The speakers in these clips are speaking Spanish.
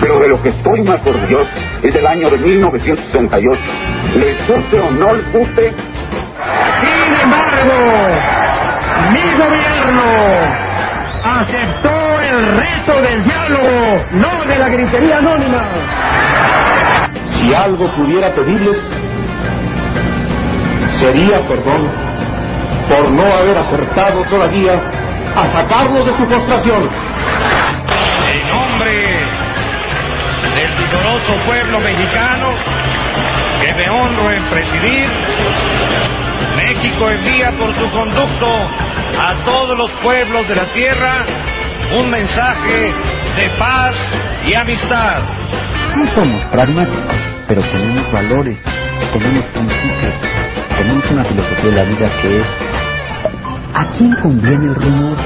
Pero de lo que estoy más orgulloso es del año de 1968. Les guste o no les guste. Sin embargo, mi gobierno aceptó el reto del diálogo, no de la gritería anónima. Si algo pudiera pedirles, sería perdón por no haber acertado todavía a sacarlos de su frustración. En nombre del vigoroso pueblo mexicano que me honro en presidir, México envía por su conducto a todos los pueblos de la tierra un mensaje de paz y amistad. No somos pragmáticos, pero tenemos valores, tenemos principios, tenemos una filosofía de la vida que es ¿a quién conviene el rumor?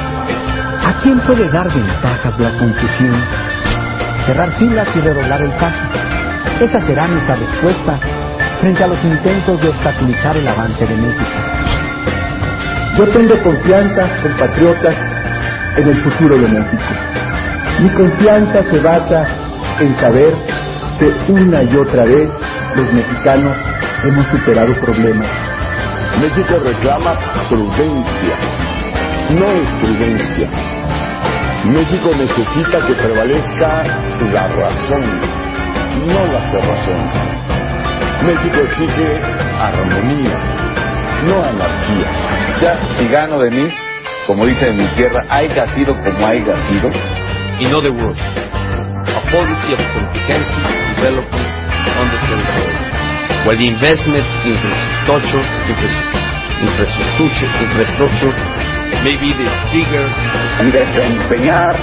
¿A quién puede dar ventajas la confusión? Cerrar filas y redoblar el paso. Esa será nuestra respuesta frente a los intentos de obstaculizar el avance de México. Yo tengo confianza, compatriotas, en el futuro de México. Mi confianza se basa en saber que una y otra vez los mexicanos hemos superado problemas. México reclama prudencia, no estridencia. México necesita que prevalezca la razón, no la cerrazón. México exige armonía, no anarquía. Ya, si gano de mí, como dice en mi tierra, haya sido como haya sido. In other words, a policy of comprehensive development on the territory, where the investment in infrastructure, infrastructure, infrastructure may be the trigger y desempeñar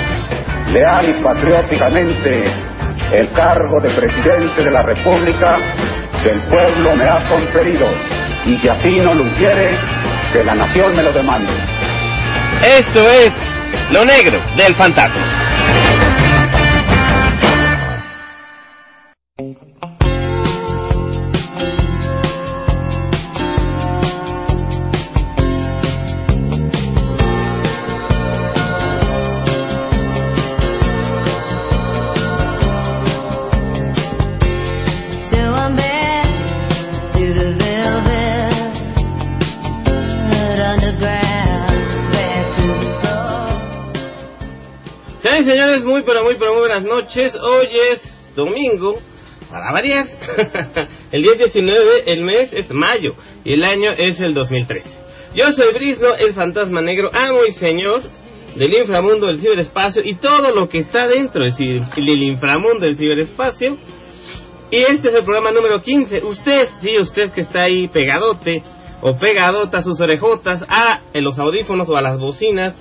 leal y patrióticamente el cargo de presidente de la República que el pueblo me ha conferido y que así no lo hiciere, que la nación me lo demande. Esto es lo negro del fantasma. Señores, muy pero muy pero muy buenas noches. Hoy es domingo, para variar. el día 19, el mes es mayo y el año es el 2013. Yo soy Brisno, el fantasma negro, amo y señor del inframundo del ciberespacio y todo lo que está dentro del, del inframundo del ciberespacio. Y este es el programa número 15. Usted, sí, usted que está ahí pegadote o pegadota a sus orejotas, a en los audífonos o a las bocinas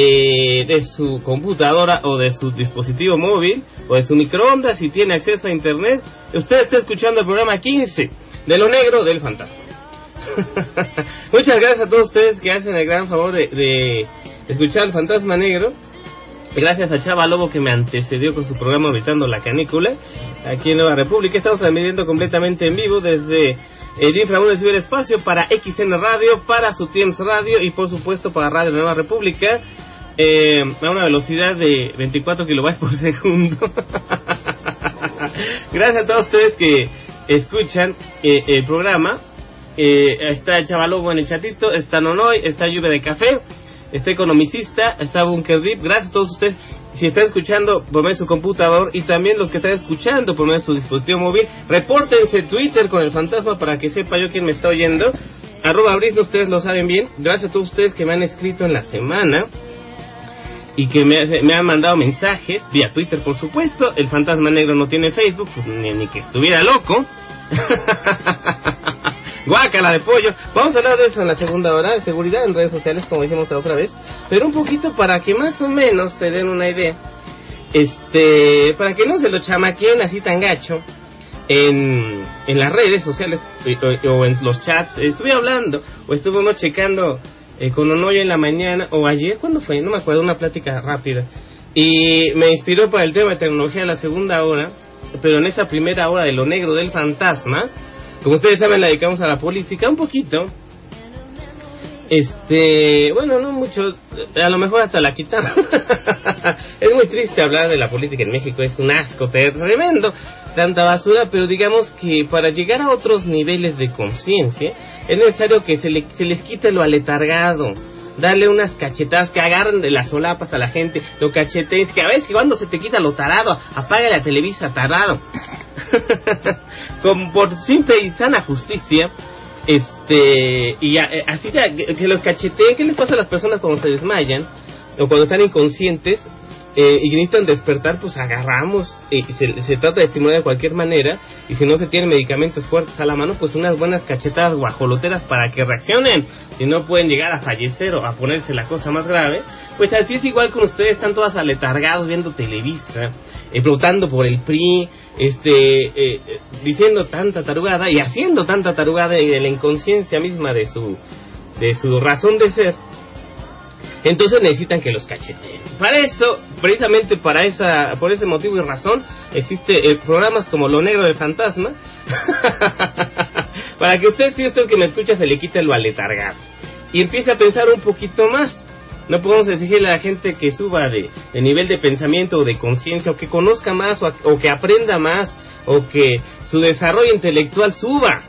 eh, de su computadora o de su dispositivo móvil o de su microondas si tiene acceso a internet, usted está escuchando el programa 15 de lo negro del fantasma. Muchas gracias a todos ustedes que hacen el gran favor de, de escuchar el fantasma negro. Gracias a Chava Lobo que me antecedió con su programa Habitando la Canícula aquí en Nueva República. Estamos transmitiendo completamente en vivo desde el inframundo del ciberespacio para XN Radio, para Sutiens Radio y por supuesto para Radio Nueva República eh, a una velocidad de 24 kilobytes por segundo. Gracias a todos ustedes que escuchan eh, el programa. Eh, está Chavalobo en el chatito, está Nonoy, está Lluvia de Café, está Economicista, está Bunker Deep. Gracias a todos ustedes. Si están escuchando por medio de su computador y también los que están escuchando por medio de su dispositivo móvil, repórtense Twitter con el fantasma para que sepa yo quién me está oyendo. Arroba Brisno, ustedes lo saben bien. Gracias a todos ustedes que me han escrito en la semana y que me, me han mandado mensajes vía Twitter, por supuesto. El fantasma negro no tiene Facebook, pues, ni, ni que estuviera loco. Guácala de pollo. Vamos a hablar de eso en la segunda hora, de seguridad en redes sociales, como dijimos la otra vez. Pero un poquito para que más o menos se den una idea. Este, para que no se lo chamaqueen así tan gacho en, en las redes sociales eh, o, o en los chats. Estuve hablando o estuve uno checando eh, con Onoyo en la mañana o ayer, ¿cuándo fue? No me acuerdo, una plática rápida. Y me inspiró para el tema de tecnología en la segunda hora, pero en esta primera hora de lo negro del fantasma, como ustedes saben, la dedicamos a la política un poquito. Este, bueno, no mucho, a lo mejor hasta la quitamos. es muy triste hablar de la política en México, es un asco tremendo, tanta basura, pero digamos que para llegar a otros niveles de conciencia es necesario que se, le, se les quite lo aletargado. Darle unas cachetadas que agarren de las solapas a la gente, lo cachetes, que a veces cuando se te quita lo tarado, apaga la televisa tarado. Con por simple y sana justicia, este, y ya, eh, así que, que los cacheteen, ¿qué les pasa a las personas cuando se desmayan? O cuando están inconscientes eh, y necesitan despertar, pues agarramos, eh, se, se trata de estimular de cualquier manera, y si no se tienen medicamentos fuertes a la mano, pues unas buenas cachetadas guajoloteras para que reaccionen, si no pueden llegar a fallecer o a ponerse la cosa más grave, pues así es igual con ustedes, están todas aletargados viendo Televisa, eh, por el PRI, este, eh, eh, diciendo tanta tarugada y haciendo tanta tarugada de la inconsciencia misma de su, de su razón de ser. Entonces necesitan que los cacheteen. Para eso, precisamente para esa, por ese motivo y razón, existe eh, programas como Lo Negro del Fantasma, para que usted, si usted que me escucha, se le quite lo aletargado y empiece a pensar un poquito más. No podemos exigirle a la gente que suba de, de nivel de pensamiento o de conciencia, o que conozca más, o que aprenda más, o que su desarrollo intelectual suba.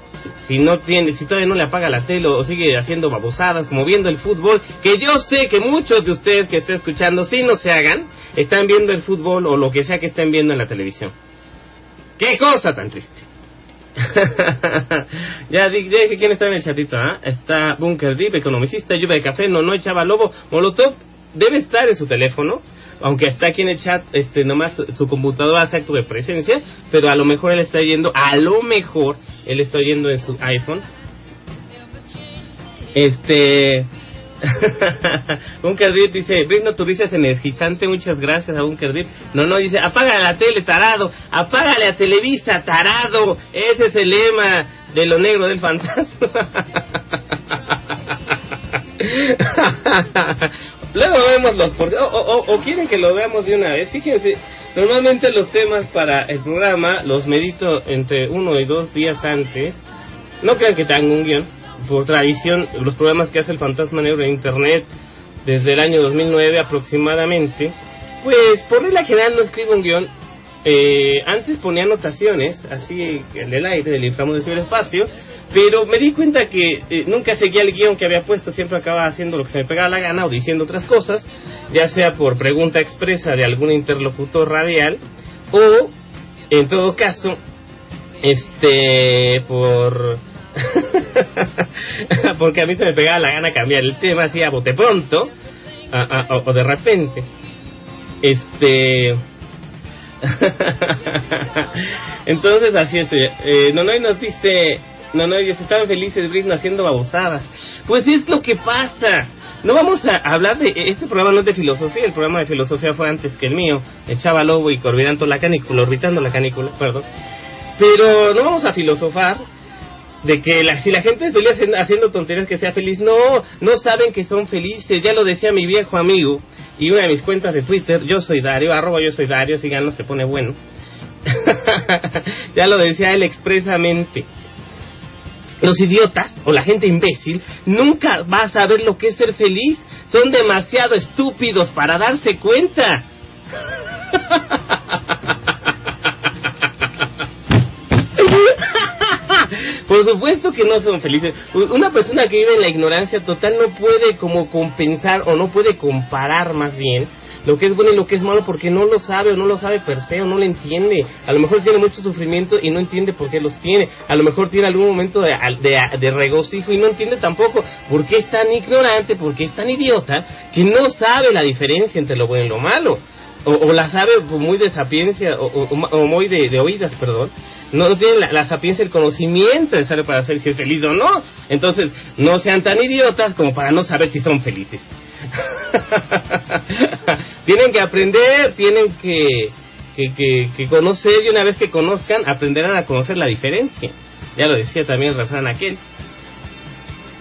Si no tiene, si todavía no le apaga la tele o sigue haciendo babosadas, como viendo el fútbol, que yo sé que muchos de ustedes que estén escuchando, si no se hagan, están viendo el fútbol o lo que sea que estén viendo en la televisión. ¡Qué cosa tan triste! ya, di- ya dije quién está en el chatito, ¿ah? Está Bunker Deep, economicista, lluvia de café, no, no, Chava Lobo, Molotov, debe estar en su teléfono, aunque está aquí en el chat, este, nomás su, computadora hace acto de presencia, pero a lo mejor él está yendo, a lo mejor él está yendo en su iPhone. Este... Bunker Deep dice, Britno, tu risa es energizante, muchas gracias a Bunker Deep. No, no, dice, apaga la tele, tarado, apágale a Televisa, tarado. Ese es el lema de lo negro del fantasma. Luego vemos los por- o, quieren que lo veamos de una vez. Fíjense, normalmente los temas para el programa los medito entre uno y dos días antes. No crean que tengo un guion. Por tradición, los programas que hace el Fantasma Negro en Internet desde el año 2009 aproximadamente, pues por regla general no escribo un guion. Eh, antes ponía anotaciones, así en el aire del inframundo del ciberespacio, pero me di cuenta que eh, nunca seguía el guion que había puesto, siempre acababa haciendo lo que se me pegaba la gana o diciendo otras cosas, ya sea por pregunta expresa de algún interlocutor radial o, en todo caso, este, por... porque a mí se me pegaba la gana cambiar el tema así a bote pronto a- a- o, o de repente este entonces así es eh, Nonoy nos dice Nonoy dice estaban felices Britney haciendo babosadas pues es lo que pasa. No vamos a hablar de este programa no es de filosofía el programa de filosofía fue antes que el mío echaba lobo y orbitando la canícula orbitando la canícula perdón. Pero no vamos a filosofar de que la, si la gente es feliz haciendo, tonterías que sea feliz, no, no saben que son felices, ya lo decía mi viejo amigo y una de mis cuentas de Twitter, yo soy Dario, arroba yo soy Dario, síganlo, se pone bueno. ya lo decía él expresamente. Los idiotas o la gente imbécil nunca va a saber lo que es ser feliz, son demasiado estúpidos para darse cuenta. Por supuesto que no son felices. Una persona que vive en la ignorancia total no puede como compensar o no puede comparar más bien lo que es bueno y lo que es malo porque no lo sabe o no lo sabe per se o no lo entiende. A lo mejor tiene mucho sufrimiento y no entiende por qué los tiene. A lo mejor tiene algún momento de, de, de regocijo y no entiende tampoco por qué es tan ignorante, por qué es tan idiota que no sabe la diferencia entre lo bueno y lo malo. O, la sabe muy de sapiencia o muy de, de oídas, perdón no tiene la, la sapiencia, el conocimiento necesario para saber si es feliz o no. Entonces, no sean tan idiotas como para no saber si son felices. tienen que aprender, tienen que, que, que, que conocer y una vez que conozcan, aprenderán a conocer la diferencia. Ya lo decía también el refrán aquel.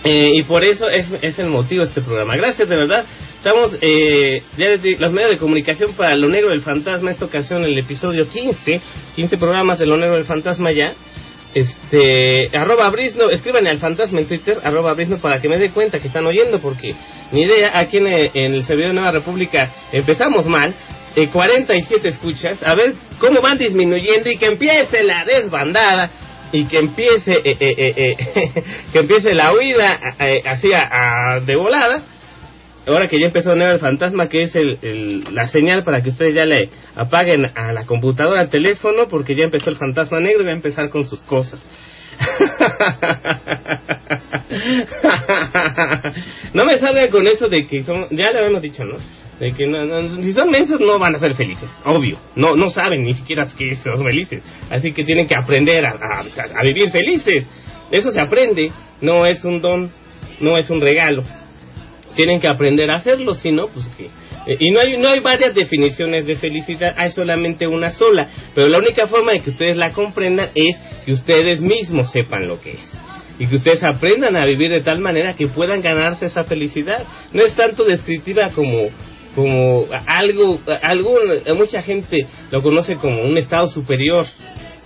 Eh, y por eso es, es el motivo de este programa. Gracias, de verdad. Estamos eh, ya desde los medios de comunicación para Lo Negro del Fantasma, esta ocasión el episodio 15, 15 programas de Lo Negro del Fantasma ya. Este, arroba Brisno, escríbanle al fantasma en Twitter, arroba Brisno, para que me dé cuenta que están oyendo, porque ni idea, aquí en, eh, en el servidor de Nueva República empezamos mal, eh, 47 escuchas, a ver cómo van disminuyendo y que empiece la desbandada y que empiece eh, eh, eh, que empiece la huida así a- de volada ahora que ya empezó el fantasma que es el, la señal para que ustedes ya le apaguen a la computadora al teléfono porque ya empezó el fantasma negro y va a empezar con sus cosas no me salga con eso de que son, ya le habíamos dicho, ¿no? De que no, si son mensos no van a ser felices, obvio. No, no saben ni siquiera que son felices. Así que tienen que aprender a- a vivir felices. Eso se aprende, no es un don, no es un regalo. Tienen que aprender a hacerlo, si no, pues que... eh, Y no hay, no hay varias definiciones de felicidad, hay solamente una sola. Pero la única forma de que ustedes la comprendan es que ustedes mismos sepan lo que es y que ustedes aprendan a vivir de tal manera que puedan ganarse esa felicidad. No es tanto descriptiva como como algo, algún, mucha gente lo conoce como un estado superior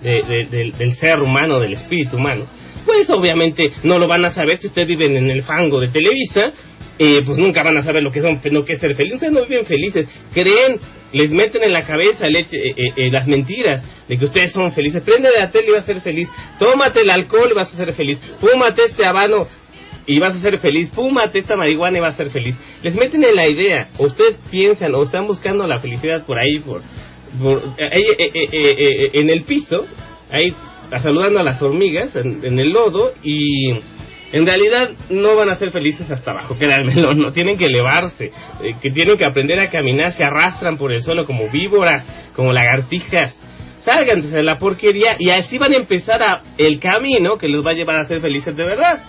de- de- del, del ser humano, del espíritu humano. Pues obviamente no lo van a saber si ustedes viven en el fango de Televisa, eh, pues nunca van a saber lo que son, lo que es ser feliz. Ustedes no viven felices, creen, les meten en la cabeza el eh, eh, eh, las mentiras de que ustedes son felices. Prende la tele y vas a ser feliz. Tómate el alcohol y vas a ser feliz. Fúmate este habano y vas a ser feliz. Fúmate esta marihuana y vas a ser feliz. Les meten en la idea, o ustedes piensan, o están buscando la felicidad por ahí, por, por en el piso, ahí saludando a las hormigas en el lodo y en realidad no van a ser felices hasta abajo, créanmelo, no tienen que elevarse, eh, que tienen que aprender a caminar, se arrastran por el suelo como víboras, como lagartijas. Sálganse de la porquería y así van a empezar a, el camino que los va a llevar a ser felices de verdad.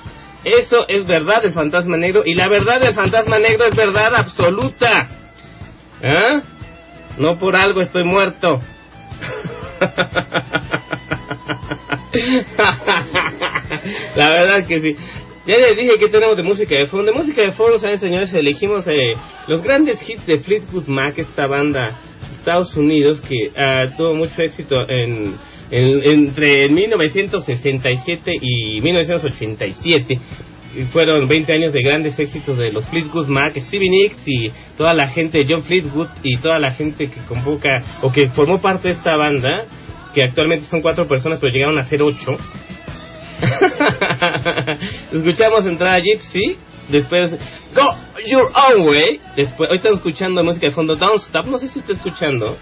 Eso es verdad del fantasma negro y la verdad del fantasma negro es verdad absoluta. ¿Ah? No por algo estoy muerto. La verdad que sí. Ya les dije que tenemos de música de fondo. De música de fondo, ¿saben, señores? Elegimos eh, los grandes hits de Fleetwood Mac, esta banda de Estados Unidos que ah, tuvo mucho éxito en, en- entre 1967 y 1987. Fueron 20 años de grandes éxitos de los Fleetwood Mac, Stevie Nicks y toda la gente John Fleetwood y toda la gente que convoca o que formó parte de esta banda, que actualmente son cuatro personas pero llegaron a ser ocho. Escuchamos entrada Gypsy, después Go Your Own Way, después hoy estamos escuchando música de fondo Don't Stop, no sé si está escuchando.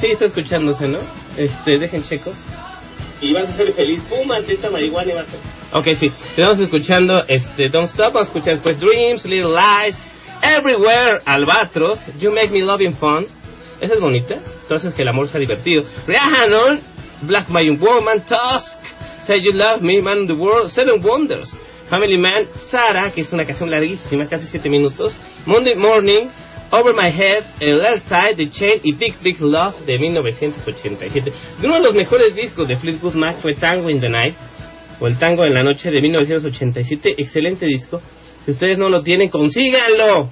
Sí, está escuchándose, ¿no? Este, dejen checo. Y vas a ser feliz, fúmate esta marihuana. Ok, sí, estamos escuchando este Don't Stop, vamos a escuchar después Dreams, Little Lies, Everywhere, Albatros, You Make Me Loving Fun. Esa es bonita, entonces que el amor sea divertido. Rhiannon, Black My Woman, Tusk, Say You Love Me, Man of the World, Seven Wonders, Family Man, Sarah, que es una canción larguísima, casi 7 minutos, Monday Morning, Over My Head, El Side, The Chain y Big Big Love de 1987. De uno de los mejores discos de Fleetwood Mac fue Tango in the Night, o El Tango en la Noche de 1987, excelente disco. Si ustedes no lo tienen, consíganlo.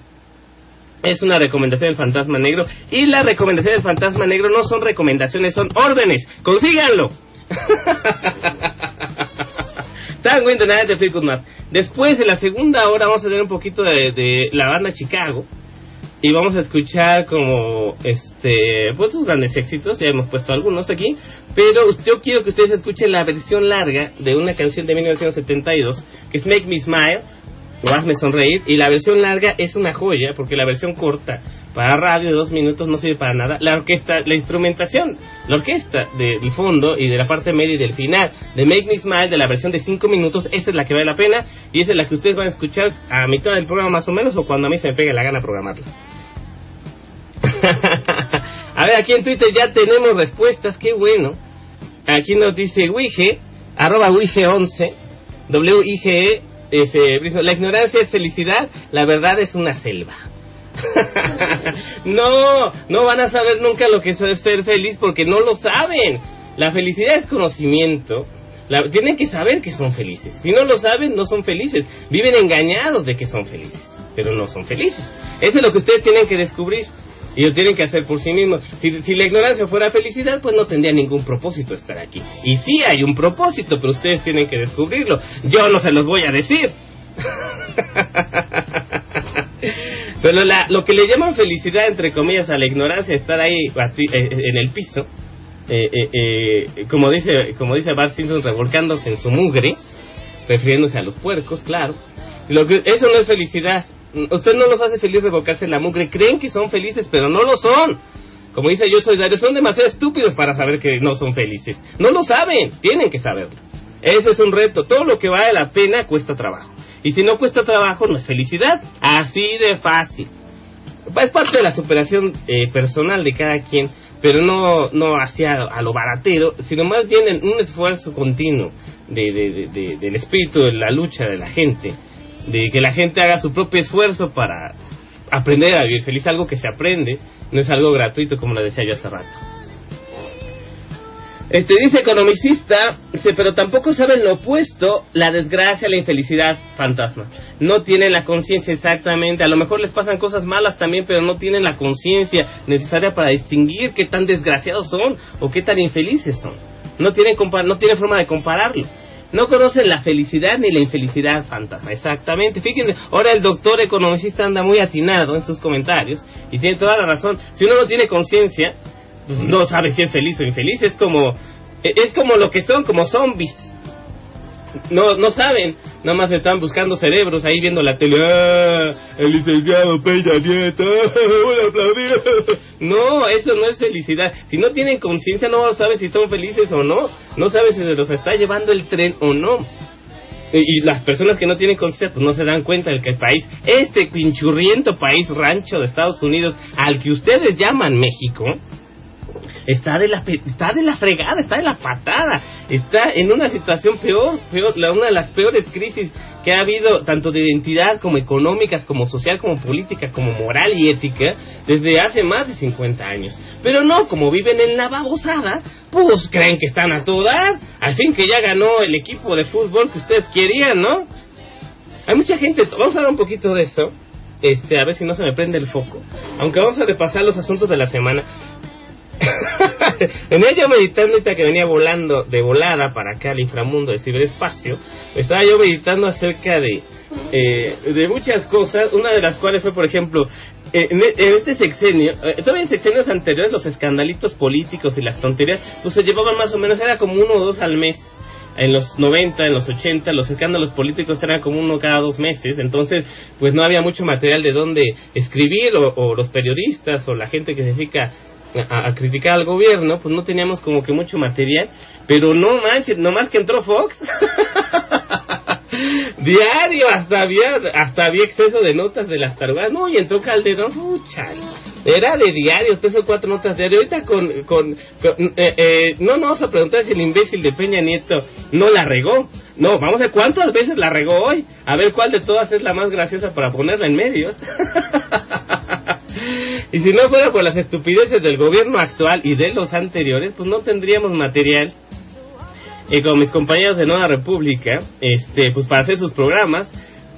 Es una recomendación del Fantasma Negro. Y las recomendaciones del Fantasma Negro no son recomendaciones, son órdenes. ¡Consíganlo! Tango in the Night de Fleetwood Mac. Después, en la segunda hora, vamos a tener un poquito de la banda Chicago. Y vamos a escuchar como, este, pues sus grandes éxitos, ya hemos puesto algunos aquí, pero yo quiero que ustedes escuchen la versión larga de una canción de 1972, que es Make Me Smile, o Hazme Sonreír, y la versión larga es una joya, porque la versión corta, para radio de dos minutos, no sirve para nada. La orquesta, la instrumentación, la orquesta de- del fondo y de la parte media y del final de Make Me Smile, de la versión de cinco minutos, esa es la que vale la pena, y esa es la que ustedes van a escuchar a mitad del programa más o menos, o cuando a mí se me pegue la gana programarla. a ver, aquí en Twitter ya tenemos respuestas, qué bueno. Aquí nos dice Wige, arroba Wige11, W-I-G-E, ese, la ignorancia es felicidad, la verdad es una selva. no, no van a saber nunca lo que es ser feliz porque no lo saben. La felicidad es conocimiento. Tienen que saber que son felices. Si no lo saben, no son felices. Viven engañados de que son felices, pero no son felices. Eso es lo que ustedes tienen que descubrir. Y lo tienen que hacer por sí mismos. Si, si la ignorancia fuera felicidad, pues no tendría ningún propósito estar aquí. Y sí hay un propósito, pero ustedes tienen que descubrirlo. Yo no se los voy a decir. Pero la- lo que le llaman felicidad, entre comillas, a la ignorancia, estar ahí así, eh, en el piso, eh, eh, eh, como dice como dice Bart Simpson, revolcándose en su mugre, refiriéndose a los puercos, claro. Lo que, eso no es felicidad. Usted no los hace feliz revolcarse en la mugre. Creen que son felices, pero no lo son. Como dice yo soy Dario, son demasiado estúpidos para saber que no son felices. No lo saben, tienen que saberlo. Ese es un reto. Todo lo que vale la pena cuesta trabajo. Y si no cuesta trabajo, no es felicidad. Así de fácil. Es parte de la superación eh, personal de cada quien, pero no, no hacia a lo baratero, sino más bien en un esfuerzo continuo de, de- de- de- del espíritu, de la lucha de la gente, de que la gente haga su propio esfuerzo para aprender a vivir feliz, algo que se aprende, no es algo gratuito como lo decía yo hace rato. Este dice economicista, pero tampoco saben lo opuesto, la desgracia, la infelicidad, fantasma. No tienen la conciencia exactamente, a lo mejor les pasan cosas malas también, pero no tienen la conciencia necesaria para distinguir qué tan desgraciados son o qué tan infelices son. No tienen, no tienen forma de compararlo. No conocen la felicidad ni la infelicidad fantasma, exactamente. Fíjense, ahora el doctor economicista anda muy atinado en sus comentarios y tiene toda la razón. Si uno no tiene conciencia, pues, no sabe si es feliz o infeliz. Es como, e- es como lo que son, como zombies. No, no saben, nada más están buscando cerebros ahí viendo la tele. ¡Ah! El licenciado Peña Nieto. No, eso no es felicidad. Si no tienen conciencia, no saben si son felices o no. No saben si se los está llevando el tren o no. Y, y las personas que no tienen conciencia, pues no se dan cuenta de que el país, este pinchurriento país rancho de Estados Unidos, al que ustedes llaman México, está de la está de la fregada, está de la patada, está en una situación peor, peor, la, una de las peores crisis que ha habido tanto de identidad como económicas, como social, como política, como moral y ética desde hace más de 50 años. Pero no, como viven en la babosada, pues creen que están a todo dar, al fin que ya ganó el equipo de fútbol que ustedes querían, ¿no? Hay mucha gente, vamos a hablar un poquito de eso, este, a ver si no se me prende el foco, aunque vamos a repasar los asuntos de la semana. venía yo meditando ahorita que venía volando de volada para acá al inframundo de ciberespacio. Estaba yo meditando acerca de, eh, de muchas cosas, una de las cuales fue, por ejemplo, eh, en, en este sexenio, eh, todavía en sexenios anteriores los escandalitos políticos y las tonterías, pues se llevaban más o menos, era como uno o dos al mes. En los 90, en los 80, los escándalos políticos eran como uno cada dos meses, entonces pues no había mucho material de dónde escribir o, o los periodistas o la gente que se dedica a, a criticar al gobierno, pues no teníamos como que mucho material, pero no manches, nomás que entró Fox. Diario, hasta había, hasta había exceso de notas de las tarugas. No, y entró Calderón, era de diario, tres o cuatro notas diario. Ahorita con, con, con- eh, eh, no, no vamos a preguntar si el imbécil de Peña Nieto no la regó. No, vamos a ver cuántas veces la regó hoy. A ver cuál de todas es la más graciosa para ponerla en medios. y si no fuera por las estupideces del gobierno actual y de los anteriores, pues no tendríamos material y con mis compañeros de Nueva República, este, pues para hacer sus programas.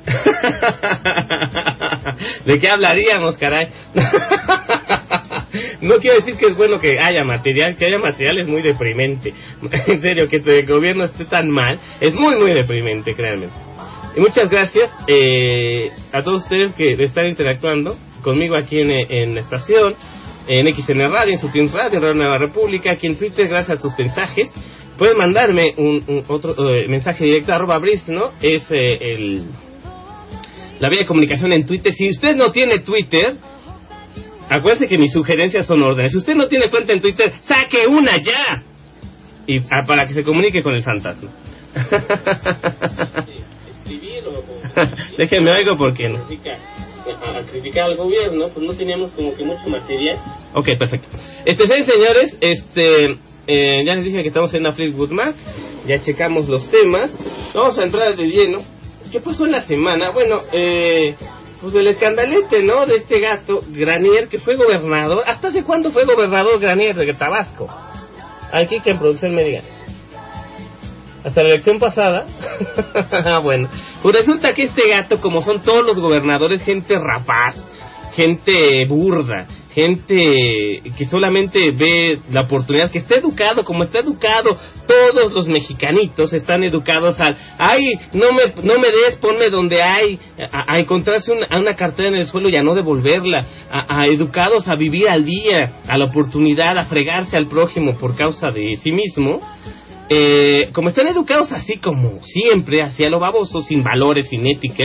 ¿De qué hablaríamos, caray? no quiero decir que es bueno que haya material, que haya material es muy deprimente. en serio, que el gobierno esté tan mal, es muy, muy deprimente, créanme. Y muchas gracias eh, a todos ustedes que están interactuando conmigo aquí en, en la estación, en XN Radio, en Sutin Radio, en Radio Nueva República, aquí en Twitter, gracias a tus mensajes. Pueden mandarme un, un otro eh, mensaje directo a arroba Briz, ¿no? Es eh, el, la vía de comunicación en Twitter. Si usted no tiene Twitter, acuérdese que mis sugerencias son órdenes. Si usted no tiene cuenta en Twitter, saque una ya. Y ah, para que se comunique con el fantasma. Déjenme algo porque no. A, criticar al gobierno, pues no teníamos como que mucho material. Ok, perfecto. Este, sí, señores, este, eh, ya les dije que estamos en la Fleetwood Mac, ya checamos los temas, vamos a entrar de lleno. ¿Qué pasó en la semana? Bueno, eh, pues el escandalete, ¿no? De este gato, Granier, que fue gobernador. ¿Hasta hace cuándo fue gobernador Granier de Tabasco? Aquí que en producción me diga. Hasta la elección pasada. Bueno. Pues resulta que este gato, como son todos los gobernadores, gente rapaz, gente burda, gente que solamente ve la oportunidad, que está educado, como está educado, todos los mexicanitos están educados al, ay, no me, no me des, ponme donde hay, a, a encontrarse una, a una cartera en el suelo y a no devolverla, a, a educados a vivir al día, a la oportunidad, a fregarse al prójimo por causa de sí mismo. Eh, como están educados así como siempre, hacia lo baboso, sin valores, sin ética,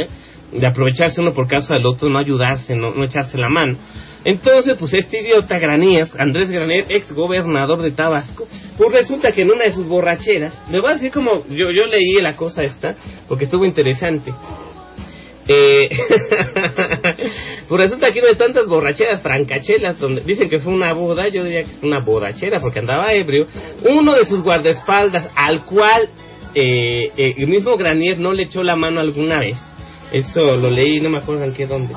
de aprovecharse uno por causa del otro, no ayudarse, no, no echarse la mano. Entonces, pues este idiota Granier, Andrés Granier, ex gobernador de Tabasco, pues resulta que en una de sus borracheras, le voy a decir como yo, yo leí la cosa esta, porque estuvo interesante. Eh, pues resulta que una de tantas borracheras francachelas, donde dicen que fue una boda, yo diría que es una borrachera porque andaba ebrio, uno de sus guardaespaldas, al cual eh, eh, el mismo Granier no le echó la mano alguna vez, eso lo leí, no me acuerdo en qué dónde.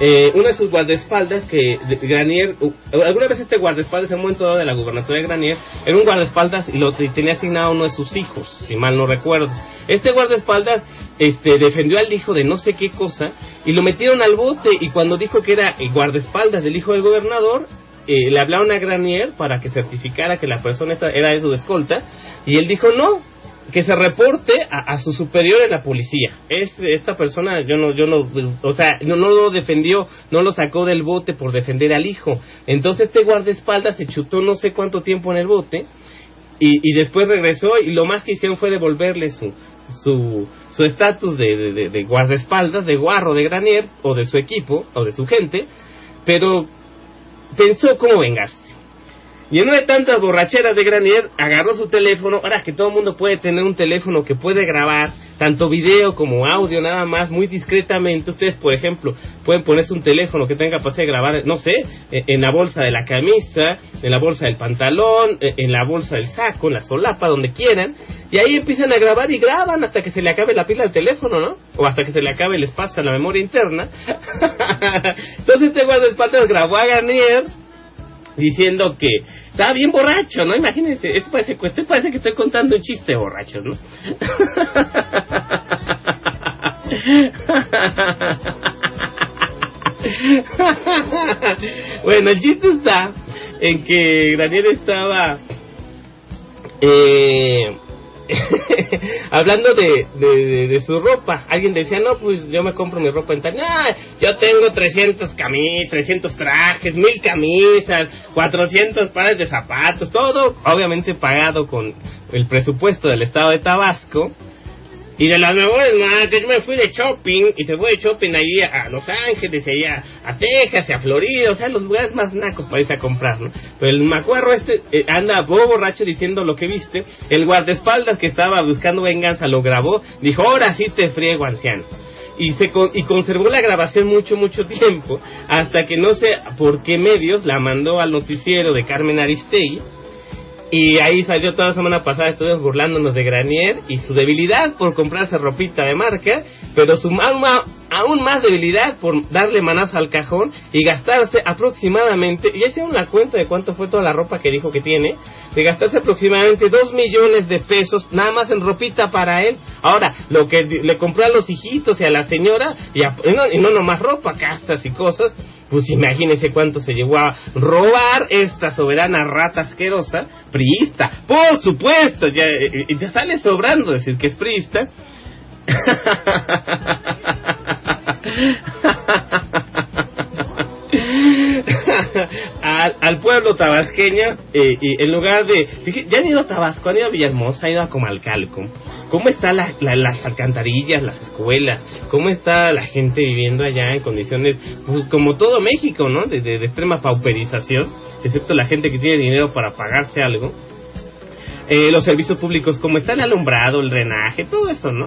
Eh, uno de sus guardaespaldas que Granier, uh, alguna vez este guardaespaldas en un momento dado de la gubernatura de Granier era un guardaespaldas y lo tenía asignado uno de sus hijos, si mal no recuerdo. Este guardaespaldas este, defendió al hijo de no sé qué cosa y lo metieron al bote y cuando dijo que era el guardaespaldas del hijo del gobernador, eh, le hablaron a Granier para que certificara que la persona esta era de su escolta y él dijo no, que se reporte a, su superior en la policía. Es, esta persona, yo no, yo no, o sea, no, no lo defendió, no lo sacó del bote por defender al hijo. Entonces este guardaespaldas se chutó no sé cuánto tiempo en el bote y, después regresó y lo más que hicieron fue devolverle su su su estatus de, guardaespaldas, de guarro de Granier o de su equipo o de su gente, pero pensó cómo vengarse. Y en una de tantas borracheras de Granier, agarró su teléfono. Ahora que todo el mundo puede tener un teléfono que puede grabar tanto video como audio, nada más, muy discretamente. Ustedes, por ejemplo, pueden ponerse un teléfono que tenga capacidad de grabar, no sé, eh, en la bolsa de la camisa, en la bolsa del pantalón, eh, en la bolsa del saco, en la solapa, donde quieran. Y ahí empiezan a grabar y graban hasta que se le acabe la pila del teléfono, ¿no? O hasta que se le acabe el espacio a la memoria interna. Entonces este guardaespaldas grabó a Garnier diciendo que estaba bien borracho, ¿no? Imagínense, esto parece, esto parece que estoy contando un chiste borracho, ¿no? bueno, el chiste está en que Granier estaba eh, hablando de, de, su ropa. Alguien decía, no, pues yo me compro mi ropa en tal. "Ah, yo tengo 300 camisas, 300 trajes, 1000 camisas, 400 pares de zapatos, todo obviamente pagado con el presupuesto del estado de Tabasco. Y de las mejores marcas, yo me fui de shopping y se fue de shopping ahí a Los Ángeles, allá a Texas, a Florida, o sea, los lugares más nacos para irse a comprar, ¿no? Pero el macuarro este eh, anda bobo borracho diciendo lo que viste, el guardaespaldas que estaba buscando venganza lo grabó, dijo, ahora sí te friego, anciano. Y, se con- y conservó la grabación mucho, mucho tiempo, hasta que no sé por qué medios la mandó al noticiero de Carmen Aristegui, y ahí salió toda la semana pasada, estuvimos burlándonos de Granier y su debilidad por comprarse ropita de marca, pero su ma- ma- aún más debilidad por darle manazo al cajón y gastarse aproximadamente, ya hicieron la cuenta de cuánto fue toda la ropa que dijo que tiene, de gastarse aproximadamente 2 millones de pesos nada más en ropita para él. Ahora, lo que le compró a los hijitos y a la señora, y, a- no, y no nomás ropa, castas y cosas, pues imagínense cuánto se llevó a robar esta soberana rata asquerosa, priista. Por supuesto, ya, eh, ya sale sobrando decir que es priista. al, pueblo tabasqueño eh, y en lugar de fíjate, ya han ido a Tabasco han ido a Villahermosa han ido a Comalcalco cómo están la- la- las alcantarillas las escuelas cómo está la gente viviendo allá en condiciones pues, como todo México no de, de- extrema pauperización excepto la gente que tiene dinero para pagarse algo. Eh, los servicios públicos cómo está el alumbrado el drenaje todo eso no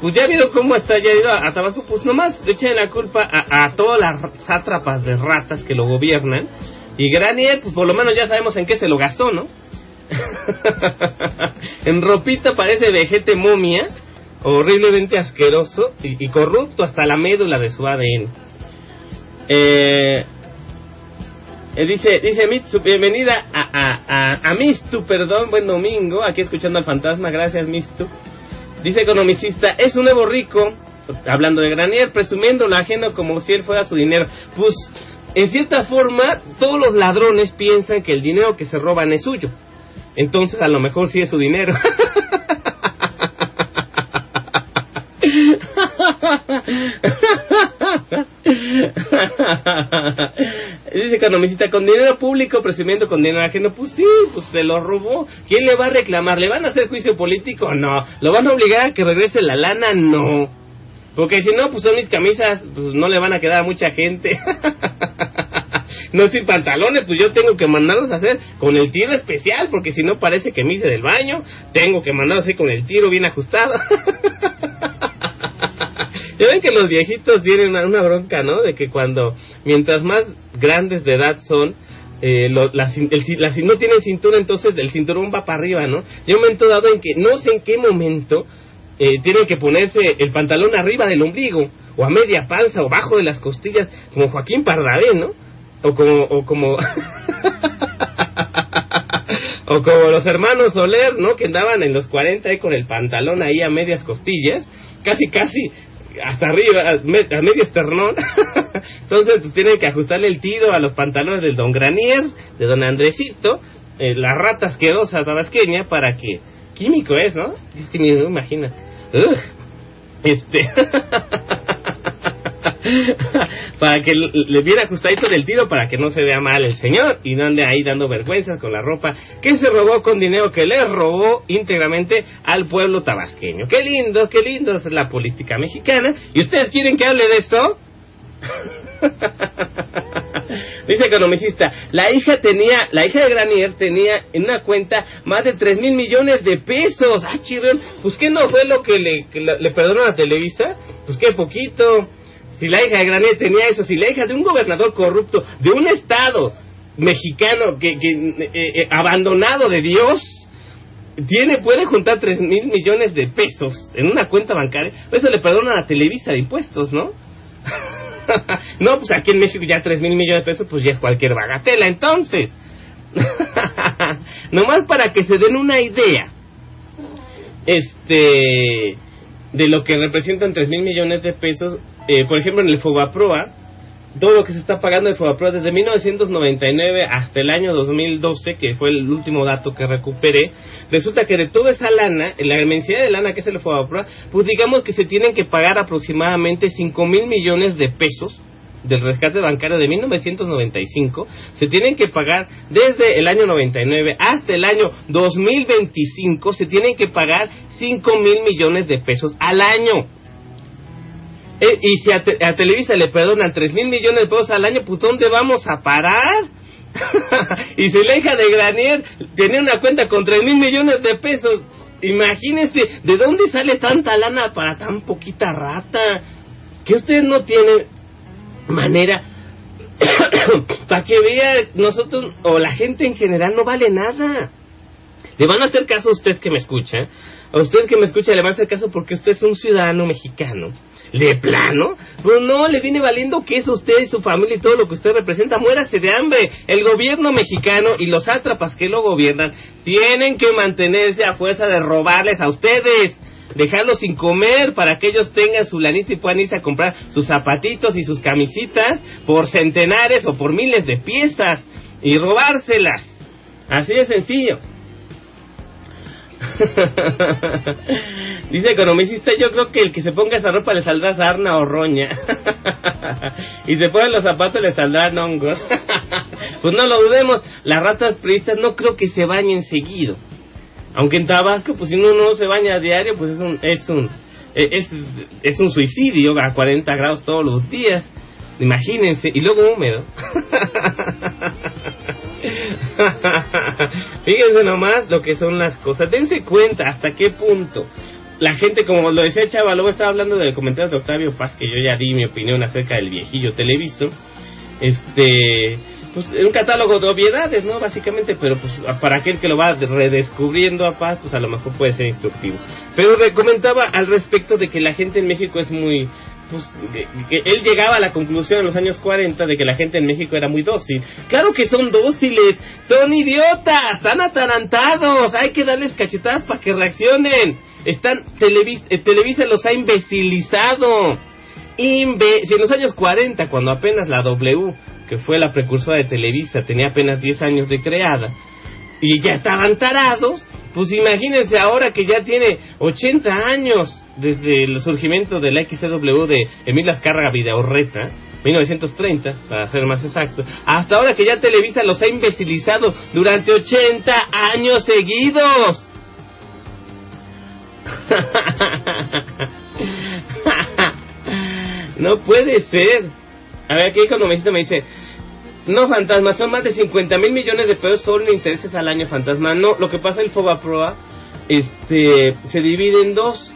pues ya vieron cómo está ya ido a, a Tabasco, pues nomás echen la culpa a, a todas las sátrapas de ratas que lo gobiernan. Y Granier, pues por lo menos ya sabemos en qué se lo gastó, ¿no? en ropita parece vejete momia, horriblemente asqueroso y, y corrupto hasta la médula de su ADN. Eh, eh, dice, dice Mitsu, bienvenida a, a, a, a Mistu, perdón, buen domingo, aquí escuchando al fantasma, gracias Mistu. Dice economicista, es un nuevo rico, hablando de Granier, presumiendo lo ajeno como si él fuera su dinero. Pues en cierta forma, todos los ladrones piensan que el dinero que se roban es suyo. Entonces, a lo mejor sí es su dinero. Dice economista, con dinero público presumiendo con dinero ajeno, pues sí, pues se lo robó. ¿Quién le va a reclamar? ¿Le van a hacer juicio político? No. ¿Lo van a obligar a que regrese la lana? No. Porque si no, pues son mis camisas, pues no le van a quedar a mucha gente. no sin pantalones, pues yo tengo que mandarlos a hacer con el tiro especial, porque si no parece que me hice del baño, tengo que mandarlos así con el tiro bien ajustado. Ya ven que los viejitos tienen una, bronca, ¿no? De que cuando, mientras más grandes de edad son, eh, lo- la, no tienen cintura, entonces el cinturón va para arriba, ¿no? Yo he momento dado en que no sé en qué momento eh, tienen que ponerse el pantalón arriba del ombligo, o a media panza, o bajo de las costillas, como Joaquín Pardavé, ¿no? O como, o como, o como los hermanos Soler, ¿no? Que andaban en los 40 ahí con el pantalón ahí a medias costillas, casi, casi hasta arriba, a, me- a medio esternón. Entonces, pues tienen que ajustarle el tiro a los pantalones del Don Granier, de Don Andresito, eh, la rata asquerosa tabasqueña, para que. Químico es, ¿no? Es que. Ugh. Este. para que le viera ajustadito del tiro para que no se vea mal el señor y no ande ahí dando vergüenzas con la ropa que se robó con dinero que le robó íntegramente al pueblo tabasqueño. Qué lindo, qué lindo es la política mexicana. ¿Y ustedes quieren que hable de esto? Dice economicista, la hija tenía, la hija de Granier tenía en una cuenta más de 3 mil millones de pesos. Ah, chirrión, pues qué no fue lo que le, que perdonó a Televisa, pues qué poquito. Si la hija de Granier tenía eso, si la hija de un gobernador corrupto, de un estado mexicano que, que, eh, eh, abandonado de Dios, tiene, puede juntar 3 mil millones de pesos en una cuenta bancaria, eso le perdonan a Televisa de impuestos, ¿no? no, pues aquí en México ya 3 mil millones de pesos, pues ya es cualquier bagatela. Entonces, nomás para que se den una idea, este, de lo que representan 3 mil millones de pesos, eh, por ejemplo, en el Fobaproa, todo lo que se está pagando de Fobaproa desde 1999 hasta el año 2012, que fue el último dato que recuperé, resulta que de toda esa lana, la inmensidad de lana que es el Fobaproa, pues digamos que se tienen que pagar aproximadamente 5 mil millones de pesos del rescate bancario de 1995 se tienen que pagar desde el año 99 hasta el año 2025 se tienen que pagar 5 mil millones de pesos al año eh, y si a, Te- a Televisa le perdonan 3 mil millones de pesos al año, pues ¿dónde vamos a parar? y si la hija de Granier tenía una cuenta con 3 mil millones de pesos, imagínense, ¿de dónde sale tanta lana para tan poquita rata? Que ustedes no tienen manera para que vea nosotros o la gente en general no vale nada. Le van a hacer caso a usted que me escucha. A usted que me escucha le van a hacer caso porque usted es un ciudadano mexicano. ¿De plano? Pues no, le viene valiendo que es usted y su familia y todo lo que usted representa. Muérase de hambre. El gobierno mexicano y los sátrapas que lo gobiernan tienen que mantenerse a fuerza de robarles a ustedes. Dejarlos sin comer para que ellos tengan su lanita y puedan irse a comprar sus zapatitos y sus camisitas por centenares o por miles de piezas y robárselas. Así de sencillo. Dice economicista, yo creo que el que se ponga esa ropa le saldrá sarna o roña. y se ponen los zapatos le saldrán hongos. pues no lo dudemos, las ratas priistas no creo que se bañen seguido. Aunque en Tabasco, pues si uno no se baña diario, pues es un, es un, es, es un suicidio a 40 grados todos los días. Imagínense, y luego húmedo. Fíjense nomás lo que son las cosas. Dense cuenta hasta qué punto la gente, como lo decía Chava, luego estaba hablando del comentario de Octavio Paz, que yo ya di mi opinión acerca del viejillo televiso. Este, pues un catálogo de obviedades, ¿no? Básicamente, pero pues para aquel que lo va redescubriendo a Paz, pues a lo mejor puede ser instructivo. Pero comentaba al respecto de que la gente en México es muy, pues, que- él llegaba a la conclusión en los años 40 de que la gente en México era muy dócil. Claro que son dóciles, son idiotas, están atarantados, hay que darles cachetadas para que reaccionen. Están, Televis- eh, Televisa los ha imbecilizado. Inve si en los años 40, cuando apenas la W que fue la precursora de Televisa, tenía apenas 10 años de creada, y ya estaban tarados, pues imagínense ahora que ya tiene 80 años desde el surgimiento de la XCW de Emilio Azcárraga Videorreta, 1930, para ser más exacto, hasta ahora que ya Televisa los ha imbecilizado durante 80 años seguidos. no puede ser. A ver, aquí economista me dice, no, Fantasma, son más de 50 mil millones de pesos solo en intereses al año, Fantasma. No, lo que pasa el Fobaproa este, se divide en dos.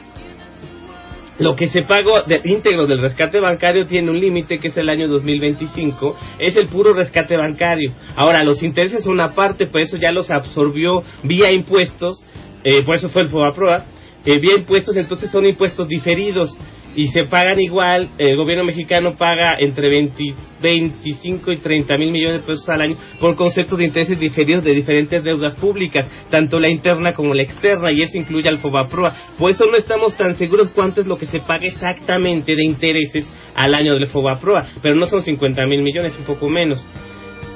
Lo que se pagó de íntegro del rescate bancario tiene un límite que es el año 2025, es el puro rescate bancario. Ahora, los intereses son una parte, por eso ya los absorbió vía impuestos, eh, por eso fue el Fobaproa, eh, vía impuestos, entonces son impuestos diferidos y se pagan igual, el gobierno mexicano paga entre 20, 25 y 30 mil millones de pesos al año por concepto de intereses diferidos de diferentes deudas públicas, tanto la interna como la externa, y eso incluye al FOBAPROA. Por eso no estamos tan seguros cuánto es lo que se paga exactamente de intereses al año del FOBAPROA, pero no son 50 mil millones, un poco menos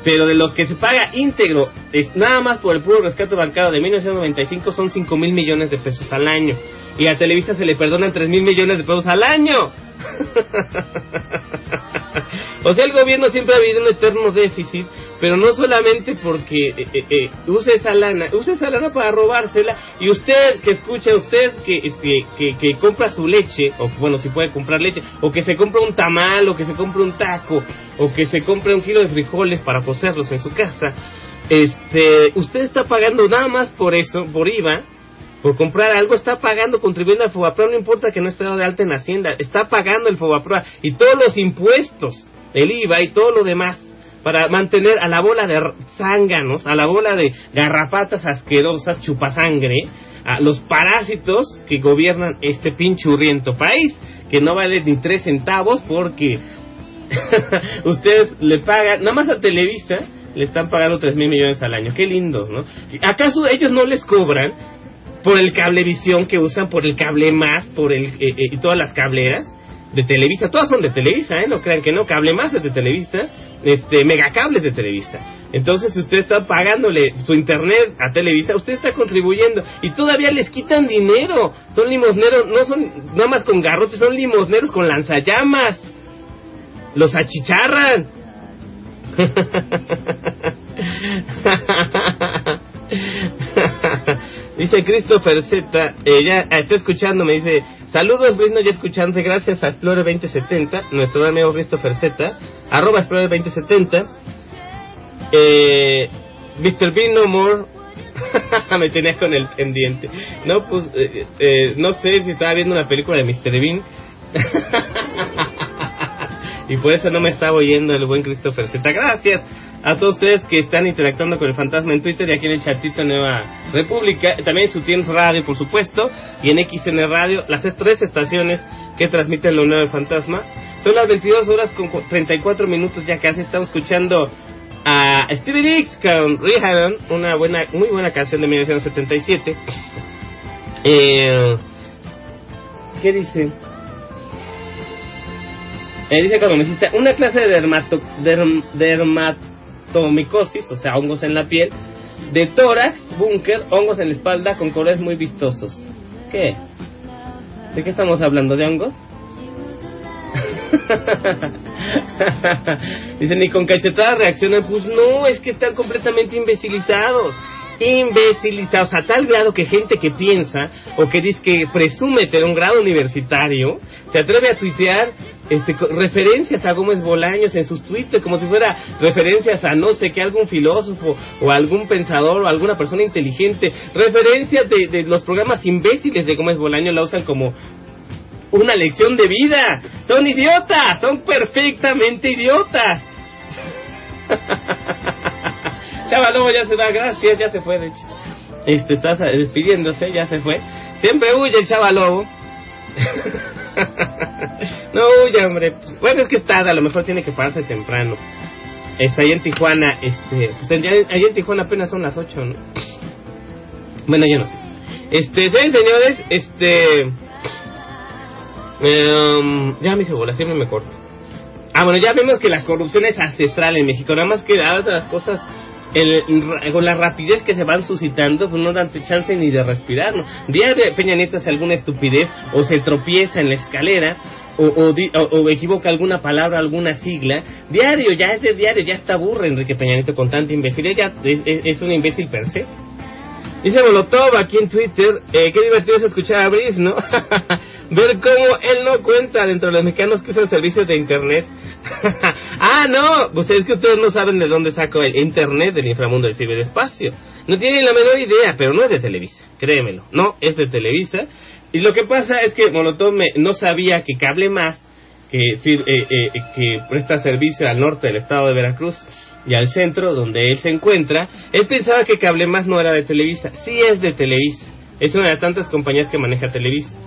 pero de los que se paga íntegro, nada más por el puro rescate bancario de 1995 son 5 mil millones de pesos al año. Y a Televisa se le perdonan 3 mil millones de pesos al año. o sea, el gobierno siempre ha habido un eterno déficit, pero no solamente porque eh, eh, eh, use esa lana, use esa lana para robársela. Y usted que escucha, usted que, que, que, compra su leche, o bueno, si puede comprar leche, o que se compra un tamal, o que se compra un taco, o que se compre un kilo de frijoles para cocerlos en su casa, este, usted está pagando nada más por eso, por IVA, por comprar algo, está pagando, contribuyendo al FOBAPROA, no importa que no esté de alta en Hacienda, está pagando el FOBAPROA y todos los impuestos, el IVA y todo lo demás, para mantener a la bola de zánganos, a la bola de garrapatas asquerosas, chupasangre, a los parásitos que gobiernan este pinchurriento país, que no vale ni tres centavos porque ustedes le pagan, nada más a Televisa, le están pagando tres mil millones al año. Qué lindos, ¿no? ¿Acaso ellos no les cobran por el cablevisión que usan, por el cable más, por el eh, eh, y todas las cableras de Televisa? Todas son de Televisa, ¿eh? No crean que no. Cable más es de Televisa, este Megacables de Televisa. Entonces, si usted está pagándole su internet a Televisa, usted está contribuyendo y todavía les quitan dinero. Son limosneros, no son nada más con garrotes, son limosneros con lanzallamas. Los achicharran. dice Christopher Z, ella está escuchando, me dice, saludos Bruno, ya escuchando, gracias a Explorer 2070, nuestro amigo Christopher Z, arroba Explorer 2070, eh, Mr. Bean No More, me tenía con el pendiente, no, pues, eh, eh, no sé si estaba viendo una película de Mr. Bean, y por eso no me estaba oyendo el buen Christopher Z. Gracias a todos ustedes que están interactuando con el fantasma en Twitter y aquí en el chatito Nueva República, también en su Tienes Radio, por supuesto, y en XN Radio, las tres estaciones que transmiten lo nuevo del fantasma. Son las 22 horas con 34 minutos ya casi estamos escuchando a Stevie Nicks con Rehab, una buena, muy buena canción de 1977. Eh, ¿Qué dice? Eh, dice economicista, una clase de dermato, derm, dermatomicosis, o sea, hongos en la piel, de tórax, búnker, hongos en la espalda con colores muy vistosos. ¿Qué? ¿De qué estamos hablando? ¿De hongos? Dice, ni con cachetadas reaccionan. Pues no, es que están completamente imbecilizados. Imbecilizados a tal grado que gente que piensa o que dice que presume tener un grado universitario se atreve a tuitear este, referencias a Gómez Bolaños en sus tweets como si fuera referencias a no sé qué, algún filósofo o algún pensador o alguna persona inteligente. Referencias de, de los programas imbéciles de Gómez Bolaños la usan como una lección de vida. Son idiotas, son perfectamente idiotas. Chavalobo ya se da, gracias, ya se fue, de hecho. Este, está despidiéndose, ya se fue. Siempre huye el chavalobo. no huye, hombre. Bueno, es que está, a lo mejor tiene que pararse temprano. Está ahí en Tijuana, este, pues allá en Tijuana apenas son las 8, ¿no? Bueno, yo no sé. Este, señores, este... em, ya me hice bola, siempre me corto. Ah, bueno, ya vemos que la corrupción es ancestral en México. Nada más que a veces las cosas el- con la rapidez que se van suscitando, pues no dan chance ni de respirar. Diario Peña Nieto hace alguna estupidez o se tropieza en la escalera o, o, o- equivoca alguna palabra, alguna sigla. Diario, ya es de diario, ya está aburre Enrique Peña Nieto con tanta imbecilidad, ya es, es- es un imbécil per se. Dice Molotov aquí en Twitter, eh, qué divertido es escuchar a Brice, ¿no? Ver cómo él no cuenta dentro de los mexicanos que usan servicios de internet. ah, no, pues es que ustedes no saben de dónde saco el internet del inframundo del ciberespacio. No tienen la menor idea, pero no es de Televisa, créemelo, no es de Televisa. Y lo que pasa es que Molotov me- no sabía que Cable Más, que, sir- eh, eh, que presta servicio al norte del estado de Veracruz y al centro, donde él se encuentra, él pensaba que Cable Más no era de Televisa. Sí es de Televisa. Es una de tantas compañías que maneja Televisa.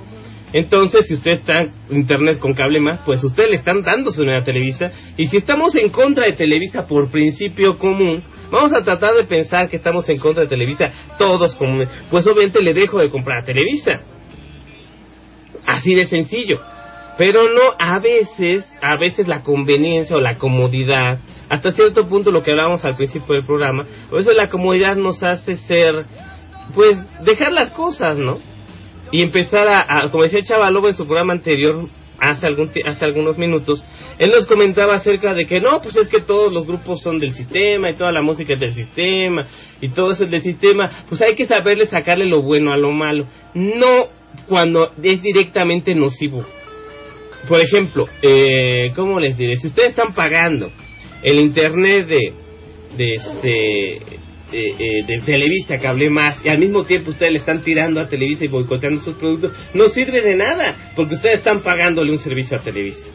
Entonces, si usted está en internet con cable más, pues ustedes le están dando su nueva Televisa. Y si estamos en contra de Televisa por principio común, vamos a tratar de pensar que estamos en contra de Televisa todos como... Pues obviamente le dejo de comprar Televisa. Así de sencillo. Pero no, a veces, a veces la conveniencia o la comodidad, hasta cierto punto lo que hablábamos al principio del programa, a veces la comodidad nos hace ser, pues, dejar las cosas, ¿no? y empezar a, como decía Chavalobo en su programa anterior hace algún hace algunos minutos él nos comentaba acerca de que no pues es que todos los grupos son del sistema y toda la música es del sistema y todo es del sistema pues hay que saberle sacarle lo bueno a lo malo no cuando es directamente nocivo por ejemplo eh, cómo les diré si ustedes están pagando el internet de de este eh, de Televisa, Cable Más, y al mismo tiempo ustedes le están tirando a Televisa y boicoteando sus productos, no sirve de nada, porque ustedes están pagándole un servicio a Televisa.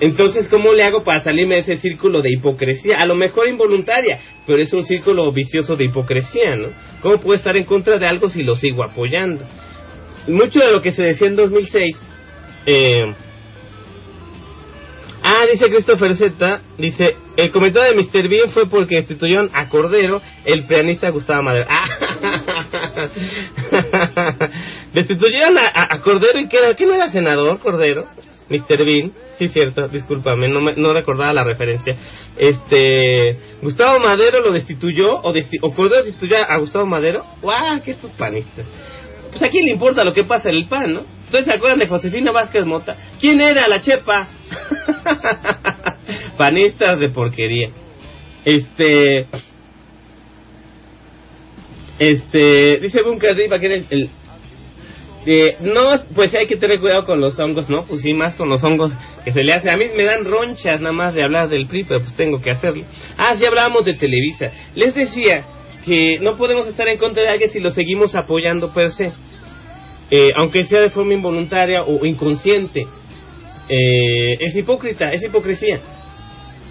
Entonces, ¿cómo le hago para salirme de ese círculo de hipocresía? A lo mejor involuntaria, pero es un círculo vicioso de hipocresía, ¿no? ¿Cómo puedo estar en contra de algo si lo sigo apoyando? Mucho de lo que se decía en 2006, eh, Ah, dice Christopher Z, dice, el comentario de Mr. Bean fue porque destituyeron a Cordero, el pianista Gustavo Madero. Ah, destituyeron a, Cordero y que era, ¿qué no era senador Cordero? Mr. Bean, sí cierto, discúlpame, no, me- no recordaba la referencia. Este, Gustavo Madero lo destituyó, o, o Cordero destituyó a Gustavo Madero. ¡Guau! que estos panistas! Pues a quién le importa lo que pasa en el PAN, ¿no? ¿Ustedes se acuerdan de Josefina Vázquez Mota? ¿Quién era la chepa? Panistas de porquería. Este. Este. Dice Bunker Diva que era el. el- eh, no, pues hay que tener cuidado con los hongos, ¿no? Pues sí, más con los hongos que se le hace. A mí me dan ronchas nada más de hablar del PRI, pero pues tengo que hacerlo. Ah, sí hablábamos de Televisa. Les decía que no podemos estar en contra de alguien si lo seguimos apoyando per se. Eh, aunque sea de forma involuntaria o inconsciente. Eh, es hipócrita, es hipocresía.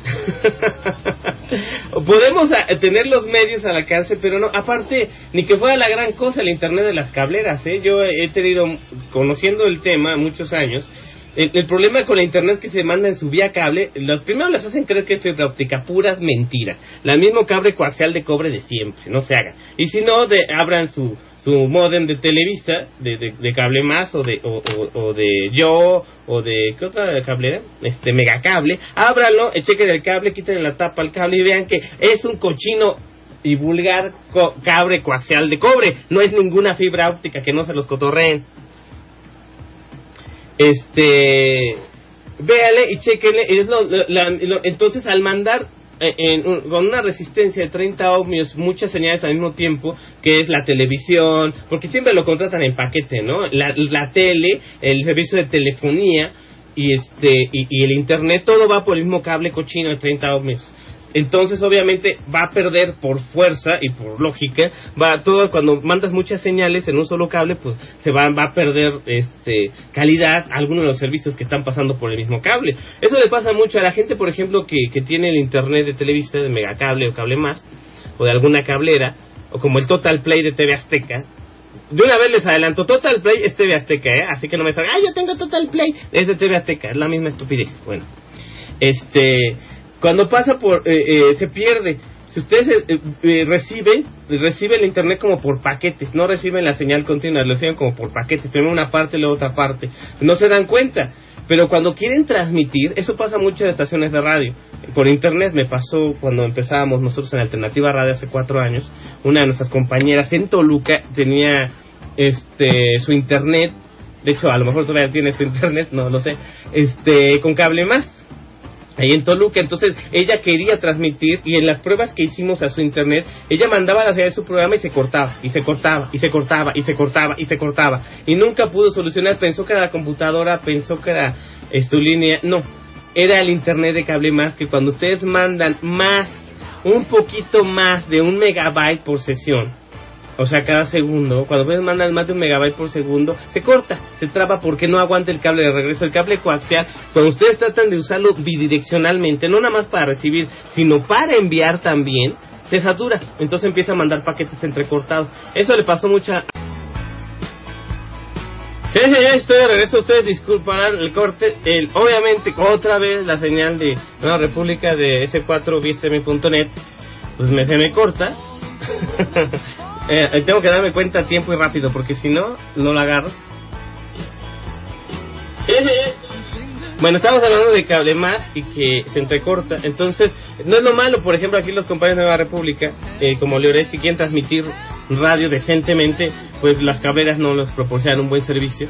Podemos a- tener los medios al alcance, pero no, aparte, ni que fuera la gran cosa el Internet de las cableras, ¿eh? Yo he tenido, conociendo el tema muchos años, el, el problema con la Internet que se manda en su vía cable, los primeros les hacen creer que es fibra óptica, puras mentiras. La mismo cable coaxial de cobre de siempre, no se haga. Y si no, de, abran su, su modem de Televisa, de, de, de cable más, o de, o, o- o de Yo, o de, ¿qué otra cablera? Este, megacable. Ábranlo, eh, chequen el cable, quiten la tapa al cable y vean que es un cochino y vulgar co- cable coaxial de cobre. No es ninguna fibra óptica que no se los cotorreen. Este, véale y chequenle. es lo- entonces, al mandar eh, en un- con una resistencia de 30 ohmios, muchas señales al mismo tiempo, que es la televisión, porque siempre lo contratan en paquete, ¿no? La, la tele, el servicio de telefonía y este y el internet, todo va por el mismo cable cochino de 30 ohmios. Entonces, obviamente, va a perder por fuerza y por lógica, va todo cuando mandas muchas señales en un solo cable, pues se va, va a perder este calidad algunos de los servicios que están pasando por el mismo cable. Eso le pasa mucho a la gente, por ejemplo, que, que tiene el internet de Televisa, de Megacable o Cable Más, o de alguna cablera, o como el Total Play de TV Azteca. De una vez les adelanto, Total Play es TV Azteca, ¿eh? Así que no me salgan, ¡ay, yo tengo Total Play! Es de TV Azteca, es la misma estupidez. Bueno, este cuando pasa por eh, eh, se pierde si ustedes eh, eh, reciben reciben el internet como por paquetes no reciben la señal continua lo reciben como por paquetes primero una parte luego otra parte no se dan cuenta Pero cuando quieren transmitir, eso pasa mucho en estaciones de radio. Por internet me pasó cuando empezábamos nosotros en Alternativa Radio hace cuatro años. Una de nuestras compañeras en Toluca tenía este su internet. De hecho, a lo mejor todavía tiene su internet, no lo sé. Este, con cable más ahí en Toluca. Entonces ella quería transmitir y en las pruebas que hicimos a su internet, ella mandaba la señal de su programa y se cortaba, y se cortaba, y se cortaba, y se cortaba, y se cortaba. Y nunca pudo solucionar, pensó que era la computadora, pensó que era eh, su línea. No, era el internet de cable más que cuando ustedes mandan más, un poquito más de un megabyte por sesión. O sea, cada segundo, cuando ustedes mandan más de un megabyte por segundo, se corta, se traba porque no aguanta el cable de regreso. El cable coaxial, cuando ustedes tratan de usarlo bidireccionalmente, no nada más para recibir, sino para enviar también, se satura. Entonces empieza a mandar paquetes entrecortados. Eso le pasó mucho a... Sí, ya estoy de regreso. Ustedes disculparán el corte. El, obviamente, otra vez la señal de Nueva República de S4 pues me, se me corta. Eh, tengo que darme cuenta a tiempo y rápido, porque si no, no la agarro. Bueno, estamos hablando de cable más y que se entrecorta. Entonces, no es lo malo, por ejemplo, aquí los compañeros de Nueva República, eh, como Leoré, si quieren transmitir radio decentemente, pues las cableras no les proporcionan un buen servicio.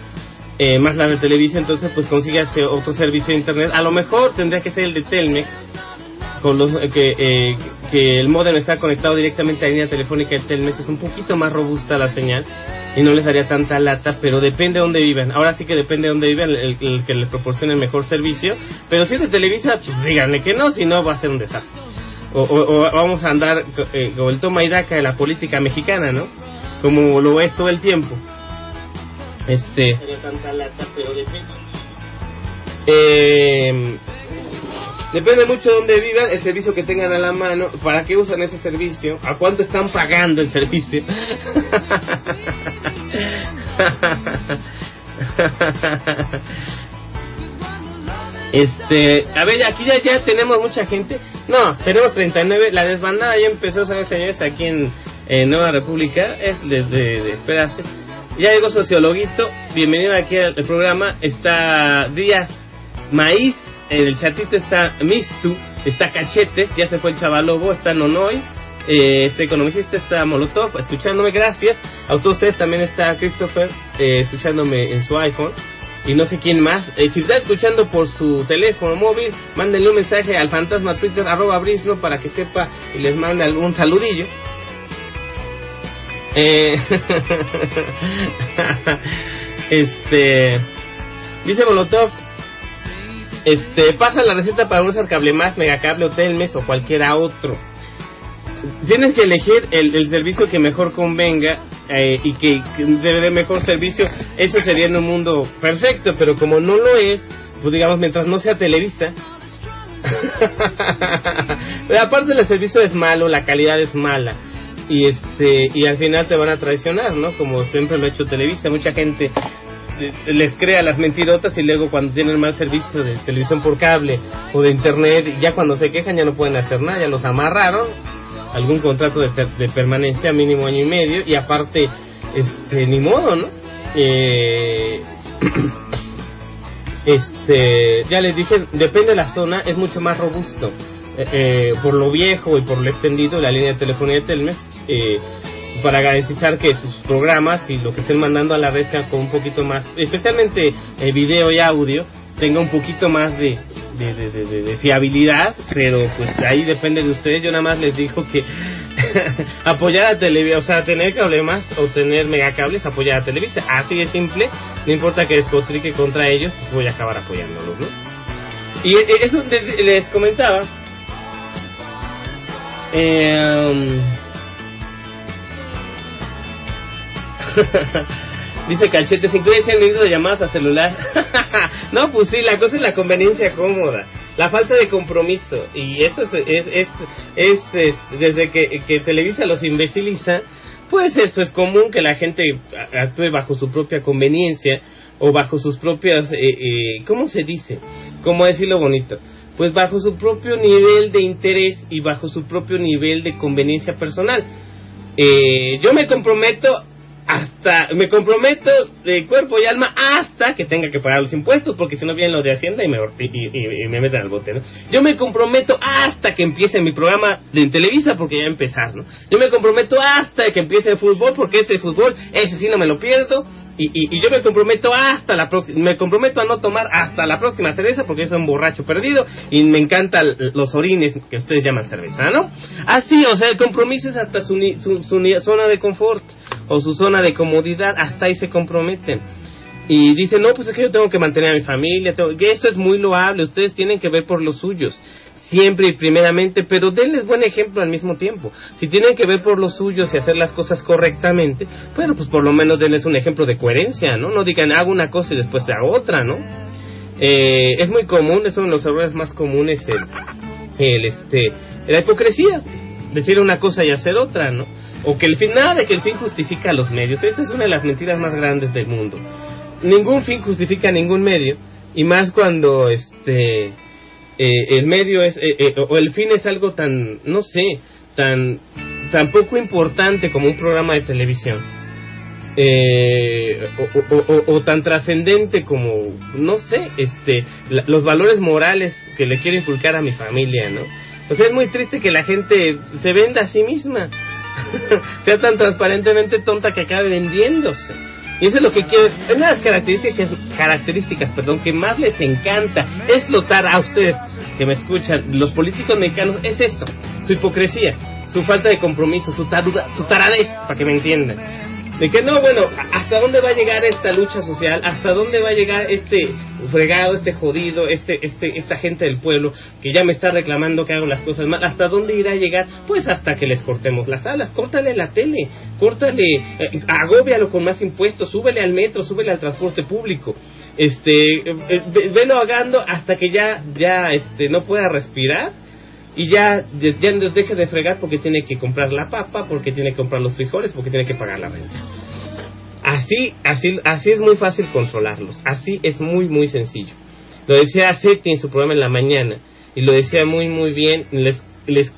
Eh, más la de Televisa, entonces pues consigue otro servicio de internet. A lo mejor tendría que ser el de Telmex, con los eh, que, eh, que el modem está conectado directamente a la línea telefónica de Telmex es un poquito más robusta la señal y no les daría tanta lata, pero depende de dónde vivan. Ahora sí que depende de dónde vivan el, el que les proporcione el mejor servicio, pero si es de Televisa, pues díganle que no, si no va a ser un desastre. O, o- o vamos a andar eh, con el toma y daca de la política mexicana, ¿no? Como lo es todo el tiempo. Este. Eh, Depende mucho de dónde vivan, el servicio que tengan a la mano, para qué usan ese servicio, a cuánto están pagando el servicio. Este, a ver, aquí ya, ya tenemos mucha gente. No, tenemos 39. La desbandada ya empezó, ¿sabes, señores? Aquí en, Nueva República. Es desde, de. Ya llegó Sociologuito. Bienvenido aquí al programa. Está Díaz Maíz. En el chatito está Mistu. Está Cachetes. Ya se fue el Chavalobo. Está Nonoy. Eh, este economicista está Molotov. Escuchándome, gracias. A ustedes también está Christopher. eh, escuchándome en su iPhone y no sé quién más. Eh, si está escuchando por su teléfono móvil, mándenle un mensaje al fantasma Twitter arroba brisno para que sepa y les mande algún saludillo. Eh, este dice Molotov este pasa la receta para usar cable más, megacable o telmes o cualquiera otro. Tienes que elegir el, el servicio que mejor convenga eh, y que, que dé mejor servicio. Eso sería en un mundo perfecto, pero como no lo es, pues digamos, mientras no sea Televisa. Aparte el servicio es malo, la calidad es mala. Y este y al final te van a traicionar, ¿no? Como siempre lo ha hecho Televisa. Mucha gente les crea las mentirotas y luego cuando tienen mal servicio de televisión por cable o de internet, ya cuando se quejan ya no pueden hacer nada, ya los amarraron algún contrato de, per- de permanencia mínimo año y medio y aparte este ni modo no eh, este ya les dije depende de la zona es mucho más robusto. Eh, eh, por lo viejo y por lo extendido la línea de telefonía de Telmex eh, para garantizar que sus programas y lo que estén mandando a la red sea con un poquito más especialmente eh, video y audio tenga un poquito más de, de, de, de- de- fiabilidad, pero pues ahí depende de ustedes. Yo nada más les digo que apoyar a Televisa, o sea, tener cablemas o tener megacables, apoyar a Televisa. Así de simple, no importa que despotrique contra ellos, voy a acabar apoyándolos, ¿no? Y eh, eso les, comentaba. Eh, Dice Calchete, se incluye minutos de llamadas a celular. no, pues sí, la cosa es la conveniencia cómoda, la falta de compromiso. Y eso es, es, es, es, es- desde que, que Televisa los imbeciliza, pues eso es común que la gente actúe bajo su propia conveniencia o bajo sus propias, eh, eh, ¿cómo se dice? ¿Cómo decirlo bonito? Pues bajo su propio nivel de interés y bajo su propio nivel de conveniencia personal. Eh, yo me comprometo hasta me comprometo de cuerpo y alma hasta que tenga que pagar los impuestos, porque si no vienen los de Hacienda y me, y, y- me meten al bote, ¿no? Yo me comprometo hasta que empiece mi programa de Televisa, porque ya empezar. Yo me comprometo hasta que empiece el fútbol, porque ese fútbol, ese sí no me lo pierdo. Y, y, y yo me comprometo hasta la próxima, me comprometo a no tomar hasta la próxima cerveza porque yo soy un borracho perdido y me encantan los orines que ustedes llaman cerveza, ¿no? Así, o sea, el compromiso es hasta su, su, zona de confort o su zona de comodidad, hasta ahí se comprometen. Y dicen, no, pues es que yo tengo que mantener a mi familia, tengo- esto es muy loable, ustedes tienen que ver por los suyos, siempre y primeramente, pero denles buen ejemplo al mismo tiempo. Si tienen que ver por los suyos y hacer las cosas correctamente, bueno, pues por lo menos denles un ejemplo de coherencia, ¿no? No digan, hago una cosa y después hago otra, ¿no? Eh, es muy común, es uno de los errores más comunes el, el este la hipocresía decir una cosa y hacer otra no o que el fin nada de que el fin justifica los medios esa es una de las mentiras más grandes del mundo ningún fin justifica ningún medio y más cuando este eh, el medio es eh, eh, o el fin es algo tan no sé tan tan poco importante como un programa de televisión eh, o, o- tan trascendente como no sé este los valores morales que le quiero inculcar a mi familia no o sea es muy triste que la gente se venda a sí misma sea tan transparentemente tonta que acabe vendiéndose y eso es lo que quiero es una de las características características perdón que más les encanta explotar a ustedes que me escuchan los políticos mexicanos es eso su hipocresía su falta de compromiso su taruda, su taradez para que me entiendan de que no, bueno, ¿a- ¿hasta dónde va a llegar esta lucha social? ¿Hasta dónde va a llegar este fregado, este jodido, este, este, esta gente del pueblo que ya me está reclamando que hago las cosas mal? ¿Hasta dónde irá a llegar? Pues hasta que les cortemos las alas, córtale la tele, córtale, eh, agóbialo con más impuestos, súbele al metro, súbele al transporte público. Este, eh, eh, hasta que ya, ya, este, no pueda respirar y ya, ya no deje de fregar porque tiene que comprar la papa, porque tiene que comprar los frijoles, porque tiene que pagar la renta. Así, así, así es muy fácil controlarlos. Así es muy, muy sencillo. Lo decía Seti en su programa en la mañana y lo decía muy, muy bien. Les, les,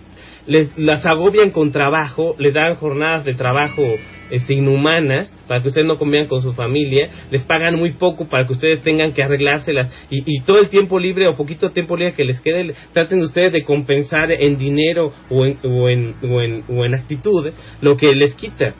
les las agobian con trabajo, les dan jornadas de trabajo este, inhumanas para que ustedes no convivan con su familia, les pagan muy poco para que ustedes tengan que arreglárselas y, y todo el tiempo libre o poquito tiempo libre que les quede, traten ustedes de compensar en dinero o en, o en, o en, o en actitud lo que les quita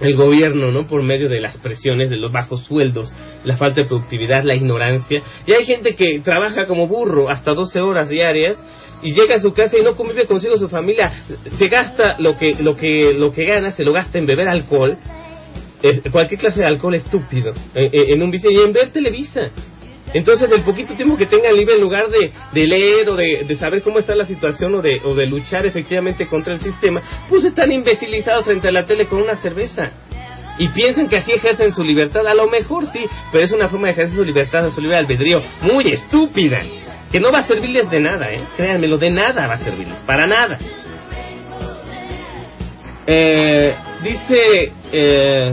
el gobierno, ¿no? Por medio de las presiones, de los bajos sueldos, la falta de productividad, la ignorancia. Y hay gente que trabaja como burro hasta 12 horas diarias y llega a su casa y no convive consigo su familia. Se gasta lo que, lo que, lo que gana, se lo gasta en beber alcohol, eh, cualquier clase de alcohol estúpido, eh, eh, en un vicio y en ver Televisa. Entonces, el poquito tiempo que tengan libre, en lugar de, de leer o de, de saber cómo está la situación o de, o de luchar efectivamente contra el sistema, pues están imbecilizados frente a la tele con una cerveza. Y piensan que así ejercen su libertad. A lo mejor sí, pero es una forma de ejercer su libertad, su libre albedrío muy estúpida. Que no va a servirles de nada, ¿eh? Créanmelo, de nada va a servirles, para nada. Eh, dice, eh,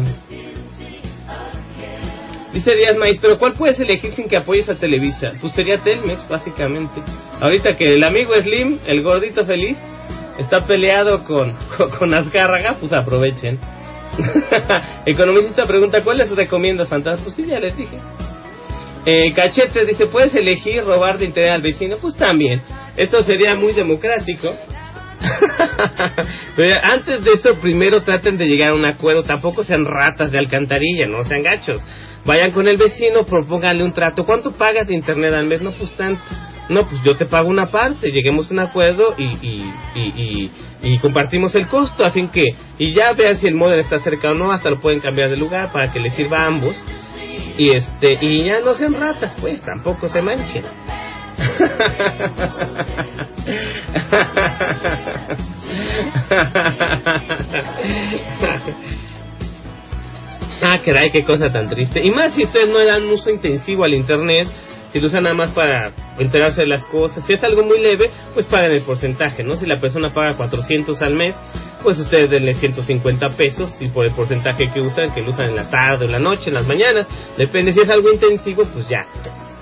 dice Díaz Maíz, pero ¿cuál puedes elegir sin que apoyes a Televisa? Pues sería Telmex, básicamente. Ahorita que el amigo Slim, el gordito feliz, está peleado con, con, con Azcárraga, pues aprovechen. Economista pregunta, ¿cuáles recomiendas, fantasmas? Pues sí, ya les dije. Eh, Cachete dice, ¿puedes elegir robar de interés al vecino? Pues también. Esto sería muy democrático. Pero antes de eso, primero traten de llegar a un acuerdo. Tampoco sean ratas de alcantarilla, no sean gachos. Vayan con el vecino, propónganle un trato. ¿Cuánto pagas de internet al mes? No, pues tanto. No, pues yo te pago una parte, lleguemos a un acuerdo y, y, y, compartimos el costo a fin que, y ya vean si el modem está cerca o no, hasta lo pueden cambiar de lugar para que les sirva a ambos. Y este, y ya no sean ratas, pues, tampoco se manchen. Ah, caray, qué cosa tan triste. Y más si ustedes no le dan uso intensivo al internet, si lo usan nada más para enterarse de las cosas. Si es algo muy leve, pues pagan el porcentaje, ¿no? Si la persona paga 400 al mes, pues ustedes denle 150 pesos y por el porcentaje que usan, que lo usan en la tarde en la noche, en las mañanas, depende si es algo intensivo, pues ya.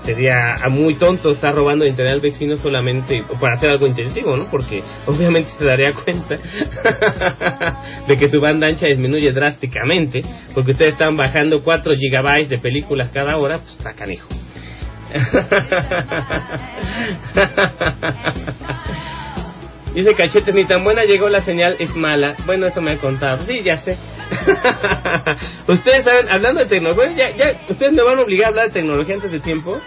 sería muy tonto estar robando internet al vecino solamente para hacer algo intensivo, ¿no? Porque obviamente se daría cuenta de que su banda ancha disminuye drásticamente, porque ustedes están bajando 4 gigabytes de películas cada hora, pues está canijo. Dice Cachetes, ni tan buena llegó la señal, es mala. Bueno, eso me ha contado. Sí, ya sé. ustedes saben, hablando de tecnología, ya, ya, ustedes me van a obligar a hablar de tecnología antes de tiempo.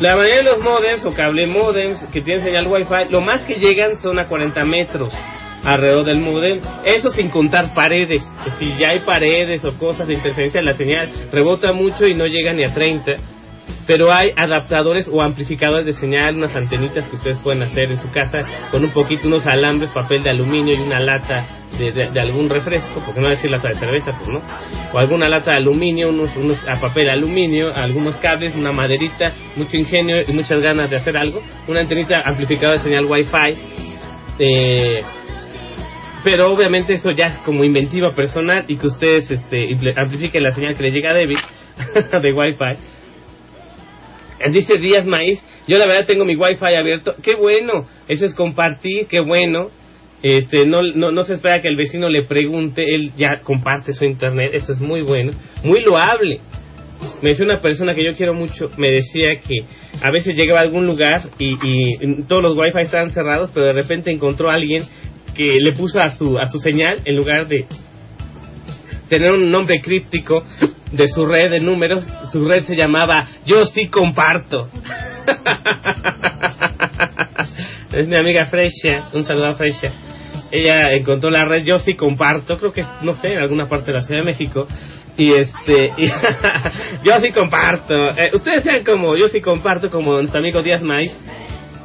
La mayoría de los modems o cable modems que tienen señal Wi-Fi, lo más que llegan son a 40 metros alrededor del modem. Eso sin contar paredes. Si ya hay paredes o cosas de interferencia, la señal rebota mucho y no llega ni a 30. Pero hay adaptadores o amplificadores de señal, unas antenitas que ustedes pueden hacer en su casa con un poquito, unos alambres, papel de aluminio y una lata de, de- algún refresco, porque no decir lata de cerveza, pues no. O alguna lata de aluminio, unos, unos a papel aluminio, algunos cables, una maderita, mucho ingenio y muchas ganas de hacer algo. Una antenita amplificadora de señal Wi-Fi. Eh, pero obviamente eso ya es como inventiva personal y que ustedes este, amplifiquen la señal que les llega a David de Wi-Fi. Dice Díaz Maíz, yo la verdad tengo mi Wi-Fi abierto. Qué bueno, eso es compartir, qué bueno. Este, no, no, no se espera que el vecino le pregunte, él ya comparte su internet, eso es muy bueno, muy loable. Me decía una persona que yo quiero mucho, me decía que a veces llegaba a algún lugar y, y todos los wifi estaban cerrados, pero de repente encontró a alguien que le puso a su, a su señal en lugar de tener un nombre críptico de su red de números, su red se llamaba Yo sí comparto. es mi amiga Fresia, un saludo a Fresia. Ella encontró la red Yo sí comparto, creo que no sé, en alguna parte de la Ciudad de México. Y este, yo sí comparto. Eh, ustedes sean como yo sí comparto, como nuestro amigo Díaz Maiz.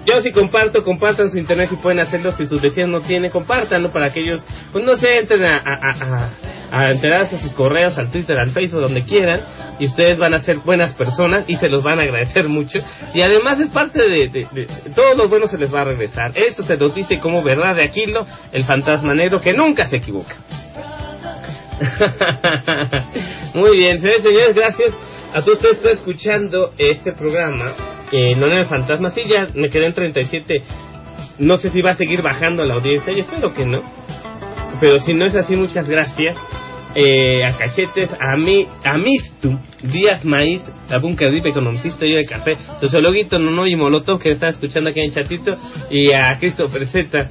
Yo sí comparto, compartan su internet si pueden hacerlo, si sus vecinos no tienen, compártanlo para que ellos, pues no se entren a, enterarse a sus correos, al Twitter, al Facebook, donde quieran, y ustedes van a ser buenas personas y se los van a agradecer mucho. Y además es parte de, de, de- todo lo bueno se les va a regresar. Eso se nos dice como verdad de Aquilo, el fantasma negro que nunca se equivoca. Muy bien, señores, gracias a todos ustedes escuchando este programa. Eh, no en el fantasma, sí, ya me quedé en 37. No sé si va a seguir bajando la audiencia, yo espero que no. Pero si no es así, muchas gracias. Eh, a Cachetes, a mí, a Mistu, Díaz Maíz, a Bunker Deep, economicista yo de café, sociologuito Nono y Molotov, que me está escuchando aquí en el chatito, y a Cristo Preseta,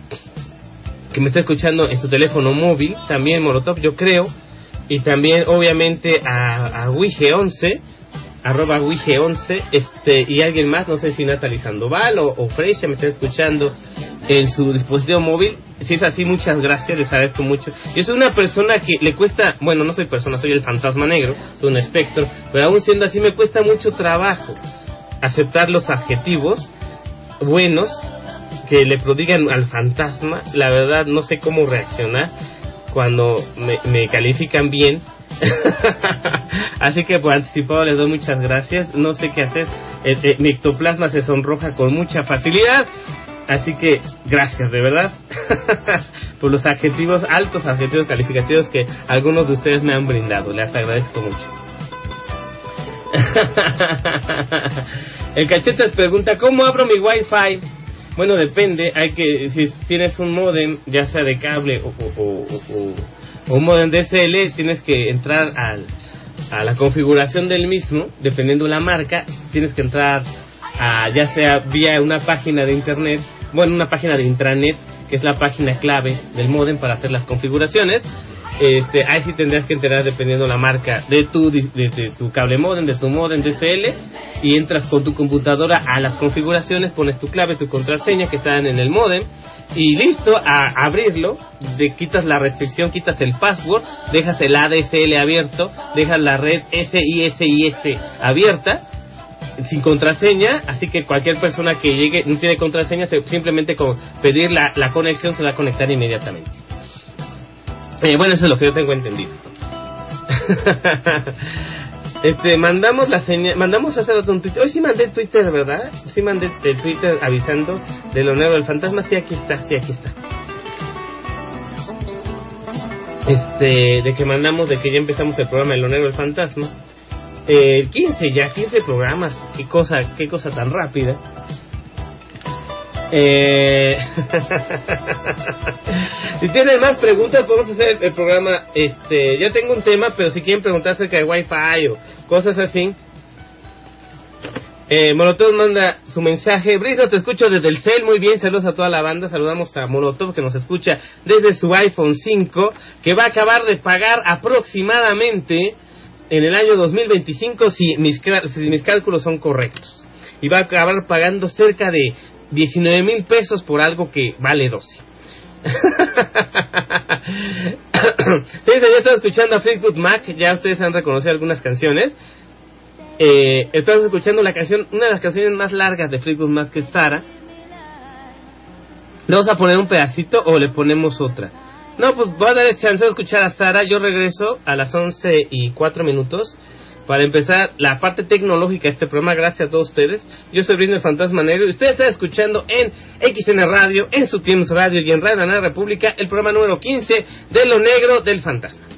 que me está escuchando en su teléfono móvil, también Molotov, yo creo, y también obviamente a, a Wige11, arroba Wige11, este, y alguien más, no sé si Natalie Sandoval o, o Freya me está escuchando en su dispositivo móvil. Si es así, muchas gracias, les agradezco mucho. Yo soy una persona que le cuesta, bueno, no soy persona, soy el fantasma negro, soy un espectro, pero aún siendo así me cuesta mucho trabajo aceptar los adjetivos buenos que le prodigan al fantasma. La verdad, no sé cómo reaccionar cuando me califican bien. Así que por anticipado les doy muchas gracias. No sé qué hacer. Eh, eh, mi ectoplasma se sonroja con mucha facilidad. Así que gracias, de verdad, por los adjetivos, altos adjetivos calificativos que algunos de ustedes me han brindado. Les agradezco mucho. El cachetas pregunta, ¿cómo abro mi wifi? Bueno, depende, hay que, si tienes un modem, ya sea de cable o un modem DSL, tienes que entrar al, a la configuración del mismo, dependiendo la marca, tienes que entrar a, ya sea vía una página de internet, bueno, una página de intranet, que es la página clave del modem para hacer las configuraciones. Este, ahí sí tendrás que enterar dependiendo la marca de tu, de, de tu cable modem, de tu modem DSL, y entras con tu computadora a las configuraciones, pones tu clave, tu contraseña que están en el modem, y listo, a abrirlo, de, quitas la restricción, quitas el password, dejas el ADSL abierto, dejas la red SISIS abierta, sin contraseña, así que cualquier persona que llegue no tiene contraseña, se- simplemente con pedir la, la conexión se va a conectar inmediatamente. Eh, bueno, eso es lo que yo tengo entendido. este, mandamos la señal, mandamos hacer otro Twitter. Hoy sí mandé Twitter, ¿verdad? Sí mandé el Twitter avisando de lo nuevo del fantasma. Sí, aquí está, sí, aquí está. Este, de que mandamos, de que ya empezamos el programa de lo negro del fantasma. Eh, 15 ya, 15 programas. Qué cosa, qué cosa tan rápida. Eh... si tienen más preguntas, podemos hacer el programa. Este, ya tengo un tema, pero si quieren preguntar acerca de Wi-Fi o cosas así. Eh, Molotov manda su mensaje. Brizo, te escucho desde el cel. Muy bien, saludos a toda la banda. Saludamos a Molotov que nos escucha desde su iPhone 5, que va a acabar de pagar aproximadamente en el año 2025 si mis, si mis cálculos son correctos. Y va a acabar pagando cerca de 19 mil pesos por algo que vale 12. sí, ya estaba escuchando a Fleetwood Mac, ya ustedes han reconocido algunas canciones. Eh, estamos escuchando la canción, una de las canciones más largas de Fleetwood Mac que es Sara. ¿Le vamos a poner un pedacito o le ponemos otra? No, pues voy a dar chance de escuchar a Sara. Yo regreso a las 11 y 4 minutos para empezar la parte tecnológica de este programa. Gracias a todos ustedes. Yo soy Brindel Fantasma Negro y ustedes están escuchando en XN Radio, en su Teams Radio y en Radio Nacional República el programa número 15 de Lo Negro del Fantasma.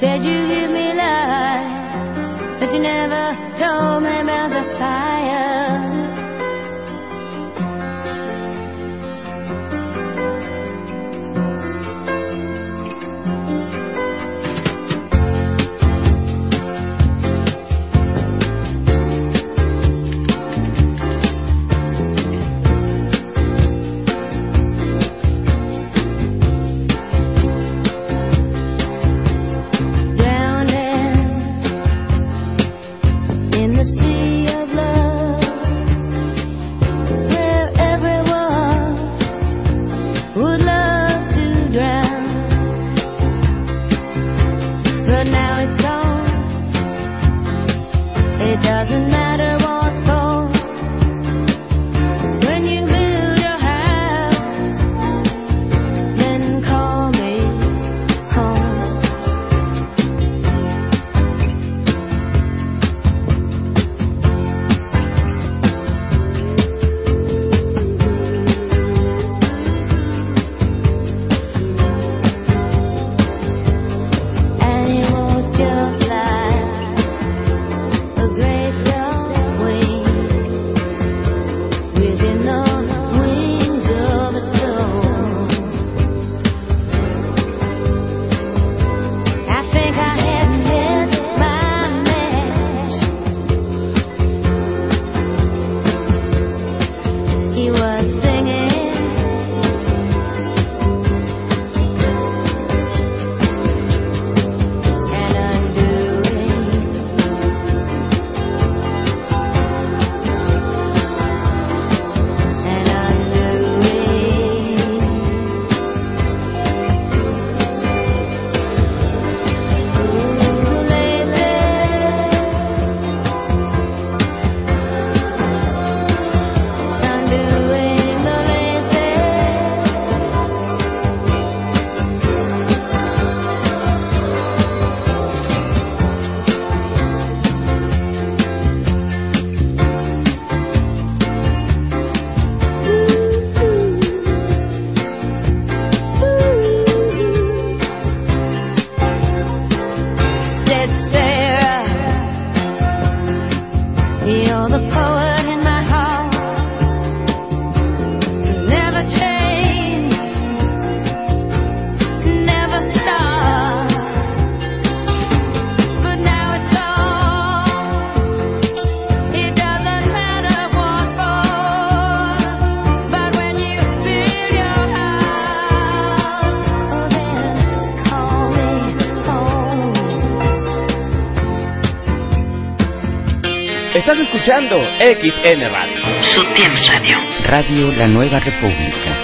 Said you give me life, but you never told me about the fire. Escuchando XN Radio. Su Radio. Radio La Nueva República.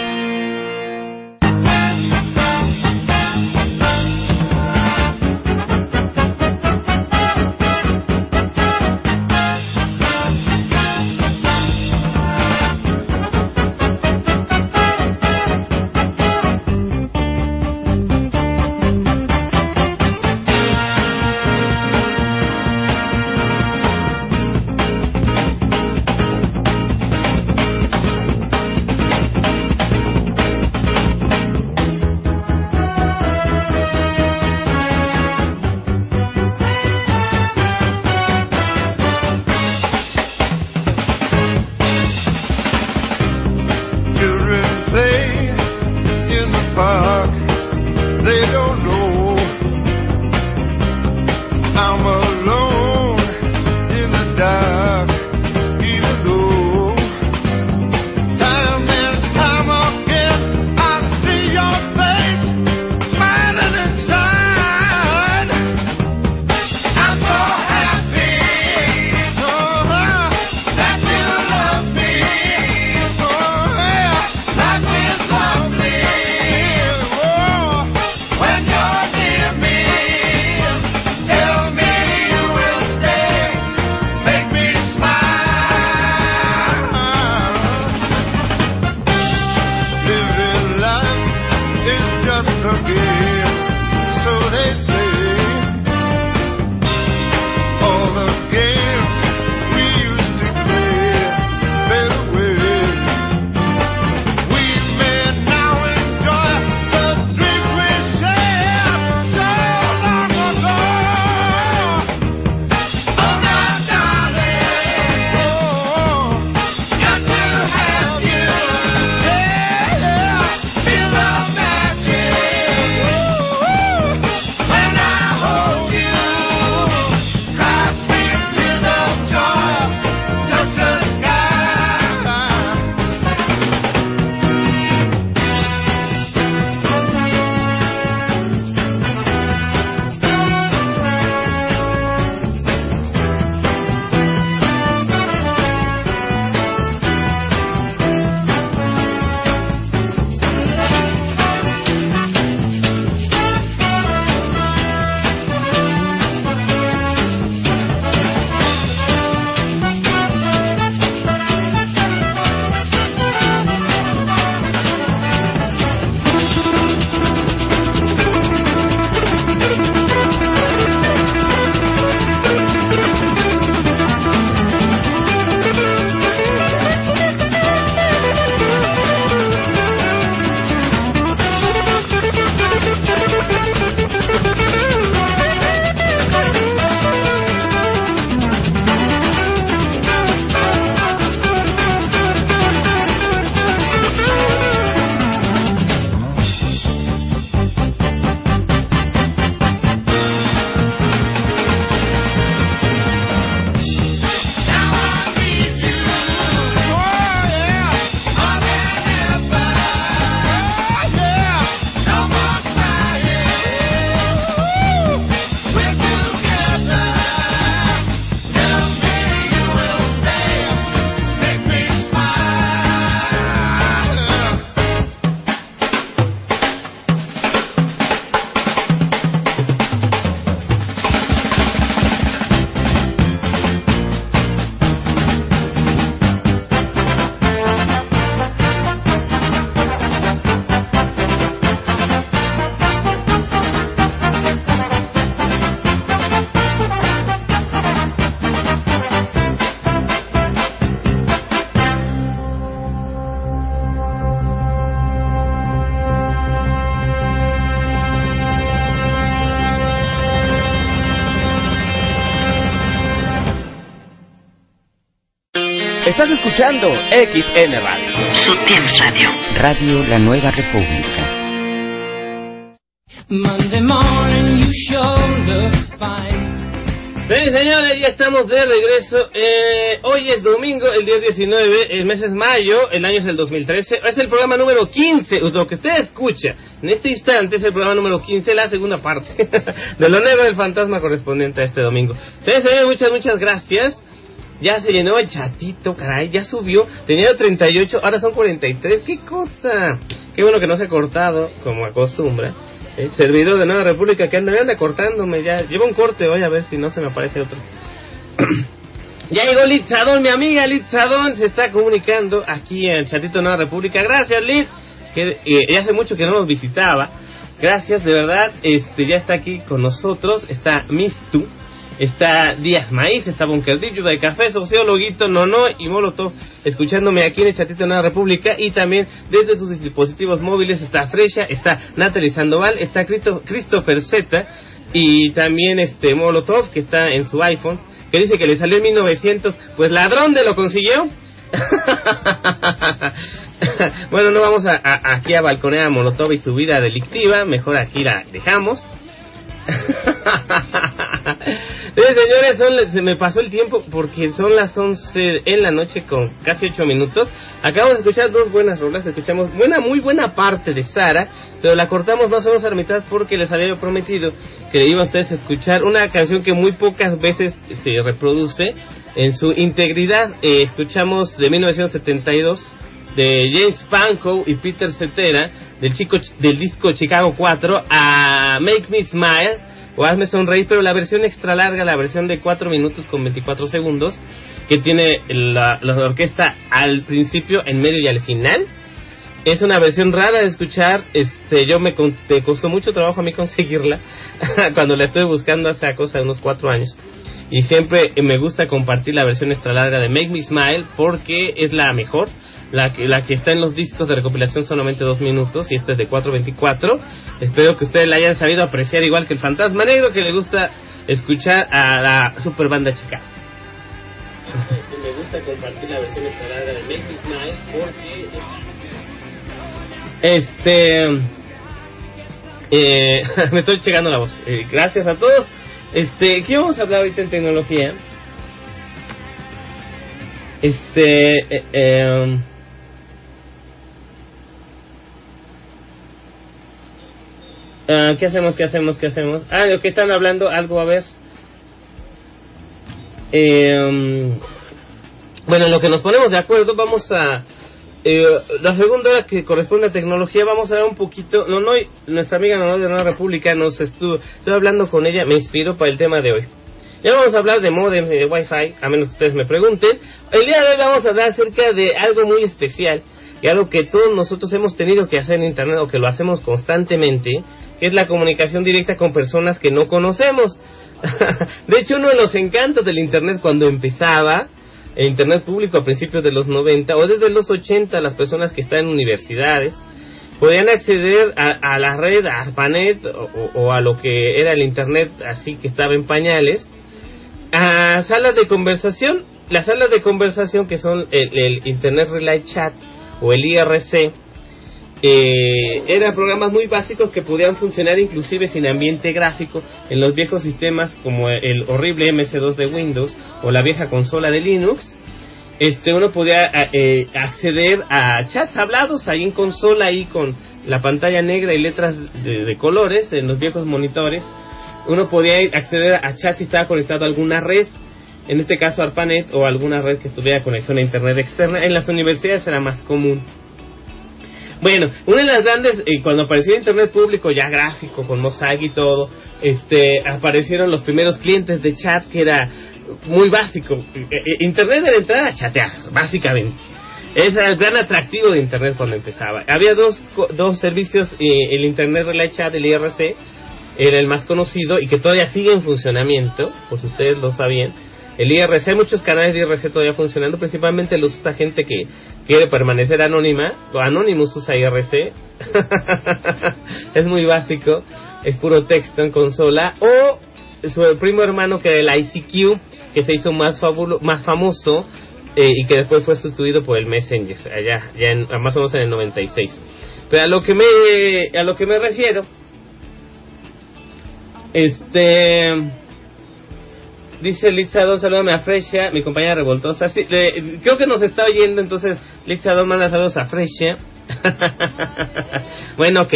Estás escuchando XN Radio. Sutil Radio. Radio La Nueva República. Monday morning you sure look fine. Sí, señores, ya estamos de regreso. Eh, hoy es domingo, el día 19, el mes es mayo, el año es el 2013. Es el programa número 15, lo que usted escucha en este instante es el programa número 15, la segunda parte de lo nuevo del fantasma correspondiente a este domingo. Sí, señores, muchas, muchas gracias. Ya se llenó el chatito, caray, ya subió. Tenía 38, ahora son 43. ¡Qué cosa! Qué bueno que no se ha cortado, como acostumbra. El servidor de Nueva República que anda, me anda cortándome ya. Lleva un corte hoy a ver si no se me aparece otro. ya llegó Litzadón, mi amiga Litzadón se está comunicando aquí en el chatito de Nueva República. Gracias, Liz. Que eh, hace mucho que no nos visitaba. Gracias, de verdad. Este ya está aquí con nosotros. Está Mistu está Díaz Maíz, está Bunkerdillo de Café, Socióloguito, Nono y Molotov, escuchándome aquí en el chatito de Nueva República y también desde sus dispositivos móviles está Fresha, está Natalie Sandoval, está Christopher Z y también este Molotov que está en su iPhone, que dice que le salió en 1900, pues ladrón de lo consiguió. bueno, no vamos a, aquí a balconear a Molotov y su vida delictiva, mejor aquí la dejamos. Sí, señores, son, se me pasó el tiempo porque son las 11 en la noche con casi 8 minutos. Acabamos de escuchar dos buenas rolas. Escuchamos buena, muy buena parte de Sara, pero la cortamos más o menos a la mitad porque les había prometido que le iba a ustedes a escuchar una canción que muy pocas veces se reproduce en su integridad. Eh, escuchamos de 1972 de James Pankow y Peter Cetera del chico del disco Chicago 4 a Make Me Smile o Hazme Sonreír, pero la versión extra larga, la versión de 4 minutos con 24 segundos, que tiene la, la orquesta al principio, en medio y al final. Es una versión rara de escuchar, este, yo me, te costó mucho trabajo a mí conseguirla cuando la estoy buscando hace cosa de unos 4 años. Y siempre me gusta compartir la versión extra larga de Make Me Smile porque es la mejor la que, la que está en los discos de recopilación solamente dos minutos y esta es de 4.24. Espero que ustedes la hayan sabido apreciar igual que el Fantasma Negro que le gusta escuchar a la super banda chica. Me gusta compartir la versión esperada de Make Me Smile porque este eh, me estoy llegando la voz. Eh, gracias a todos. Este, ¿qué vamos a hablar ahorita en tecnología? Este, eh, eh, Uh, ¿Qué hacemos? ¿Qué hacemos? ¿Qué hacemos? Ah, lo que están hablando, algo a ver. Eh, bueno, en lo que nos ponemos de acuerdo, vamos a. Eh, la segunda que corresponde a tecnología, vamos a ver un poquito. No, no, nuestra amiga no de Nueva República nos estuvo. Estoy hablando con ella, me inspiró para el tema de hoy. Ya vamos a hablar de modem y de Wi-Fi, a menos que ustedes me pregunten. El día de hoy vamos a hablar acerca de algo muy especial y algo que todos nosotros hemos tenido que hacer en Internet o que lo hacemos constantemente que es la comunicación directa con personas que no conocemos. de hecho, uno de los encantos del Internet cuando empezaba, el Internet público a principios de los 90 o desde los 80, las personas que están en universidades podían acceder a, la red, a ARPANET o, a lo que era el Internet así que estaba en pañales, a salas de conversación. Las salas de conversación que son el, el Internet Relay Chat o el IRC, eh, eran programas muy básicos que podían funcionar inclusive sin ambiente gráfico en los viejos sistemas como el horrible MS2 de Windows o la vieja consola de Linux. Este, uno podía eh, acceder a chats hablados ahí en consola, ahí con la pantalla negra y letras de, colores en los viejos monitores. Uno podía acceder a chats si estaba conectado a alguna red, en este caso ARPANET o alguna red que estuviera conexión a internet externa. En las universidades era más común. Bueno, una de las grandes, eh, cuando apareció Internet público ya gráfico, con Mosaic y todo, este, aparecieron los primeros clientes de chat que era muy básico. Eh, eh, Internet era entrar a chatear, básicamente. Ese era el gran atractivo de Internet cuando empezaba. Había dos, dos servicios, el Internet Relay Chat, el IRC, era el más conocido y que todavía sigue en funcionamiento, pues ustedes lo sabían el IRC, muchos canales de IRC todavía funcionando, principalmente los usa gente que quiere permanecer anónima, o Anonymous usa IRC, es muy básico, es puro texto en consola, o su primo hermano que el ICQ, que se hizo más, más famoso, eh, y que después fue sustituido por el Messenger, allá, ya en, más o menos en el 96. Pero a lo que me, a lo que me refiero, este, dice Litzador, salúdame a Fresia, mi compañera revoltosa. Sí, le- creo que nos está oyendo, entonces Litzador manda saludos a Fresia. bueno, ok.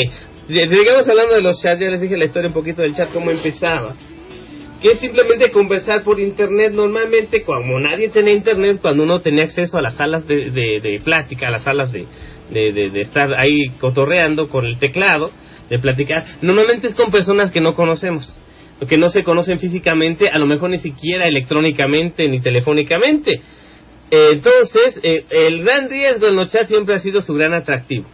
Sigamos hablando de los chats, ya les dije la historia un poquito del chat, cómo empezaba. Que es simplemente conversar por internet. Normalmente, como nadie tenía internet, cuando uno tenía acceso a las salas de, de, plática, a las salas de- de estar ahí cotorreando con el teclado, de platicar, normalmente es con personas que no conocemos, que no se conocen físicamente, a lo mejor ni siquiera electrónicamente ni telefónicamente. Entonces, eh, el gran riesgo en los chats siempre ha sido su gran atractivo.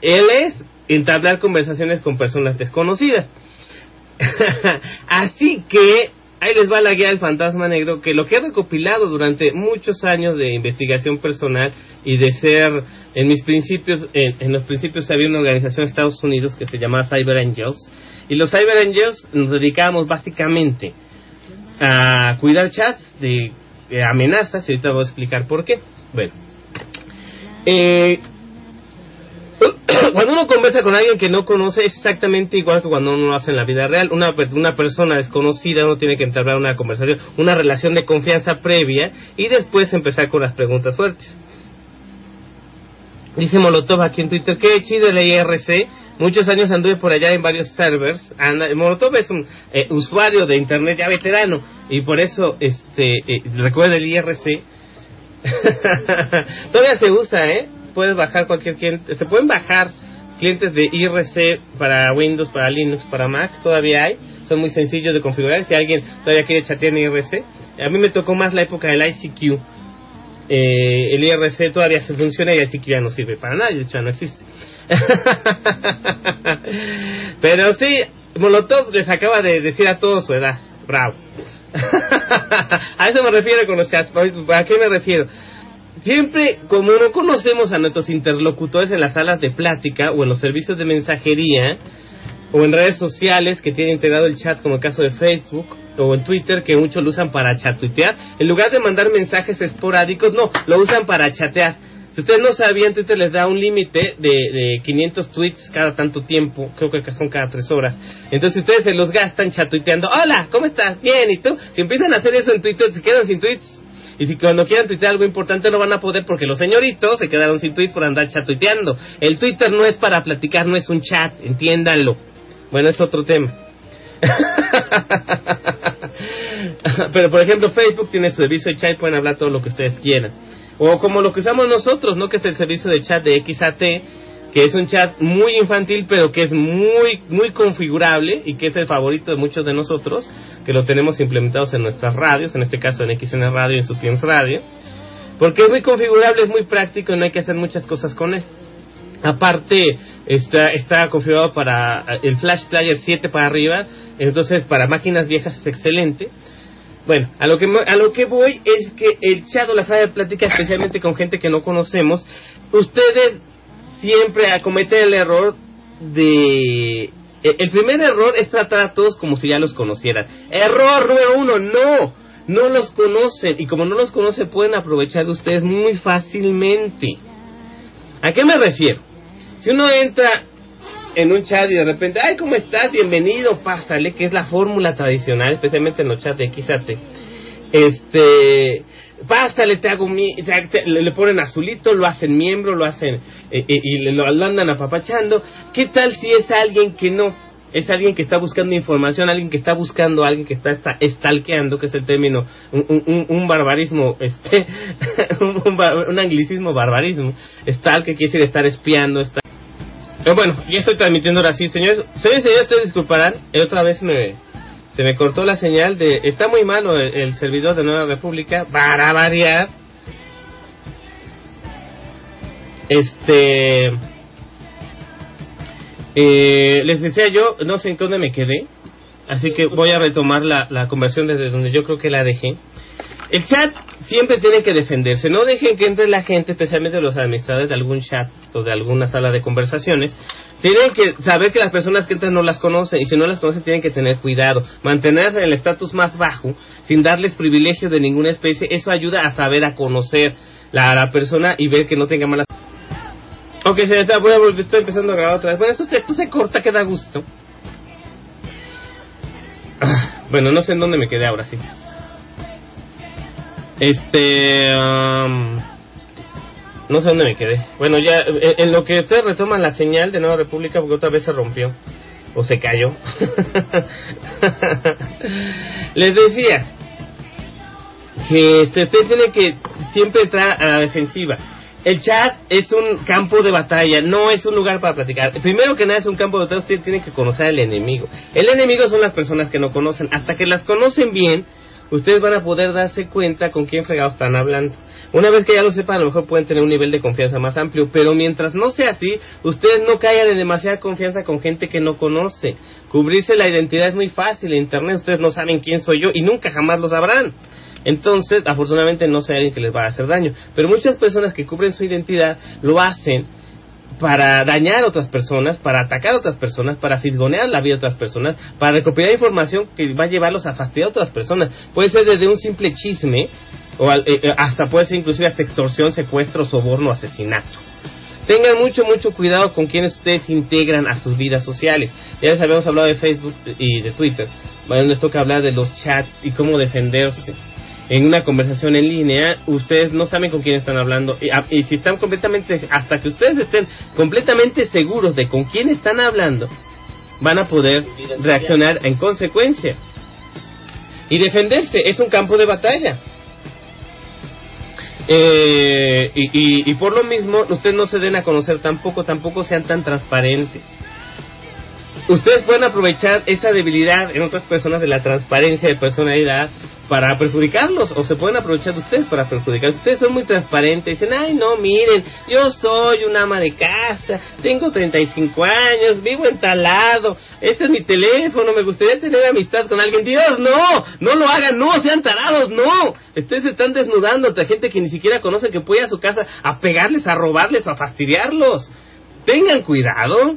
Él es entablar conversaciones con personas desconocidas. Así que ahí les va la guía del fantasma negro, que lo que he recopilado durante muchos años de investigación personal y de ser, en mis principios, en, en los principios había una organización en Estados Unidos que se llamaba Cyber Angels, y los Cyber Angels nos dedicábamos básicamente a cuidar chats de, amenazas, y ahorita voy a explicar por qué. Bueno, eh, cuando uno conversa con alguien que no conoce es exactamente igual que cuando uno lo hace en la vida real. Una, per- una persona desconocida uno tiene que entablar una conversación, una relación de confianza previa y después empezar con las preguntas fuertes. Dice Molotov aquí en Twitter, qué chido el IRC. Muchos años anduve por allá en varios servers. Anda- Molotov es un eh, usuario de internet ya veterano y por eso este eh, recuerda el IRC. Todavía se usa, ¿eh? Puedes bajar cualquier cliente. Se pueden bajar clientes de IRC para Windows, para Linux, para Mac. Todavía hay. Son muy sencillos de configurar. Si alguien todavía quiere chatear en IRC. A mí me tocó más la época del ICQ. Eh, el IRC todavía se funciona y el ICQ ya no sirve para nada. De hecho, ya no existe. Pero sí, Molotov les acaba de decir a todos su edad. Bravo. a eso me refiero con los chats. ¿A qué me refiero? Siempre, como no conocemos a nuestros interlocutores en las salas de plática o en los servicios de mensajería o en redes sociales que tienen integrado el chat, como el caso de Facebook o en Twitter, que muchos lo usan para chatuitear, en lugar de mandar mensajes esporádicos, no, lo usan para chatear. Si ustedes no sabían, Twitter les da un límite de, de 500 tweets cada tanto tiempo, creo que son cada tres horas. Entonces ustedes se los gastan chatuiteando, hola, ¿cómo estás? Bien, ¿y tú? Si empiezan a hacer eso en Twitter, se quedan sin tweets. Y si cuando quieran tuitear algo importante no van a poder porque los señoritos se quedaron sin tweets por andar chatuiteando. El Twitter no es para platicar, no es un chat, entiéndanlo. Bueno, es otro tema. Pero por ejemplo, Facebook tiene su servicio de chat y pueden hablar todo lo que ustedes quieran. O como lo que usamos nosotros, ¿no? Que es el servicio de chat de XAT, que es un chat muy infantil, pero que es muy, muy configurable y que es el favorito de muchos de nosotros, que lo tenemos implementados en nuestras radios, en este caso en XN Radio y en su Teams Radio. Porque es muy configurable, es muy práctico y no hay que hacer muchas cosas con él. Aparte, está, está configurado para eh, el Flash Player 7 para arriba, entonces para máquinas viejas es excelente. Bueno, a lo que a lo que voy es que el chat o la sala de plática, especialmente con gente que no conocemos, ustedes siempre acometen el error de el el primer error es tratar a todos como si ya los conocieran. Error número uno, no, no los conocen y como no los conocen pueden aprovechar de ustedes muy fácilmente. ¿A qué me refiero? Si uno entra en un chat y de repente, ay, ¿cómo estás? Bienvenido, pásale, que es la fórmula tradicional, especialmente en los chats de XAT. Este, pásale, te hago mi, te- te- le, ponen azulito, lo hacen miembro, lo hacen eh, eh, y lo, lo andan apapachando. ¿Qué tal si es alguien que no? Es alguien que está buscando información, alguien que está buscando, alguien que está, está stalkeando, que es el término, un, un- un- barbarismo, este, un, un anglicismo barbarismo. Stalk, que quiere decir estar espiando, estar pero bueno, ya estoy transmitiendo ahora sí, señores. Señores, señores, ustedes disculparán. eh, Otra vez me, se me cortó la señal de... Está muy malo el, el servidor de Nueva República. Para variar. Este... eh, les decía yo, no sé en dónde me quedé. Así que voy a retomar la, la conversión desde donde yo creo que la dejé. El chat siempre tiene que defenderse. No dejen que entre la gente, especialmente los administradores de algún chat o de alguna sala de conversaciones. Tienen que saber que las personas que entran no las conocen y si no las conocen tienen que tener cuidado. Mantenerse en el estatus más bajo sin darles privilegios de ninguna especie. Eso ayuda a saber, a conocer la, la persona y ver que no tenga malas. Ok, se está, voy a volver, estoy empezando a grabar otra vez. Bueno, esto se corta, que da gusto. Ah, Bueno, no sé en dónde me quedé ahora sí. Este. no sé dónde me quedé. Bueno, ya. eh, En lo que ustedes retoman la señal de Nueva República, porque otra vez se rompió. O se cayó. Les decía. Que este, usted tiene que siempre entrar a la defensiva. El chat es un campo de batalla, no es un lugar para platicar. Primero que nada es un campo de batalla, usted tiene que conocer al enemigo. El enemigo son las personas que no conocen. Hasta que las conocen bien, ustedes van a poder darse cuenta con quién fregados están hablando. Una vez que ya lo sepan, a lo mejor pueden tener un nivel de confianza más amplio, pero mientras no sea así, ustedes no caigan en demasiada confianza con gente que no conoce. Cubrirse la identidad es muy fácil, en internet ustedes no saben quién soy yo y nunca jamás lo sabrán. Entonces, afortunadamente no sé alguien que les va a hacer daño. Pero muchas personas que cubren su identidad lo hacen para dañar a otras personas, para atacar a otras personas, para fisgonear la vida de otras personas, para recopilar información que va a llevarlos a fastidiar a otras personas. Puede ser desde un simple chisme o eh, eh, hasta puede ser inclusive hasta extorsión, secuestro, soborno, asesinato. Tengan mucho, mucho cuidado con quienes ustedes integran a sus vidas sociales. Ya les habíamos hablado de Facebook y de Twitter. Bueno, les toca hablar de los chats y cómo defenderse. En una conversación en línea, ustedes no saben con quién están hablando. Y, a- y si están completamente, hasta que ustedes estén completamente seguros de con quién están hablando, van a poder reaccionar en consecuencia. Y defenderse es un campo de batalla. Eh, y, y- y por lo mismo, ustedes no se den a conocer tampoco, tampoco sean tan transparentes. Ustedes pueden aprovechar esa debilidad en otras personas de la transparencia de personalidad para perjudicarlos, o se pueden aprovechar de ustedes para perjudicarlos. Ustedes son muy transparentes, dicen, ay no, miren, yo soy una ama de casa, tengo 35 años, vivo en tal este es mi teléfono, me gustaría tener amistad con alguien. Dios, no, no lo hagan, no, sean tarados, no. Ustedes están desnudando ante gente que ni siquiera conoce que puede ir a su casa a pegarles, a robarles, a fastidiarlos. Tengan cuidado.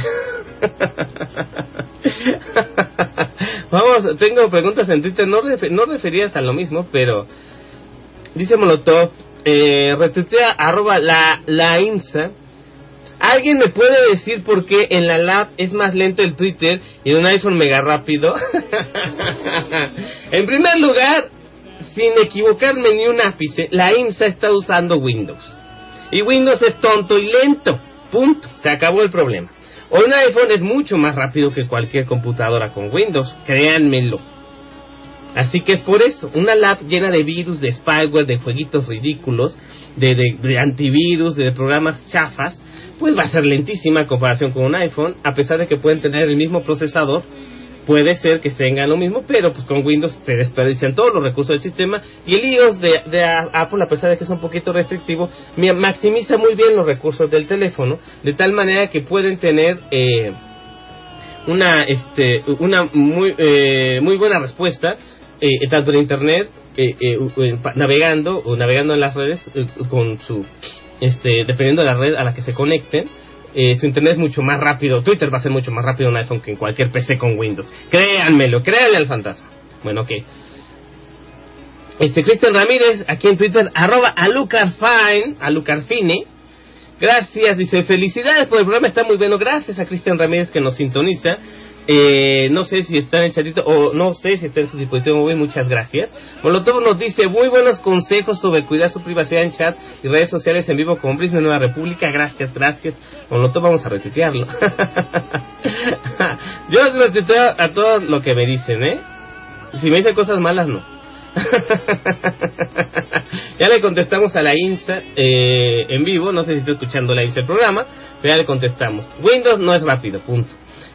Vamos, tengo preguntas en Twitter, no, refe- no referidas a lo mismo, pero dice Molotov, eh, retuitea arroba la, la IMSA. ¿Alguien me puede decir por qué en la lab es más lento el Twitter y un iPhone mega rápido? en primer lugar, sin equivocarme ni un ápice, la IMSA está usando Windows. Y Windows es tonto y lento. Punto. Se acabó el problema. Un iPhone es mucho más rápido que cualquier computadora con Windows, créanmelo. Así que es por eso, una lab llena de virus, de spyware, de jueguitos ridículos, de, de- de antivirus, de programas chafas, pues va a ser lentísima en comparación con un iPhone, a pesar de que pueden tener el mismo procesador, puede ser que tengan lo mismo, pero pues con Windows se desperdician todos los recursos del sistema y el iOS de, Apple, a pesar de que es un poquito restrictivo, mi- maximiza muy bien los recursos del teléfono, de tal manera que pueden tener eh, una este una muy eh, muy buena respuesta eh, tanto en internet eh, eh, navegando o navegando en las redes eh, con su este dependiendo de la red a la que se conecten eh, su internet es mucho más rápido Twitter va a ser mucho más rápido un iPhone que en cualquier PC con Windows créanmelo créanle al fantasma bueno ok este Cristian Ramírez aquí en Twitter arroba alucarfine alucarfine Gracias, dice, felicidades por el programa, está muy bueno. Gracias a Cristian Ramírez que nos sintoniza. Eh, no sé si está en el chatito o no sé si está en su dispositivo móvil, muchas gracias. Molotov nos dice muy buenos consejos sobre cuidar su privacidad en chat y redes sociales en vivo con Brisbane Nueva República. Gracias, gracias. Molotov vamos a retuitearlo. Yo retuiteo a todo lo que me dicen, ¿eh? Si me dicen cosas malas, no. ya le contestamos a la INSA eh, en vivo, no sé si está escuchando la INSA el programa, pero ya le contestamos. Windows no es rápido, punto.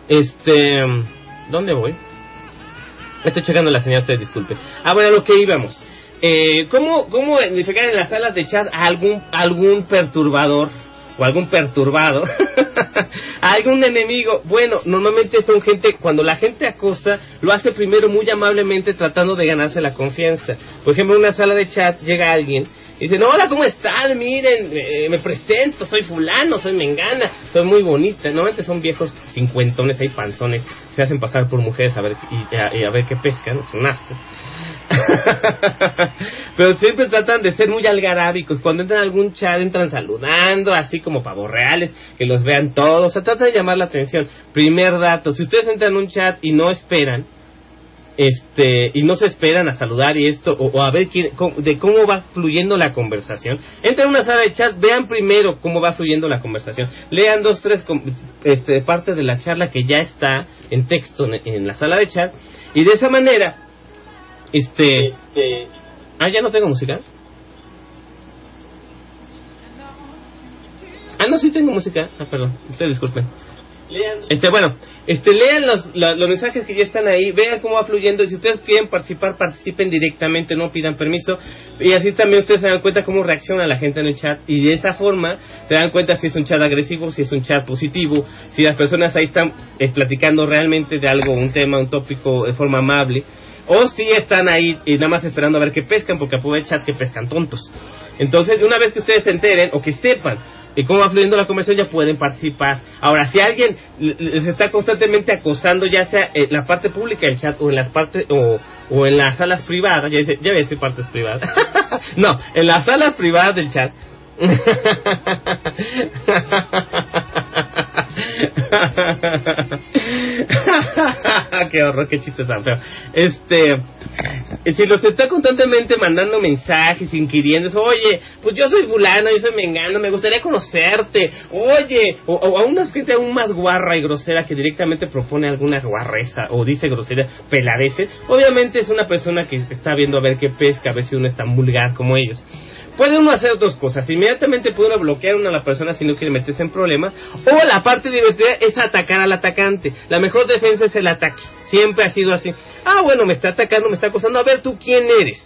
Este, ¿dónde voy? Estoy checando la señal, ustedes disculpen. Ah, bueno, lo que íbamos. Eh, ¿cómo, ¿Cómo identificar en las salas de chat a algún, algún perturbador? o algún perturbado, algún enemigo, bueno, normalmente son gente, cuando la gente acosa, lo hace primero muy amablemente tratando de ganarse la confianza. Por ejemplo, en una sala de chat llega alguien y dice, hola, ¿cómo están? Miren, eh, me presento, soy fulano, soy mengana, soy muy bonita. Normalmente son viejos cincuentones, hay panzones, se hacen pasar por mujeres a ver, y, a, y a ver qué pescan, es un asco. Pero siempre tratan de ser muy algarábicos. Cuando entran a algún chat, entran saludando, así como pavos reales, que los vean todos. O sea, tratan de llamar la atención. Primer dato, si ustedes entran en un chat y no esperan, este y no se esperan a saludar y esto o, o a ver quién, cómo- de cómo va fluyendo la conversación. Entren a una sala de chat vean primero cómo va fluyendo la conversación. Lean dos tres este, partes de la charla que ya está en texto en, en la sala de chat. Y de esa manera este, ah ya no tengo música. Ah no sí tengo música. Ah perdón ustedes disculpen este, bueno, este, lean los, los mensajes que ya están ahí, vean cómo va fluyendo. Y si ustedes quieren participar, participen directamente, no pidan permiso. Y así también ustedes se dan cuenta cómo reacciona la gente en el chat. Y de esa forma se dan cuenta si es un chat agresivo, si es un chat positivo, si las personas ahí están eh, platicando realmente de algo, un tema, un tópico de forma amable. O si están ahí y nada más esperando a ver qué pescan, porque aprovechan que pescan tontos. Entonces, una vez que ustedes se enteren o que sepan de cómo va fluyendo la conversación, ya pueden participar. Ahora, si alguien les está constantemente acosando, ya sea en la parte pública del chat o en las partes o, o en las salas privadas, ya, dice- ya voy a decir partes privadas. no, en las salas privadas del chat. qué horror, qué chiste tan feo. Este, si los está constantemente mandando mensajes, inquiriendo, oye, pues yo soy fulano, yo soy mengano, me gustaría conocerte, oye, o, o a una gente aún más guarra y grosera que directamente propone alguna guarreza o dice grosería, peladeces, obviamente es una persona que está viendo a ver qué pesca, a ver si uno es tan vulgar como ellos. Puede uno hacer dos cosas. Inmediatamente puede uno bloquear a la persona si no quiere meterse en problemas. O la parte divertida es atacar al atacante. La mejor defensa es el ataque. Siempre ha sido así. Ah, bueno, me está atacando, me está acosando. A ver, ¿tú quién eres?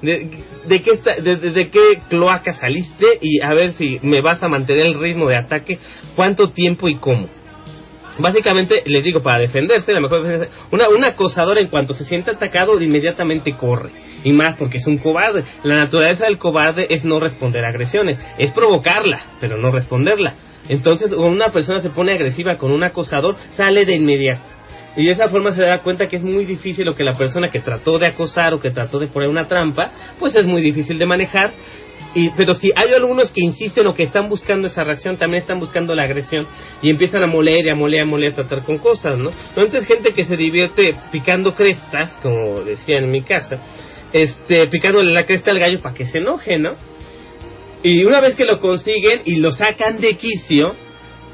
¿De, qué, está, de- de qué cloaca saliste? Y a ver si me vas a mantener el ritmo de ataque. ¿Cuánto tiempo y cómo? Básicamente, les digo, para defenderse, la mejor defensa, una, un acosador en cuanto se siente atacado, inmediatamente corre. Y más porque es un cobarde. La naturaleza del cobarde es no responder a agresiones, es provocarla, pero no responderla. Entonces, cuando una persona se pone agresiva con un acosador, sale de inmediato. Y de esa forma se da cuenta que es muy difícil lo que la persona que trató de acosar o que trató de poner una trampa, pues es muy difícil de manejar. Y, pero si hay algunos que insisten o que están buscando esa reacción, también están buscando la agresión y empiezan a moler y a moler y a moler, a tratar con cosas, ¿no? Entonces gente que se divierte picando crestas, como decía en mi casa, este, picándole la cresta al gallo para que se enoje, ¿no? Y una vez que lo consiguen y lo sacan de quicio,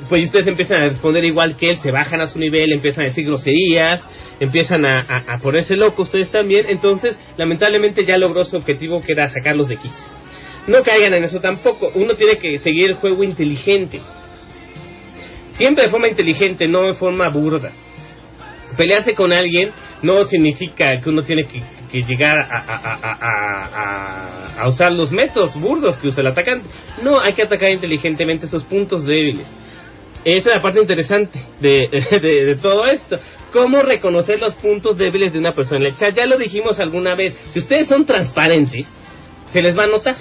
pues ustedes empiezan a responder igual que él, se bajan a su nivel, empiezan a decir groserías, empiezan a, a- a ponerse locos ustedes también, entonces lamentablemente ya logró su objetivo que era sacarlos de quicio. No caigan en eso tampoco, uno tiene que seguir el juego inteligente. Siempre de forma inteligente, no de forma burda. Pelearse con alguien no significa que uno tiene que, que llegar a, a- usar los métodos burdos que usa el atacante. No, hay que atacar inteligentemente esos puntos débiles. Esa es la parte interesante de todo esto. ¿Cómo reconocer los puntos débiles de una persona en el chat? Ya lo dijimos alguna vez. Si ustedes son transparentes, se les va a notar.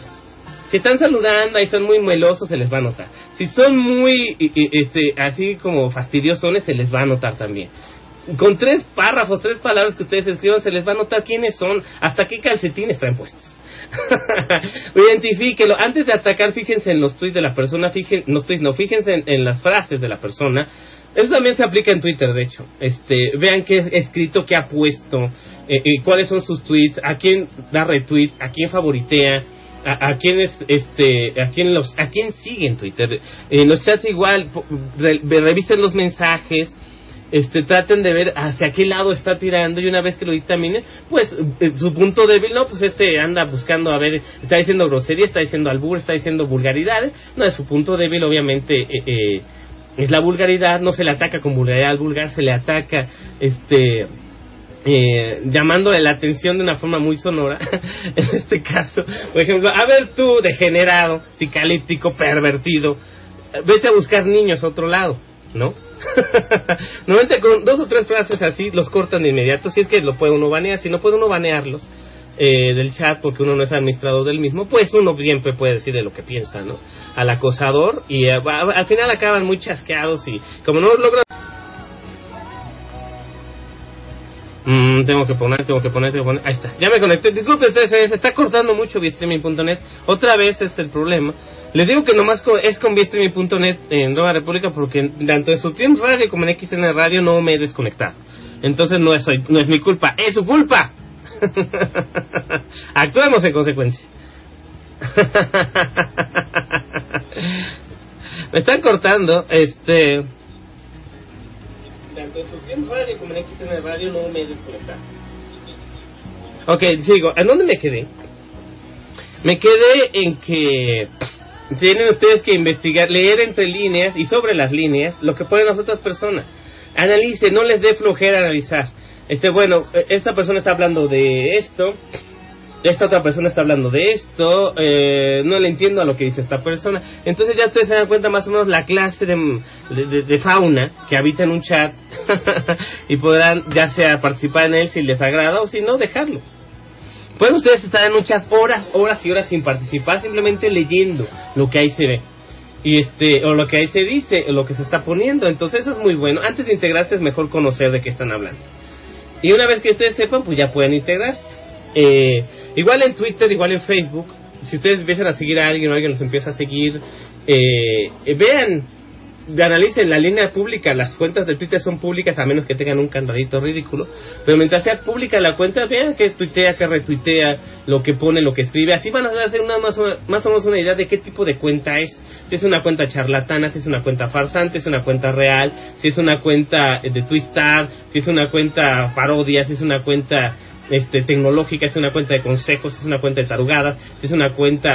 Si están saludando y están muy melosos, se les va a notar. Si son muy, este, así como fastidiosones, se les va a notar también. Con tres párrafos, tres palabras que ustedes escriban, se les va a notar quiénes son, hasta qué calcetines traen puestos. Identifíquelo. Antes de atacar, fíjense en los tweets de la persona, fíjense, no, fíjense en, las frases de la persona. Eso también se aplica en Twitter, de hecho. Este, vean qué escrito, qué ha puesto, eh, eh, cuáles son sus tweets, a quién da retweet, a quién favoritea, a, a este, a quién los, a quién sigue en Twitter. En los chats igual, re- revisen los mensajes, este, traten de ver hacia qué lado está tirando y una vez que lo dictaminen, pues eh, su punto débil, no, pues este anda buscando a ver, está diciendo grosería, está diciendo albur, está diciendo vulgaridades, no es su punto débil, obviamente, eh, eh, es la vulgaridad, no se le ataca con vulgaridad al vulgar, se le ataca, este, eh, llamándole la atención de una forma muy sonora, en este caso, por ejemplo, a ver tú, degenerado, psicalíptico, pervertido, vete a buscar niños a otro lado, ¿no? Normalmente con dos o tres frases así los cortan de inmediato, si es que lo puede uno banear, si no puede uno banearlos eh, del chat porque uno no es administrador del mismo, pues uno siempre puede decirle lo que piensa, ¿no? Al acosador y eh, al final acaban muy chasqueados y como no logra... Mm, tengo que poner, tengo que poner, tengo que poner. Ahí está. Ya me conecté. Disculpen, ustedes, se se está cortando mucho Bistreaming.net. Otra vez es el problema. Les digo que nomás es con Bistreaming.net en Nueva República porque tanto en su tiempo radio como en XN Radio no me he desconectado. Entonces no es, no es mi culpa, es su culpa. Actuemos en consecuencia. me están cortando, este... En radio como en XN Radio no me he desconectado. Ok, sigo. ¿En dónde me quedé? Me quedé en que tienen ustedes que investigar, leer entre líneas y sobre las líneas lo que ponen las otras personas. Analice, no les dé flojera analizar. Este, bueno, esta persona está hablando de esto, esta otra persona está hablando de esto, eh, no le entiendo a lo que dice esta persona. Entonces ya ustedes se dan cuenta más o menos la clase de, de- fauna que habita en un chat y podrán ya sea participar en él si les agrada o si no, dejarlo. Pueden ustedes estar en un chat horas, horas y horas sin participar, simplemente leyendo lo que ahí se ve. Y este, o lo que ahí se dice, o lo que se está poniendo. Entonces eso es muy bueno. Antes de integrarse es mejor conocer de qué están hablando. Y una vez que ustedes sepan, pues ya pueden integrarse. Eh, igual en Twitter, igual en Facebook. Si ustedes empiezan a seguir a alguien o alguien los empieza a seguir, eh, vean, analicen la línea pública. Las cuentas de Twitter son públicas a menos que tengan un candadito ridículo. Pero mientras sea pública la cuenta, vean que tuitea, que retuitea, lo que pone, lo que escribe. Así van a hacer una más, o, más o menos una idea de qué tipo de cuenta es. Si es una cuenta charlatana, si es una cuenta farsante, si es una cuenta real, si es una cuenta de Twistar, si es una cuenta parodia, si es una cuenta este, tecnológica, es una cuenta de consejos, es una cuenta de tarugadas, es una cuenta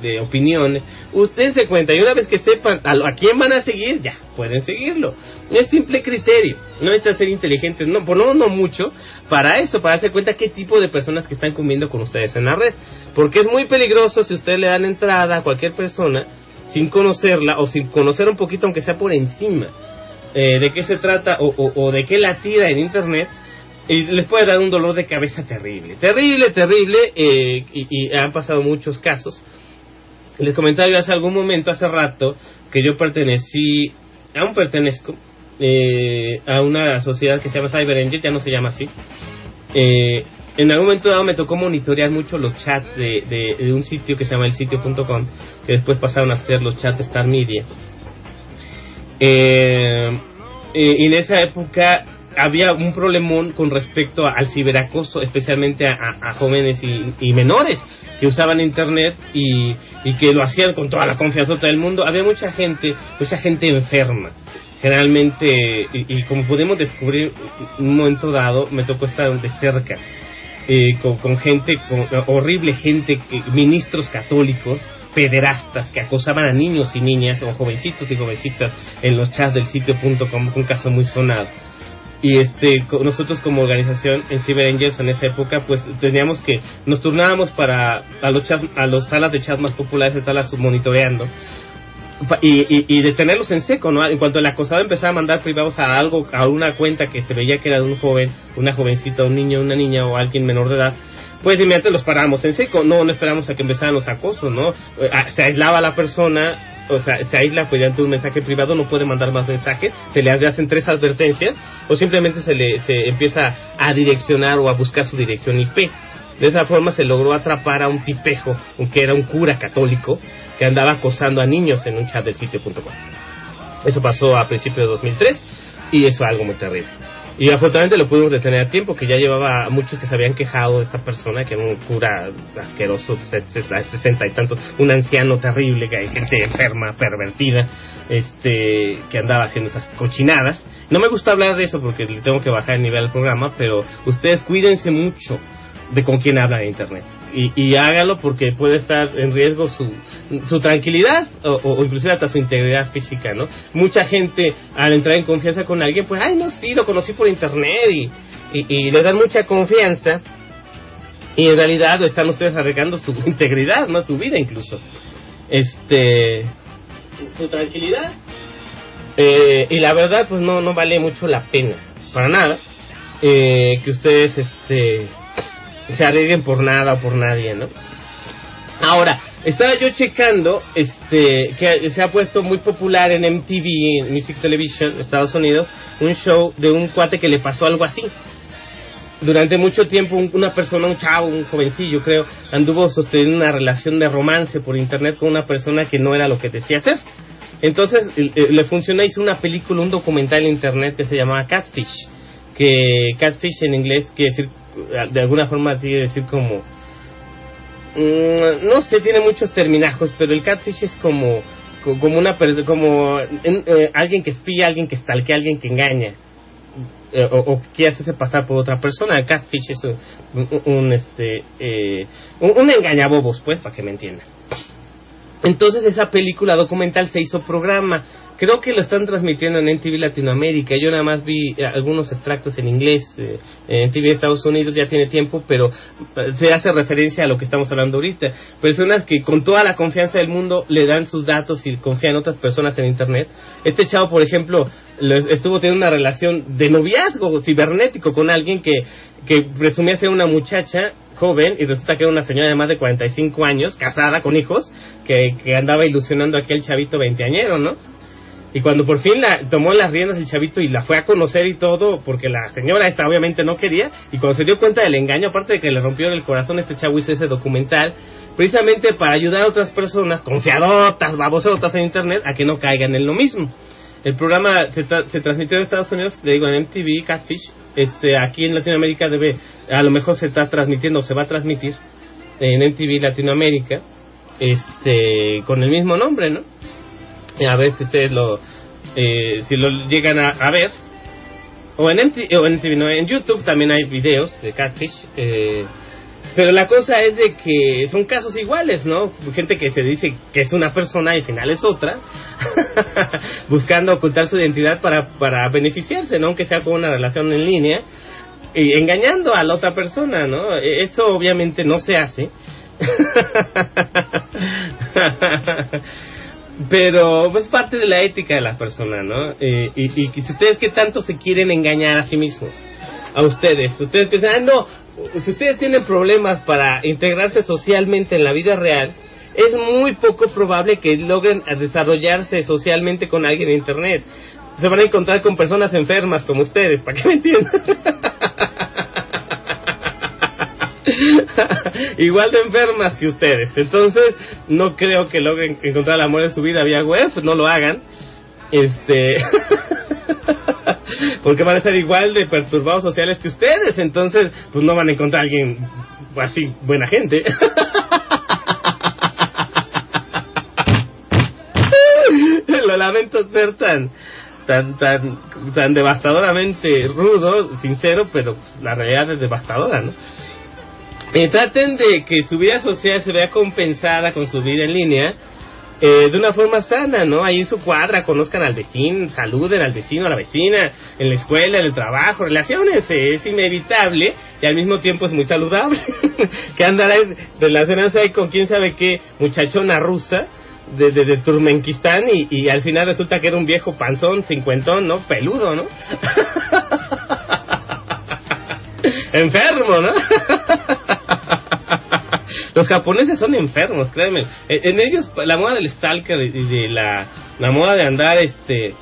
de, opiniones. Ustedes se cuenta y una vez que sepan a, a quién van a seguir, ya pueden seguirlo. Es simple criterio, no necesitan ser inteligentes, no, por no, no mucho, para eso, para darse cuenta qué tipo de personas que están conviviendo con ustedes en la red. Porque es muy peligroso si ustedes le dan entrada a cualquier persona sin conocerla o sin conocer un poquito, aunque sea por encima, eh, de qué se trata o, o- o de qué la tira en internet y les puede dar un dolor de cabeza terrible, terrible, terrible, eh, y, y han pasado muchos casos. Les comentaba yo hace algún momento, hace rato, que yo pertenecí, aún pertenezco, eh, a una sociedad que se llama Cyber Angel, ya no se llama así. Eh, en algún momento dado me tocó monitorear mucho los chats de, de- un sitio que se llama el sitio.com, que después pasaron a ser los chats Star Media. Eh, eh, en esa época había un problemón con respecto al ciberacoso, especialmente a, a- jóvenes y, y menores que usaban internet y, que lo hacían con toda la confianza del mundo. Había mucha gente, mucha gente enferma. Generalmente, y, como pudimos descubrir en un momento dado, me tocó estar de cerca eh, con, con gente, con horrible gente, ministros católicos, pederastas que acosaban a niños y niñas, o jovencitos y jovencitas en los chats del sitio.com, un caso muy sonado. Y este, nosotros como organización en Cyber Angels en esa época, pues teníamos que, nos turnábamos para a los chats, a las salas de chat más populares, estarlas monitoreando y, y, y detenerlos en seco, ¿no? En cuanto el acosador empezaba a mandar privados a algo, a una cuenta que se veía que era de un joven, una jovencita, un niño, una niña o alguien menor de edad, pues de inmediato los parábamos en seco, no, no esperamos a que empezaran los acosos, ¿no? Eh, Se aislaba la persona, o sea, se aísla mediante un mensaje privado, no puede mandar más mensajes, se le hacen tres advertencias, o simplemente se le se empieza a direccionar o a buscar su dirección IP. De esa forma se logró atrapar a un tipejo, que era un cura católico, que andaba acosando a niños en un chat del sitio.com. Eso pasó a principios de 2003 y eso es algo muy terrible. Y afortunadamente lo pudimos detener a tiempo, que ya llevaba muchos que se habían quejado de esta persona, que era un cura asqueroso, se- se- sesenta y tantos, un anciano terrible, que hay gente enferma, pervertida, este, que andaba haciendo esas cochinadas. No me gusta hablar de eso porque le tengo que bajar el nivel al programa, pero ustedes cuídense mucho de con quién hablan en internet y, y hágalo porque puede estar en riesgo su, su tranquilidad o, o inclusive hasta su integridad física, ¿no? Mucha gente al entrar en confianza con alguien, pues, ay, no, sí, lo conocí por internet y, y, y le dan mucha confianza y en realidad están ustedes arriesgando su integridad, ¿no? Su vida incluso. Este... su tranquilidad. Eh, y la verdad, pues no, no vale mucho la pena, para nada, eh, que ustedes este, se arriesguen por nada o por nadie, ¿no? Ahora, estaba yo checando este que se ha puesto muy popular en MTV, Music Television, Estados Unidos, un show de un cuate que le pasó algo así. Durante mucho tiempo un- una persona, un chavo, un jovencillo creo, anduvo sosteniendo una relación de romance por internet con una persona que no era lo que decía ser. Entonces eh, le funcionó, hizo una película, un documental en internet que se llamaba Catfish, que Catfish en inglés quiere decir, de alguna forma quiere decir como Mm, no sé, tiene muchos terminajos, pero el catfish es como co- como una como eh, alguien que espía, alguien que stalkea, alguien que engaña. Eh, o, que hace pasar por otra persona. El catfish es un, un- un, este eh, un, un engañabobos, pues, para que me entiendan. Entonces esa película documental se hizo programa. Creo que lo están transmitiendo en NTV Latinoamérica. Yo nada más vi eh, algunos extractos en inglés. eh, en NTV Estados Unidos ya tiene tiempo, pero eh, se hace referencia a lo que estamos hablando ahorita. Personas que con toda la confianza del mundo le dan sus datos y confían en otras personas en Internet. Este chavo, por ejemplo, lo- estuvo teniendo una relación de noviazgo cibernético con alguien que, que presumía ser una muchacha joven y resulta que era una señora de más de 45 años, casada con hijos, que, que andaba ilusionando a aquel chavito veinteañero, ¿no? Y cuando por fin la, tomó las riendas el chavito y la fue a conocer y todo, porque la señora esta obviamente no quería, y cuando se dio cuenta del engaño, aparte de que le rompió el corazón, este chavo hizo ese documental, precisamente para ayudar a otras personas, confiadotas, babosotas en internet, a que no caigan en lo mismo. El programa se, tra- se transmitió en Estados Unidos, le digo, en MTV, Catfish. Este, aquí en Latinoamérica debe, a lo mejor se está transmitiendo, se va a transmitir en MTV Latinoamérica, este, con el mismo nombre, ¿no? A ver si ustedes lo, eh, si lo llegan a, a ver. O en, MTV, o en MTV, no, en YouTube también hay videos de Catfish. eh, pero la cosa es de que son casos iguales, ¿no? Gente que se dice que es una persona y al final es otra, buscando ocultar su identidad para, para beneficiarse, ¿no? Aunque sea con una relación en línea, y engañando a la otra persona, ¿no? E- Eso obviamente no se hace. Pero pues parte de la ética de la persona, ¿no? Eh, y, y si ustedes que tanto se quieren engañar a sí mismos, a ustedes, ustedes piensan, ah, no, si ustedes tienen problemas para integrarse socialmente en la vida real, es muy poco probable que logren desarrollarse socialmente con alguien en Internet. Se van a encontrar con personas enfermas como ustedes, ¿para qué me entiendan? igual de enfermas que ustedes. Entonces, no creo que logren encontrar el amor de su vida vía web, no lo hagan. Este. Porque van a ser igual de perturbados sociales que ustedes. Entonces, pues no van a encontrar a alguien así, buena gente. lo lamento ser tan tan tan tan devastadoramente rudo, sincero, pero pues, la realidad es devastadora, ¿no? Eh, traten de que su vida social se vea compensada con su vida en línea eh, de una forma sana, ¿no? Ahí en su cuadra conozcan al vecino, saluden al vecino, a la vecina, en la escuela, en el trabajo, relaciones, es inevitable y al mismo tiempo es muy saludable. que andará relacionándose ahí con quién sabe qué muchachona rusa de, de, de Turmenquistán y, y al final resulta que era un viejo panzón, cincuentón, ¿no? Peludo, ¿no? Enfermo, ¿no? Los japoneses son enfermos, créeme. En ellos la moda del stalker y de la, la moda de andar este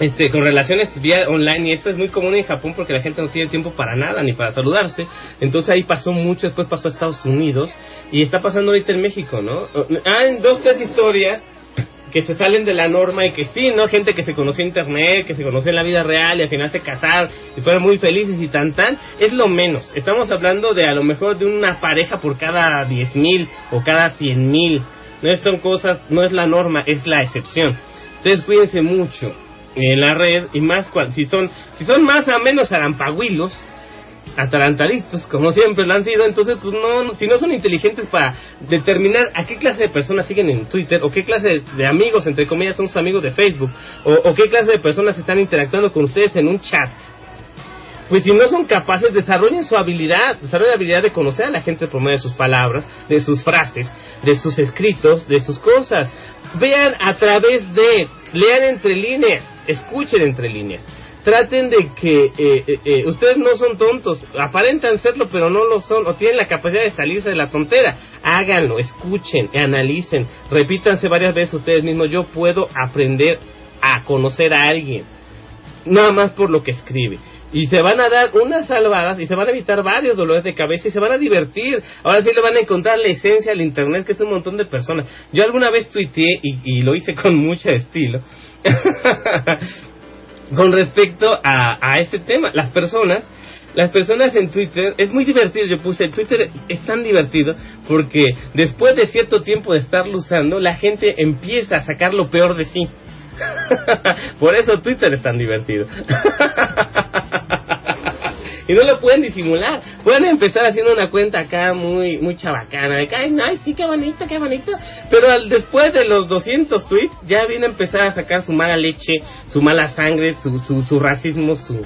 este con relaciones vía online y eso es muy común en Japón porque la gente no tiene tiempo para nada ni para saludarse. Entonces ahí pasó mucho, después pasó a Estados Unidos y está pasando ahorita en México, ¿no? Hay dos tres historias que se salen de la norma y que sí, ¿no? Gente que se conoció en internet, que se conoció en la vida real y al final se casaron y fueron muy felices y tan tan, es lo menos. Estamos hablando de a lo mejor de una pareja por cada diez mil o cada cien mil. No son cosas, no es la norma, es la excepción. Entonces cuídense mucho en la red y más si son, si son más o menos arampaguilos, atarantaditos, como siempre lo han sido, entonces pues no, si no son inteligentes para determinar a qué clase de personas siguen en Twitter, o qué clase de, amigos, entre comillas, son sus amigos de Facebook, o, qué clase de personas están interactuando con ustedes en un chat. pues si no son capaces, desarrollen su habilidad, desarrollen la habilidad de conocer a la gente por medio de sus palabras, de sus frases, de sus escritos, de sus cosas. Vean a través de, lean entre líneas, escuchen entre líneas. Traten de que eh, eh, eh, ustedes no son tontos, aparentan serlo, pero no lo son, o tienen la capacidad de salirse de la tontera. Háganlo, escuchen, analicen, repítanse varias veces ustedes mismos. Yo puedo aprender a conocer a alguien, nada más por lo que escribe y se van a dar unas salvadas y se van a evitar varios dolores de cabeza y se van a divertir. Ahora sí le van a encontrar la esencia al internet que es un montón de personas. Yo alguna vez tuiteé y, y lo hice con mucho estilo. con respecto a, a ese tema, las personas las personas en Twitter, es muy divertido, yo puse, Twitter es tan divertido porque después de cierto tiempo de estarlo usando, la gente empieza a sacar lo peor de sí. Por eso Twitter es tan divertido. y no lo pueden disimular. Pueden empezar haciendo una cuenta acá muy muy chabacana, de que, ay, sí, qué bonito, qué bonito. Pero al, después de los 200 tweets, ya viene a empezar a sacar su mala leche, su mala sangre, su, su, su racismo, su,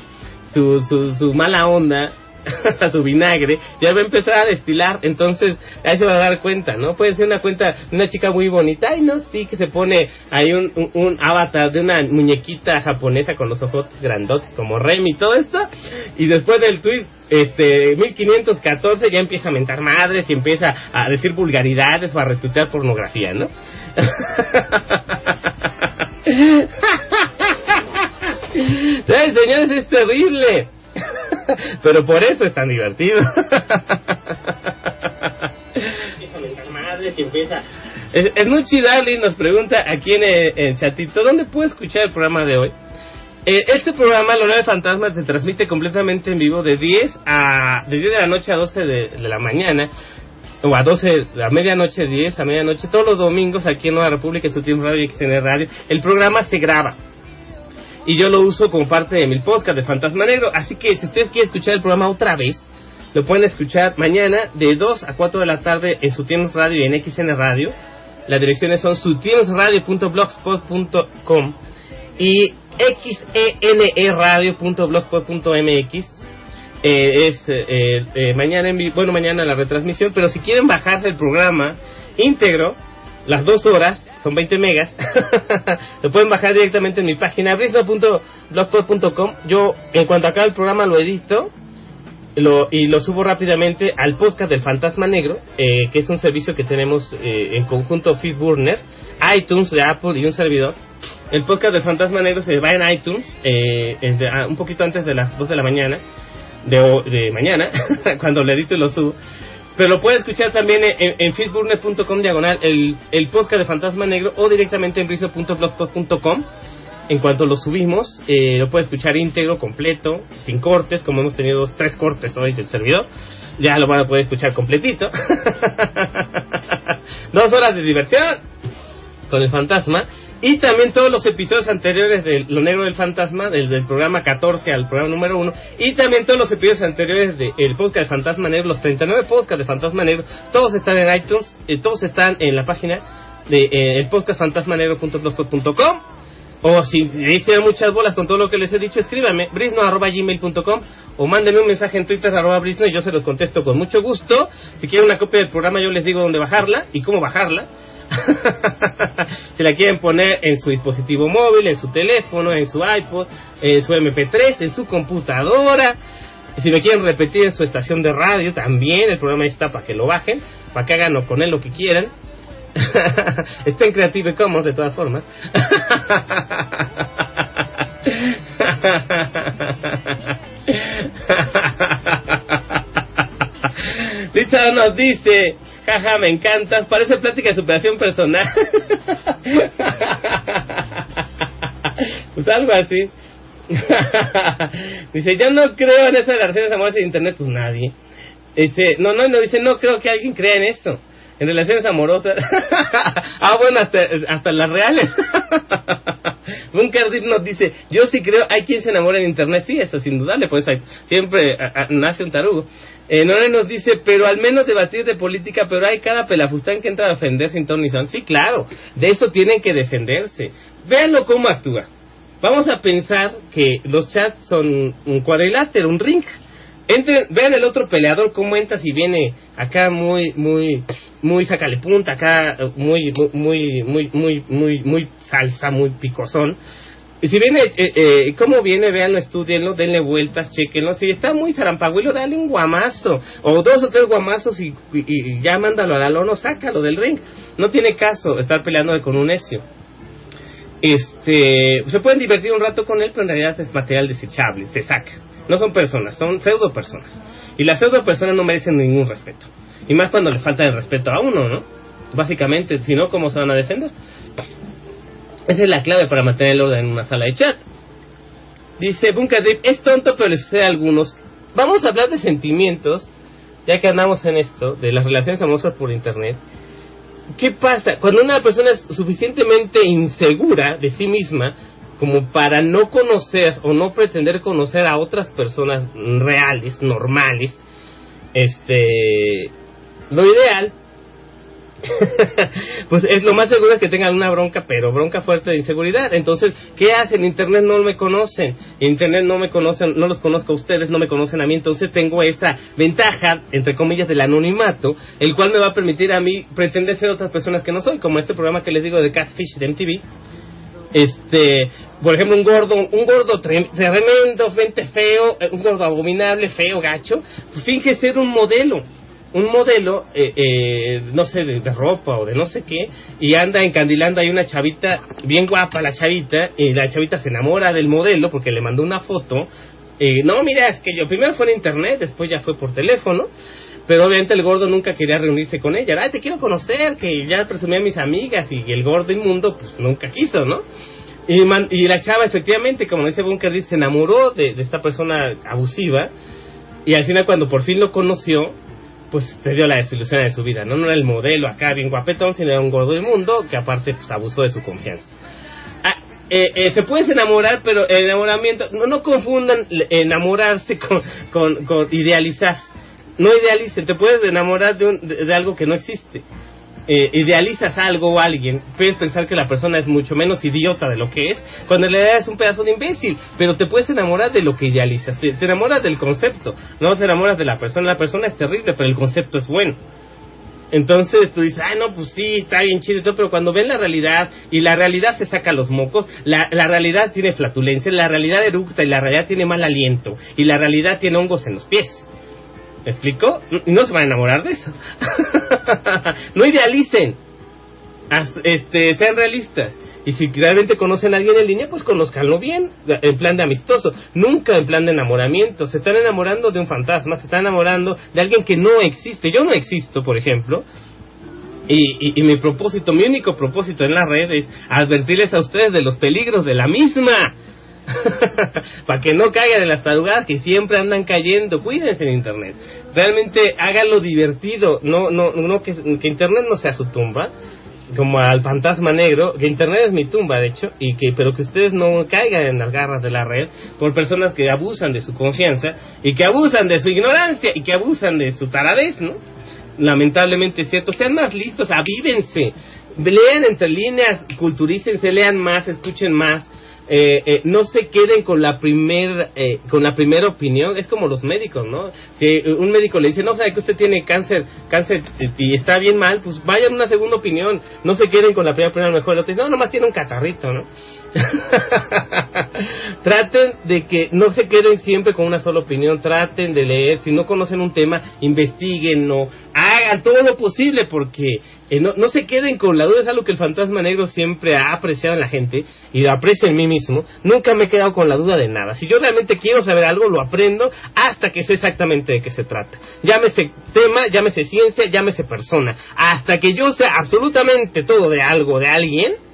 su, su, su mala onda. su vinagre, ya va a empezar a destilar, entonces ahí se va a dar cuenta, ¿no? Puede ser una cuenta de una chica muy bonita, ay no, sí, que se pone ahí un, un, un avatar de una muñequita japonesa con los ojos grandotes como Remy y todo esto, y después del tweet, este, 1514 ya empieza a mentar madres y empieza a decir vulgaridades o a retuitear pornografía, ¿no? ¡Ay, señores, es terrible! Pero por eso es tan divertido. muy chidali nos pregunta aquí en el, el chatito, ¿dónde puedo escuchar el programa de hoy? Eh, este programa, La Hora de Fantasmas, se transmite completamente en vivo de 10 a de 10 de la noche a 12 de, de la mañana o a 12, a medianoche, 10 a medianoche, todos los domingos aquí en Nueva República, en su tiempo radio y XN Radio. El programa se graba y yo lo uso como parte de mi podcast de Fantasma Negro. Así que si ustedes quieren escuchar el programa otra vez, lo pueden escuchar mañana de 2 a 4 de la tarde en su Radio y en XN Radio. Las direcciones son sutiemosradio.blogspot.com y xeneradio.blogspot.mx. Eh, es eh, eh, mañana en bueno mañana la retransmisión pero si quieren bajarse el programa íntegro las dos horas son 20 megas lo pueden bajar directamente en mi página brisno.blogspot.com yo en cuanto acabe el programa lo edito lo, y lo subo rápidamente al podcast del Fantasma Negro, eh, que es un servicio que tenemos eh, en conjunto Feedburner, iTunes de Apple y un servidor. El podcast del Fantasma Negro se va en iTunes eh, de- ah, un poquito antes de las 2 de la mañana, de, de mañana, cuando lo edito y lo subo. Pero lo puede escuchar también en, en, feedburner.com diagonal el, el podcast de Fantasma Negro o directamente en brisno.blogspot.com. En cuanto lo subimos, eh, lo puede escuchar íntegro, completo, sin cortes, como hemos tenido dos, tres cortes hoy del servidor. Ya lo van a poder escuchar completito. Dos horas de diversión con el fantasma. Y también todos los episodios anteriores de Lo Negro del Fantasma, del, del programa 14 al programa número 1. Y también todos los episodios anteriores del podcast de Fantasma Negro, los 39 podcasts de Fantasma Negro. Todos están en iTunes, eh, todos están en la página de eh, el podcast. O si hicieron muchas bolas con todo lo que les he dicho, escríbanme brisno.gmail.com o mándenme un mensaje en Twitter arroba brisno y yo se los contesto con mucho gusto. Si quieren una copia del programa yo les digo dónde bajarla y cómo bajarla. si la quieren poner en su dispositivo móvil, en su teléfono, en su iPod, en su MP3, en su computadora. Si me quieren repetir en su estación de radio, también el programa está para que lo bajen, para que hagan con él lo que quieran. Está en Creative Commons de todas formas. Lisa nos dice, jaja, me encantas, parece plática de superación personal. pues algo así. dice, yo no creo en esas relaciones amorosas en internet, pues nadie. Dice, no, no, no, dice, no creo que alguien crea en eso. En relaciones amorosas. ah, bueno, hasta, hasta las reales. Bunker Deep nos dice, yo sí creo, hay quien se enamora en internet, sí, eso sin dudarle, pues hay- siempre a- a- nace un tarugo. Eh, Nora nos dice, pero al menos debatir de política, pero hay cada pelafustán que entra a defender sin ton ni son. Sí, claro, de eso tienen que defenderse. Véanlo cómo actúa. Vamos a pensar que los chats son un cuadrilátero, un ring. Entren, vean el otro peleador cómo entra si viene acá muy, muy, muy sacale punta, acá eh, muy, muy, muy, muy, muy, muy salsa, muy picosón. Y si viene, eh, eh, cómo viene, véanlo, estudienlo, denle vueltas, chequenlo. Si está muy zarampagüilo, dale un guamazo. O dos o tres guamazos y, y- y ya mándalo al alono, sácalo del ring. No tiene caso estar peleando con un necio. Este, se pueden divertir un rato con él, pero en realidad es material desechable, se saca. No son personas, son pseudo personas. Y las pseudo personas no merecen ningún respeto. Y más cuando le falta el respeto a uno, ¿no? Básicamente, si no, ¿cómo se van a defender? Esa es la clave para mantener el orden en una sala de chat. Dice Bunker Deep, es tonto, pero le sucede a algunos. Vamos a hablar de sentimientos, ya que andamos en esto, de las relaciones amorosas por internet. ¿Qué pasa? Cuando una persona es suficientemente insegura de sí misma como para no conocer o no pretender conocer a otras personas reales, normales, este, lo ideal, pues es lo más seguro es que tengan una bronca, pero bronca fuerte de inseguridad. Entonces, ¿qué hacen? Internet no me conocen, Internet no me conocen, no los conozco a ustedes, no me conocen a mí, entonces tengo esa ventaja, entre comillas, del anonimato, el cual me va a permitir a mí pretender ser otras personas que no soy, como este programa que les digo de Catfish de MTV. Este, por ejemplo, un gordo, un gordo tre- tremendo, frente feo, eh, un gordo abominable, feo, gacho, finge ser un modelo un modelo, eh, eh, no sé, de, ropa o de no sé qué, y anda encandilando ahí una chavita, bien guapa la chavita, y la chavita se enamora del modelo porque le mandó una foto. Eh, no, mira, es que yo primero fue en internet, después ya fue por teléfono, pero obviamente el gordo nunca quería reunirse con ella. Ay, te quiero conocer, que ya presumía a mis amigas, y el gordo inmundo, pues nunca quiso, ¿no? Y, man- y la chava, efectivamente, como dice Bunker se enamoró de, de esta persona abusiva, y al final, cuando por fin lo conoció, pues te dio la desilusión de su vida, ¿no? No era el modelo acá bien guapetón, sino era un gordo inmundo que aparte pues abusó de su confianza. Ah, eh, eh, se puedes enamorar, pero el enamoramiento, no, no confundan enamorarse con, con, idealizar. No idealicen, te puedes enamorar de, un- de algo que no existe. Eh, idealizas algo o alguien, puedes pensar que la persona es mucho menos idiota de lo que es, cuando en realidad es un pedazo de imbécil, pero te puedes enamorar de lo que idealizas, te, te enamoras del concepto, no te enamoras de la persona, la persona es terrible, pero el concepto es bueno. Entonces tú dices, ay, no, pues sí, está bien chido y todo, pero cuando ven la realidad y la realidad se saca los mocos, la, la realidad tiene flatulencia, la realidad eructa y la realidad tiene mal aliento y la realidad tiene hongos en los pies. ¿Me explico? No se van a enamorar de eso. no idealicen. Este, sean realistas. Y si realmente conocen a alguien en línea, pues conozcanlo bien, en plan de amistoso, nunca en plan de enamoramiento. Se están enamorando de un fantasma, se están enamorando de alguien que no existe. Yo no existo, por ejemplo. Y, y- y mi propósito, mi único propósito en la red es advertirles a ustedes de los peligros de la misma. Para que no caigan en las tarugadas que siempre andan cayendo. Cuídense en Internet. Realmente háganlo divertido. No, no, no que, que Internet no sea su tumba. Como al fantasma negro, que Internet es mi tumba, de hecho, y que, pero que ustedes no caigan en las garras de la red por personas que abusan de su confianza y que abusan de su ignorancia y que abusan de su taradez, ¿no? lamentablemente es cierto. Sean más listos, avívense, lean entre líneas, culturícense, lean más, escuchen más. Eh, eh, no se queden con la primer eh, con la primera opinión es como los médicos no si eh, un médico le dice no sabe que usted tiene cáncer cáncer y está bien mal pues vayan a una segunda opinión no se queden con la primera opinión mejor el dice no nomás tiene un catarrito no traten de que no se queden siempre con una sola opinión, traten de leer, si no conocen un tema, investiguen, no, hagan todo lo posible porque eh, no, no se queden con la duda, es algo que el fantasma negro siempre ha apreciado en la gente y lo aprecio en mí mismo, nunca me he quedado con la duda de nada, si yo realmente quiero saber algo, lo aprendo hasta que sé exactamente de qué se trata, llámese tema, llámese ciencia, llámese persona, hasta que yo sé absolutamente todo de algo, de alguien,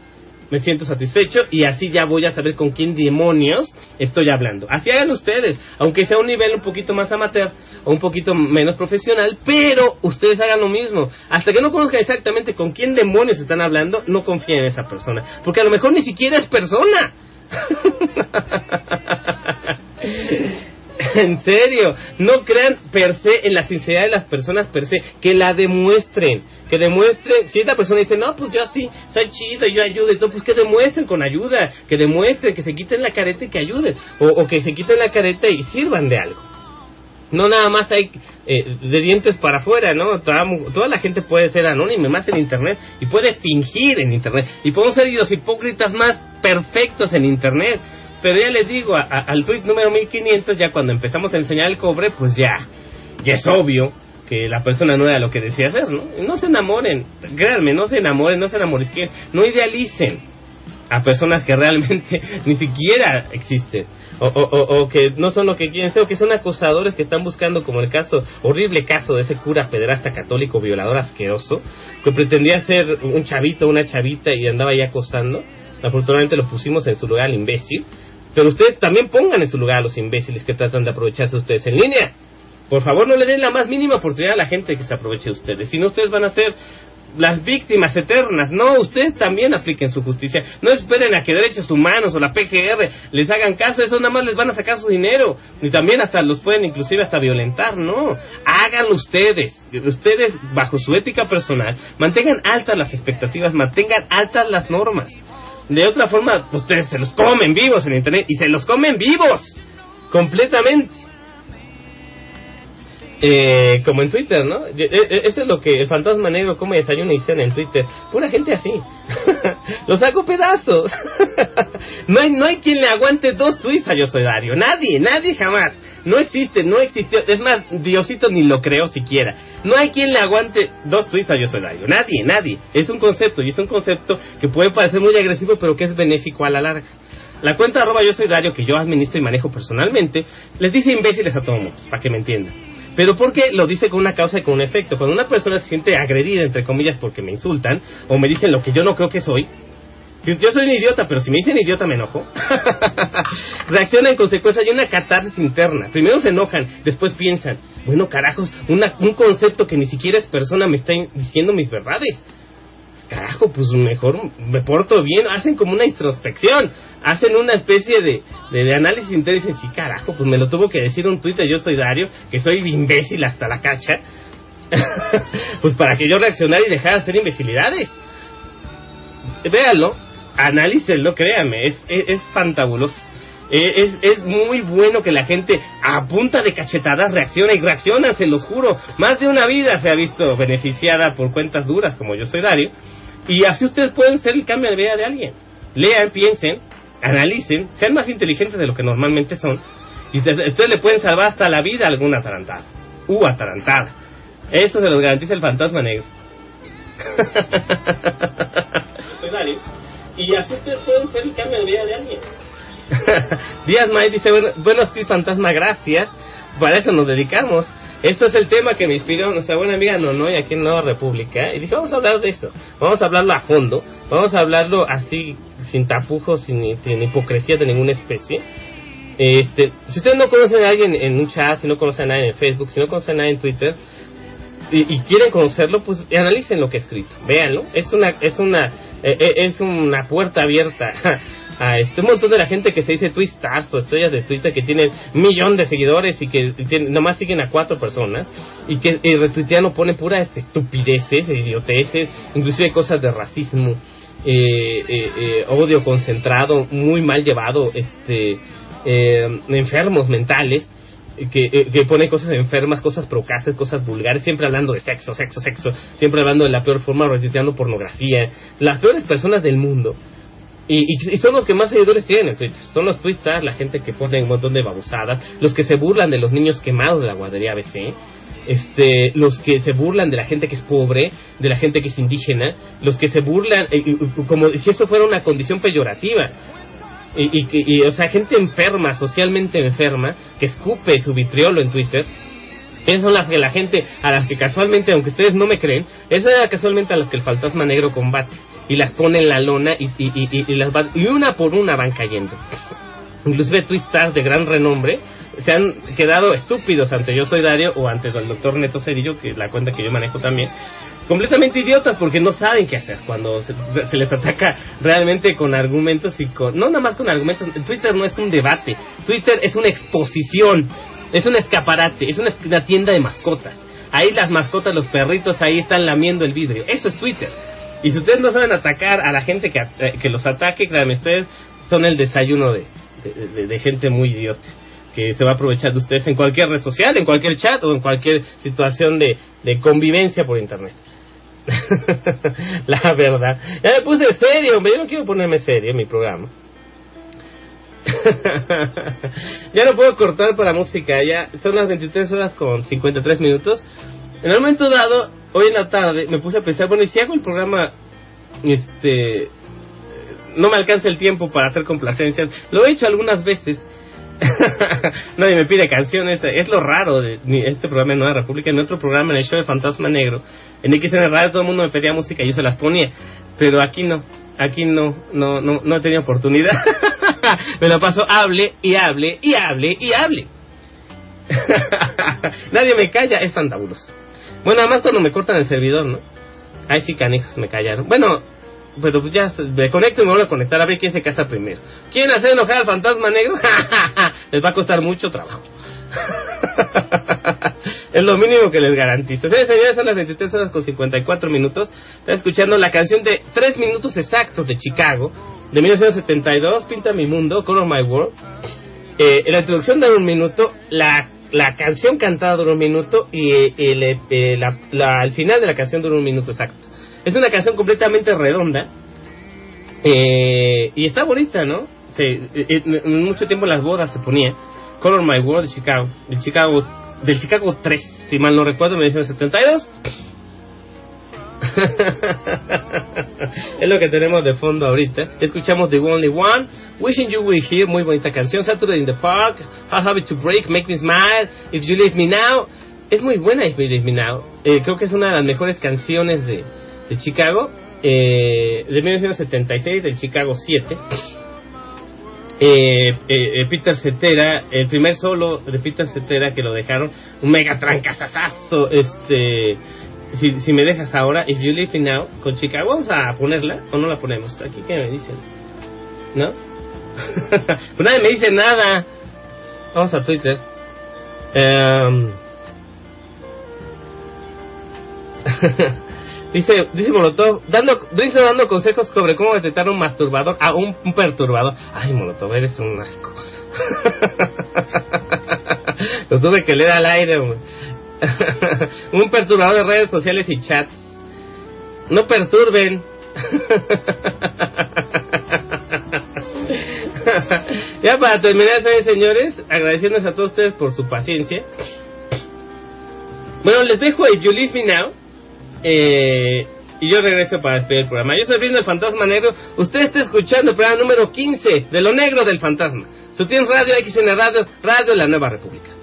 me siento satisfecho y así ya voy a saber con quién demonios estoy hablando. Así hagan ustedes, aunque sea un nivel un poquito más amateur o un poquito menos profesional, pero ustedes hagan lo mismo. Hasta que no conozcan exactamente con quién demonios están hablando, no confíen en esa persona, porque a lo mejor ni siquiera es persona. En serio, no crean per se en la sinceridad de las personas per se, que la demuestren, que demuestren, si esta persona dice, no, pues yo así, soy chido, yo ayudo y todo, pues que demuestren con ayuda, que demuestren, que se quiten la careta y que ayuden, o, que se quiten la careta y sirvan de algo. No nada más hay eh, de dientes para afuera, ¿no? Toda, toda la gente puede ser anónima, más en Internet, y puede fingir en Internet. Y podemos ser los hipócritas más perfectos en Internet. Pero ya les digo, a- al tweet número 1500, ya cuando empezamos a enseñar el cobre, pues ya, ya es obvio que la persona no era lo que decía ser, ¿no? No se enamoren, créanme, no se enamoren, no se enamoren, no idealicen a personas que realmente ni siquiera existen. O, o- o- o que no son lo que quieren ser, o que son acosadores que están buscando, como el caso, horrible caso de ese cura pederasta católico violador asqueroso, que pretendía ser un chavito, una chavita y andaba ahí acosando. Afortunadamente lo pusimos en su lugar al imbécil. Pero ustedes también pongan en su lugar a los imbéciles que tratan de aprovecharse ustedes en línea. Por favor, no le den la más mínima oportunidad a la gente que se aproveche de ustedes. Si no, ustedes van a ser las víctimas eternas. No, ustedes también apliquen su justicia. No esperen a que Derechos Humanos o la PGR les hagan caso. Eso nada más les van a sacar su dinero. Y también hasta los pueden inclusive hasta violentar. No, háganlo ustedes. Ustedes, bajo su ética personal, mantengan altas las expectativas, mantengan altas las normas. De otra forma, ustedes se los comen vivos en Internet y se los comen vivos. Completamente. Eh, como en Twitter, ¿no? E- e- Eso es lo que el fantasma negro come desayuno y cena en Twitter. Pura gente así. Los hago pedazos. no, hay, no hay quien le aguante dos tweets a Yo Soy Dario. Nadie, nadie jamás. No existe, no existió. Es más, Diosito ni lo creó siquiera. No hay quien le aguante dos tweets a Yo Soy Dario. Nadie, nadie. Es un concepto y es un concepto que puede parecer muy agresivo, pero que es benéfico a la larga. La cuenta arroba yo soy Dario, que yo administro y manejo personalmente, les dice imbéciles a todo mundo, para que me entiendan. Pero porque lo dice con una causa y con un efecto. Cuando una persona se siente agredida, entre comillas, porque me insultan, o me dicen lo que yo no creo que soy, yo soy un idiota, pero si me dicen idiota me enojo, reacciona en consecuencia hay una catarsis interna. Primero se enojan, después piensan, bueno carajos, una- un concepto que ni siquiera es persona me está diciendo mis verdades carajo, pues mejor me porto bien, hacen como una introspección, hacen una especie de, de, de análisis interno y dicen, sí, carajo, pues me lo tuvo que decir un tuit de yo soy Dario, que soy imbécil hasta la cacha, pues para que yo reaccionara y dejara de hacer imbecilidades. Véanlo, analícenlo, créanme, es, es, es fantabuloso. Eh, Es, es muy bueno que la gente a punta de cachetadas reacciona y reacciona, se los juro. Más de una vida se ha visto beneficiada por cuentas duras como yo soy Dario. Y así ustedes pueden ser el cambio de vida de alguien. Lean, piensen, analicen, sean más inteligentes de lo que normalmente son. Y ustedes le pueden salvar hasta la vida a alguna atarantada. Uh, atarantada. Eso se los garantiza el fantasma negro. soy Dario. Y así ustedes pueden ser el cambio de vida de alguien. Díaz May dice, bueno, buenos días fantasma, gracias. Para eso nos dedicamos. Eso es el tema que me inspiró nuestra buena amiga Nonoy aquí en Nueva República. Y dije, vamos a hablar de eso. Vamos a hablarlo a fondo. Vamos a hablarlo así, sin tapujos, sin, sin hipocresía de ninguna especie. Este, si ustedes no conocen a alguien en un chat, si no conocen a nadie en Facebook, si no conocen a nadie en Twitter, y, quieren conocerlo, pues analicen lo que he escrito, véanlo. Es una, es una, es una puerta abierta a este montón de la gente que se dice twistars o estrellas de Twitter que tienen millón de seguidores y que tienen- nomás siguen a cuatro personas y que eh, retuitean o ponen pura este, estupideces, idioteces, inclusive cosas de racismo, eh, eh, eh, odio concentrado, muy mal llevado, este, eh, enfermos mentales que, eh, que pone cosas enfermas, cosas procaces, cosas vulgares, siempre hablando de sexo, sexo, sexo, siempre hablando de la peor forma, retuiteando pornografía, las peores personas del mundo. Y, y- son los que más seguidores tienen en Twitter. Son los twisters, la gente que pone un montón de babosadas, los que se burlan de los niños quemados de la guardería ABC, este, los que se burlan de la gente que es pobre, de la gente que es indígena, los que se burlan, eh, como si eso fuera una condición peyorativa. Y, y, y, o sea, gente enferma, socialmente enferma, que escupe su vitriolo en Twitter. Esas son las que la gente a las que casualmente, aunque ustedes no me creen, esas son casualmente a las que el fantasma negro combate. Y las pone en la lona y, y, y, y- las va- y una por una van cayendo. Inclusive twisters de gran renombre se han quedado estúpidos ante Yo Soy Dario o ante el doctor Neto Cedillo, que es la cuenta que yo manejo también, completamente idiotas porque no saben qué hacer cuando se, se les ataca realmente con argumentos y con no nada más con argumentos Twitter no es un debate Twitter es una exposición es un escaparate es una, tienda de mascotas. Ahí las mascotas los perritos ahí están lamiendo el vidrio. Eso es Twitter. Y si ustedes no saben atacar a la gente que, eh, que los ataque créanme ustedes son el desayuno de, de, de- de gente muy idiota que se va a aprovechar de ustedes en cualquier red social, en cualquier chat o en cualquier situación de, de convivencia por internet. La verdad. Ya me puse serio, hombre. Yo no quiero ponerme serio en mi programa. ya no puedo cortar para música. Ya son las 23 horas con 53 minutos. En un momento dado, hoy en la tarde, me puse a pensar, bueno, y si hago el programa, este, no me alcanza el tiempo para hacer complacencias. Lo he hecho algunas veces. Nadie me pide canciones, es lo raro de este programa en Nueva República, en otro programa, en el show de Fantasma Negro, en XN Radio todo el mundo me pedía música y yo se las ponía, pero aquí no, aquí no, no, no, no he tenido oportunidad. me lo paso, hable y hable y hable y hable. Nadie me calla, es fantabuloso. Bueno, además cuando me cortan el servidor, ¿no? Ahí sí canijos me callaron. Bueno, pero pues ya me conecto y me vuelvo a conectar a ver quién se casa primero. ¿Quieren hacer enojar al fantasma negro? les va a costar mucho trabajo. es lo mínimo que les garantizo. Señores, señores, son las 23 horas con 54 minutos. Está escuchando la canción de 3 minutos exactos de Chicago, de 1972, Pinta mi mundo, Color My World. Eh, la introducción dura un minuto, la, la canción cantada dura un minuto y eh, el, eh, la, la- el final de la canción dura un minuto exacto. Es una canción completamente redonda eh, y está bonita, ¿no? Sí, eh, eh, mucho tiempo las bodas se ponía Color My World de Chicago, del Chicago, del Chicago 3, si mal no recuerdo, 1972. es lo que tenemos de fondo ahorita. Escuchamos The Only One, Wishing You Were Here, muy bonita canción. Saturday in the Park, How Happy to Break, Make Me Smile, If You Leave Me Now. Es muy buena If You Leave Me Now. Creo que es una de las mejores canciones de, de Chicago, eh, de 1976, del Chicago 7. Eh, eh, eh, Peter Cetera, el primer solo de Peter Cetera que lo dejaron, un mega trancazazazo, este, si, si me dejas ahora, If You Leave Me Now, con Chicago, vamos a ponerla o no la ponemos, aquí que me dicen, ¿no? pues nadie me dice nada, vamos a Twitter, Em, Dice, dice Molotov, dando, dice dando consejos sobre cómo detectar un masturbador a un, un perturbador. Ay, Molotov, eres un asco. Lo tuve que leer al aire, un perturbador de redes sociales y chats. No perturben. ya para terminar, ¿saben, señores? Agradeciéndoles a todos ustedes por su paciencia. Bueno, les dejo If You Leave Me Now. Eh, y yo regreso para despedir el programa. Yo soy Brino el Fantasma Negro. Usted está escuchando el programa número 15 de Lo Negro del Fantasma. Sutil Radio, XN Radio, Radio la Nueva República.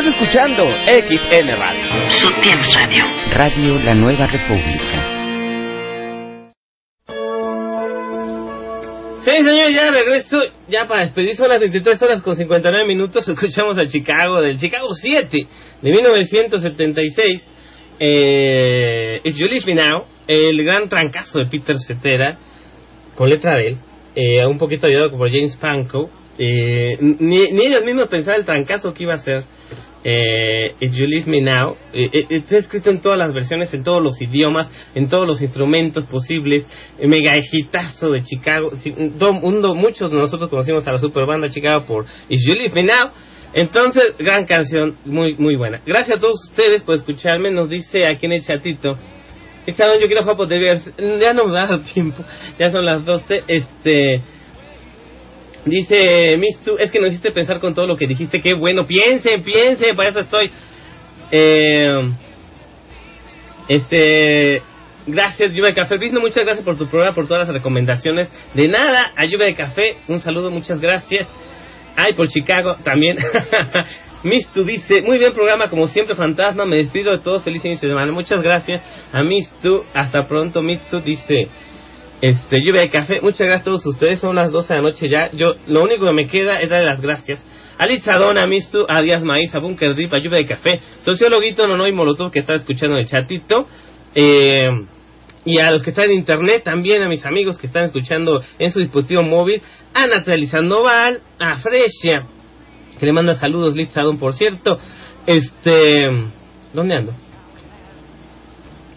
Estás escuchando XN Radio. Sutiel Radio. Radio La Nueva República. Sí, señor, ya regreso. Ya para despedir son las 23 horas con 59 minutos. Escuchamos a Chicago, del Chicago 7 de 1976. Eh, If You Leave Me Now, el gran trancazo de Peter Cetera, con letra de él, eh, un poquito ayudado por James Pankow. Eh, ni, ni ellos mismos pensaban el trancazo que iba a ser eh, If You Leave Me Now. Eh, eh, está escrito en todas las versiones, en todos los idiomas, en todos los instrumentos posibles. Eh, mega hitazo de Chicago. Muchos de nosotros conocimos a la super banda Chicago por If You Leave Me Now. Entonces, gran canción, muy muy buena. Gracias a todos ustedes por escucharme. Nos dice aquí en el chatito. Yo quiero. Ya no me da tiempo. Ya son las 12. Este. Dice Mistu, es que nos hiciste pensar con todo lo que dijiste. Qué bueno. Piensen, piensen. Para eso estoy. Eh, este. Gracias, Lluvia de Café. Brisno, muchas gracias por tu programa, por todas las recomendaciones. De nada, a Lluvia de Café, un saludo, muchas gracias. Ay, por Chicago también. Mistu dice, muy bien programa, como siempre, fantasma. Me despido de todos, feliz inicio de semana. Muchas gracias a Mistu. Hasta pronto, Mistu dice, este, lluvia de café. Muchas gracias a todos ustedes. Son las 12 de la noche ya. Yo, lo único que me queda es darle las gracias. A Lichadona, a Mistu, a Díaz Maíz, a Bunker Deep, a Lluvia de Café, Sociologuito Nonoy Molotov que está escuchando el chatito. Eh, y a los que están en internet, también a mis amigos que están escuchando en su dispositivo móvil, a Natalie Sandoval, a Fresia, que le manda saludos, Liz Sadon, por cierto. Este, ¿dónde ando?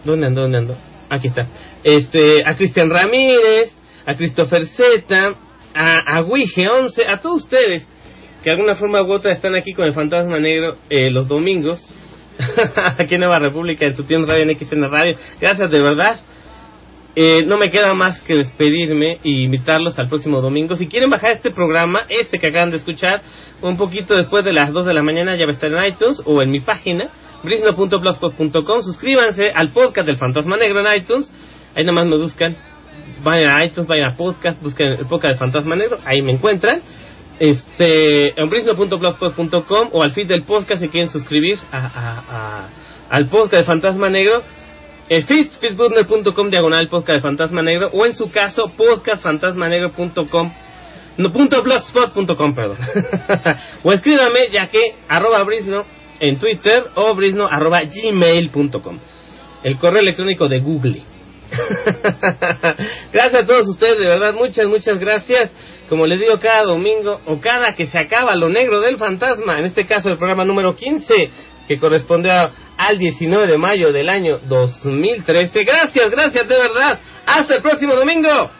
¿Dónde ando? ¿Dónde ando? Aquí está. Este, a Cristian Ramírez, a Christopher Z, a, a Wige 11, a todos ustedes que de alguna forma u otra están aquí con el Fantasma Negro eh, los domingos. aquí en Nueva República, en su tienda Radio en Radio. Gracias de verdad. Eh, no me queda más que despedirme y invitarlos al próximo domingo. Si quieren bajar este programa, este que acaban de escuchar, un poquito después de las 2 de la mañana ya va a estar en iTunes o en mi página, brisno.blogspot.com. Suscríbanse al podcast del Fantasma Negro en iTunes. Ahí nomás me buscan. Vayan a iTunes, vayan a podcast, busquen el podcast del Fantasma Negro. Ahí me encuentran. Este, en brisno.blogspot.com o al feed del podcast si quieren suscribir a, al podcast de Fantasma Negro el feed, feedburner.com diagonal podcast de Fantasma Negro o en su caso podcastfantasmanegro.com no, punto blogspot.com, perdón. o escríbame ya que arroba brisno en Twitter o brisno arroba gmail.com. El correo electrónico de Google. gracias a todos ustedes, de verdad, muchas, muchas gracias. Como les digo, cada domingo o cada que se acaba lo negro del fantasma, en este caso el programa número 15, que corresponde al 19 de mayo del año 2013. Gracias, gracias de verdad. Hasta el próximo domingo.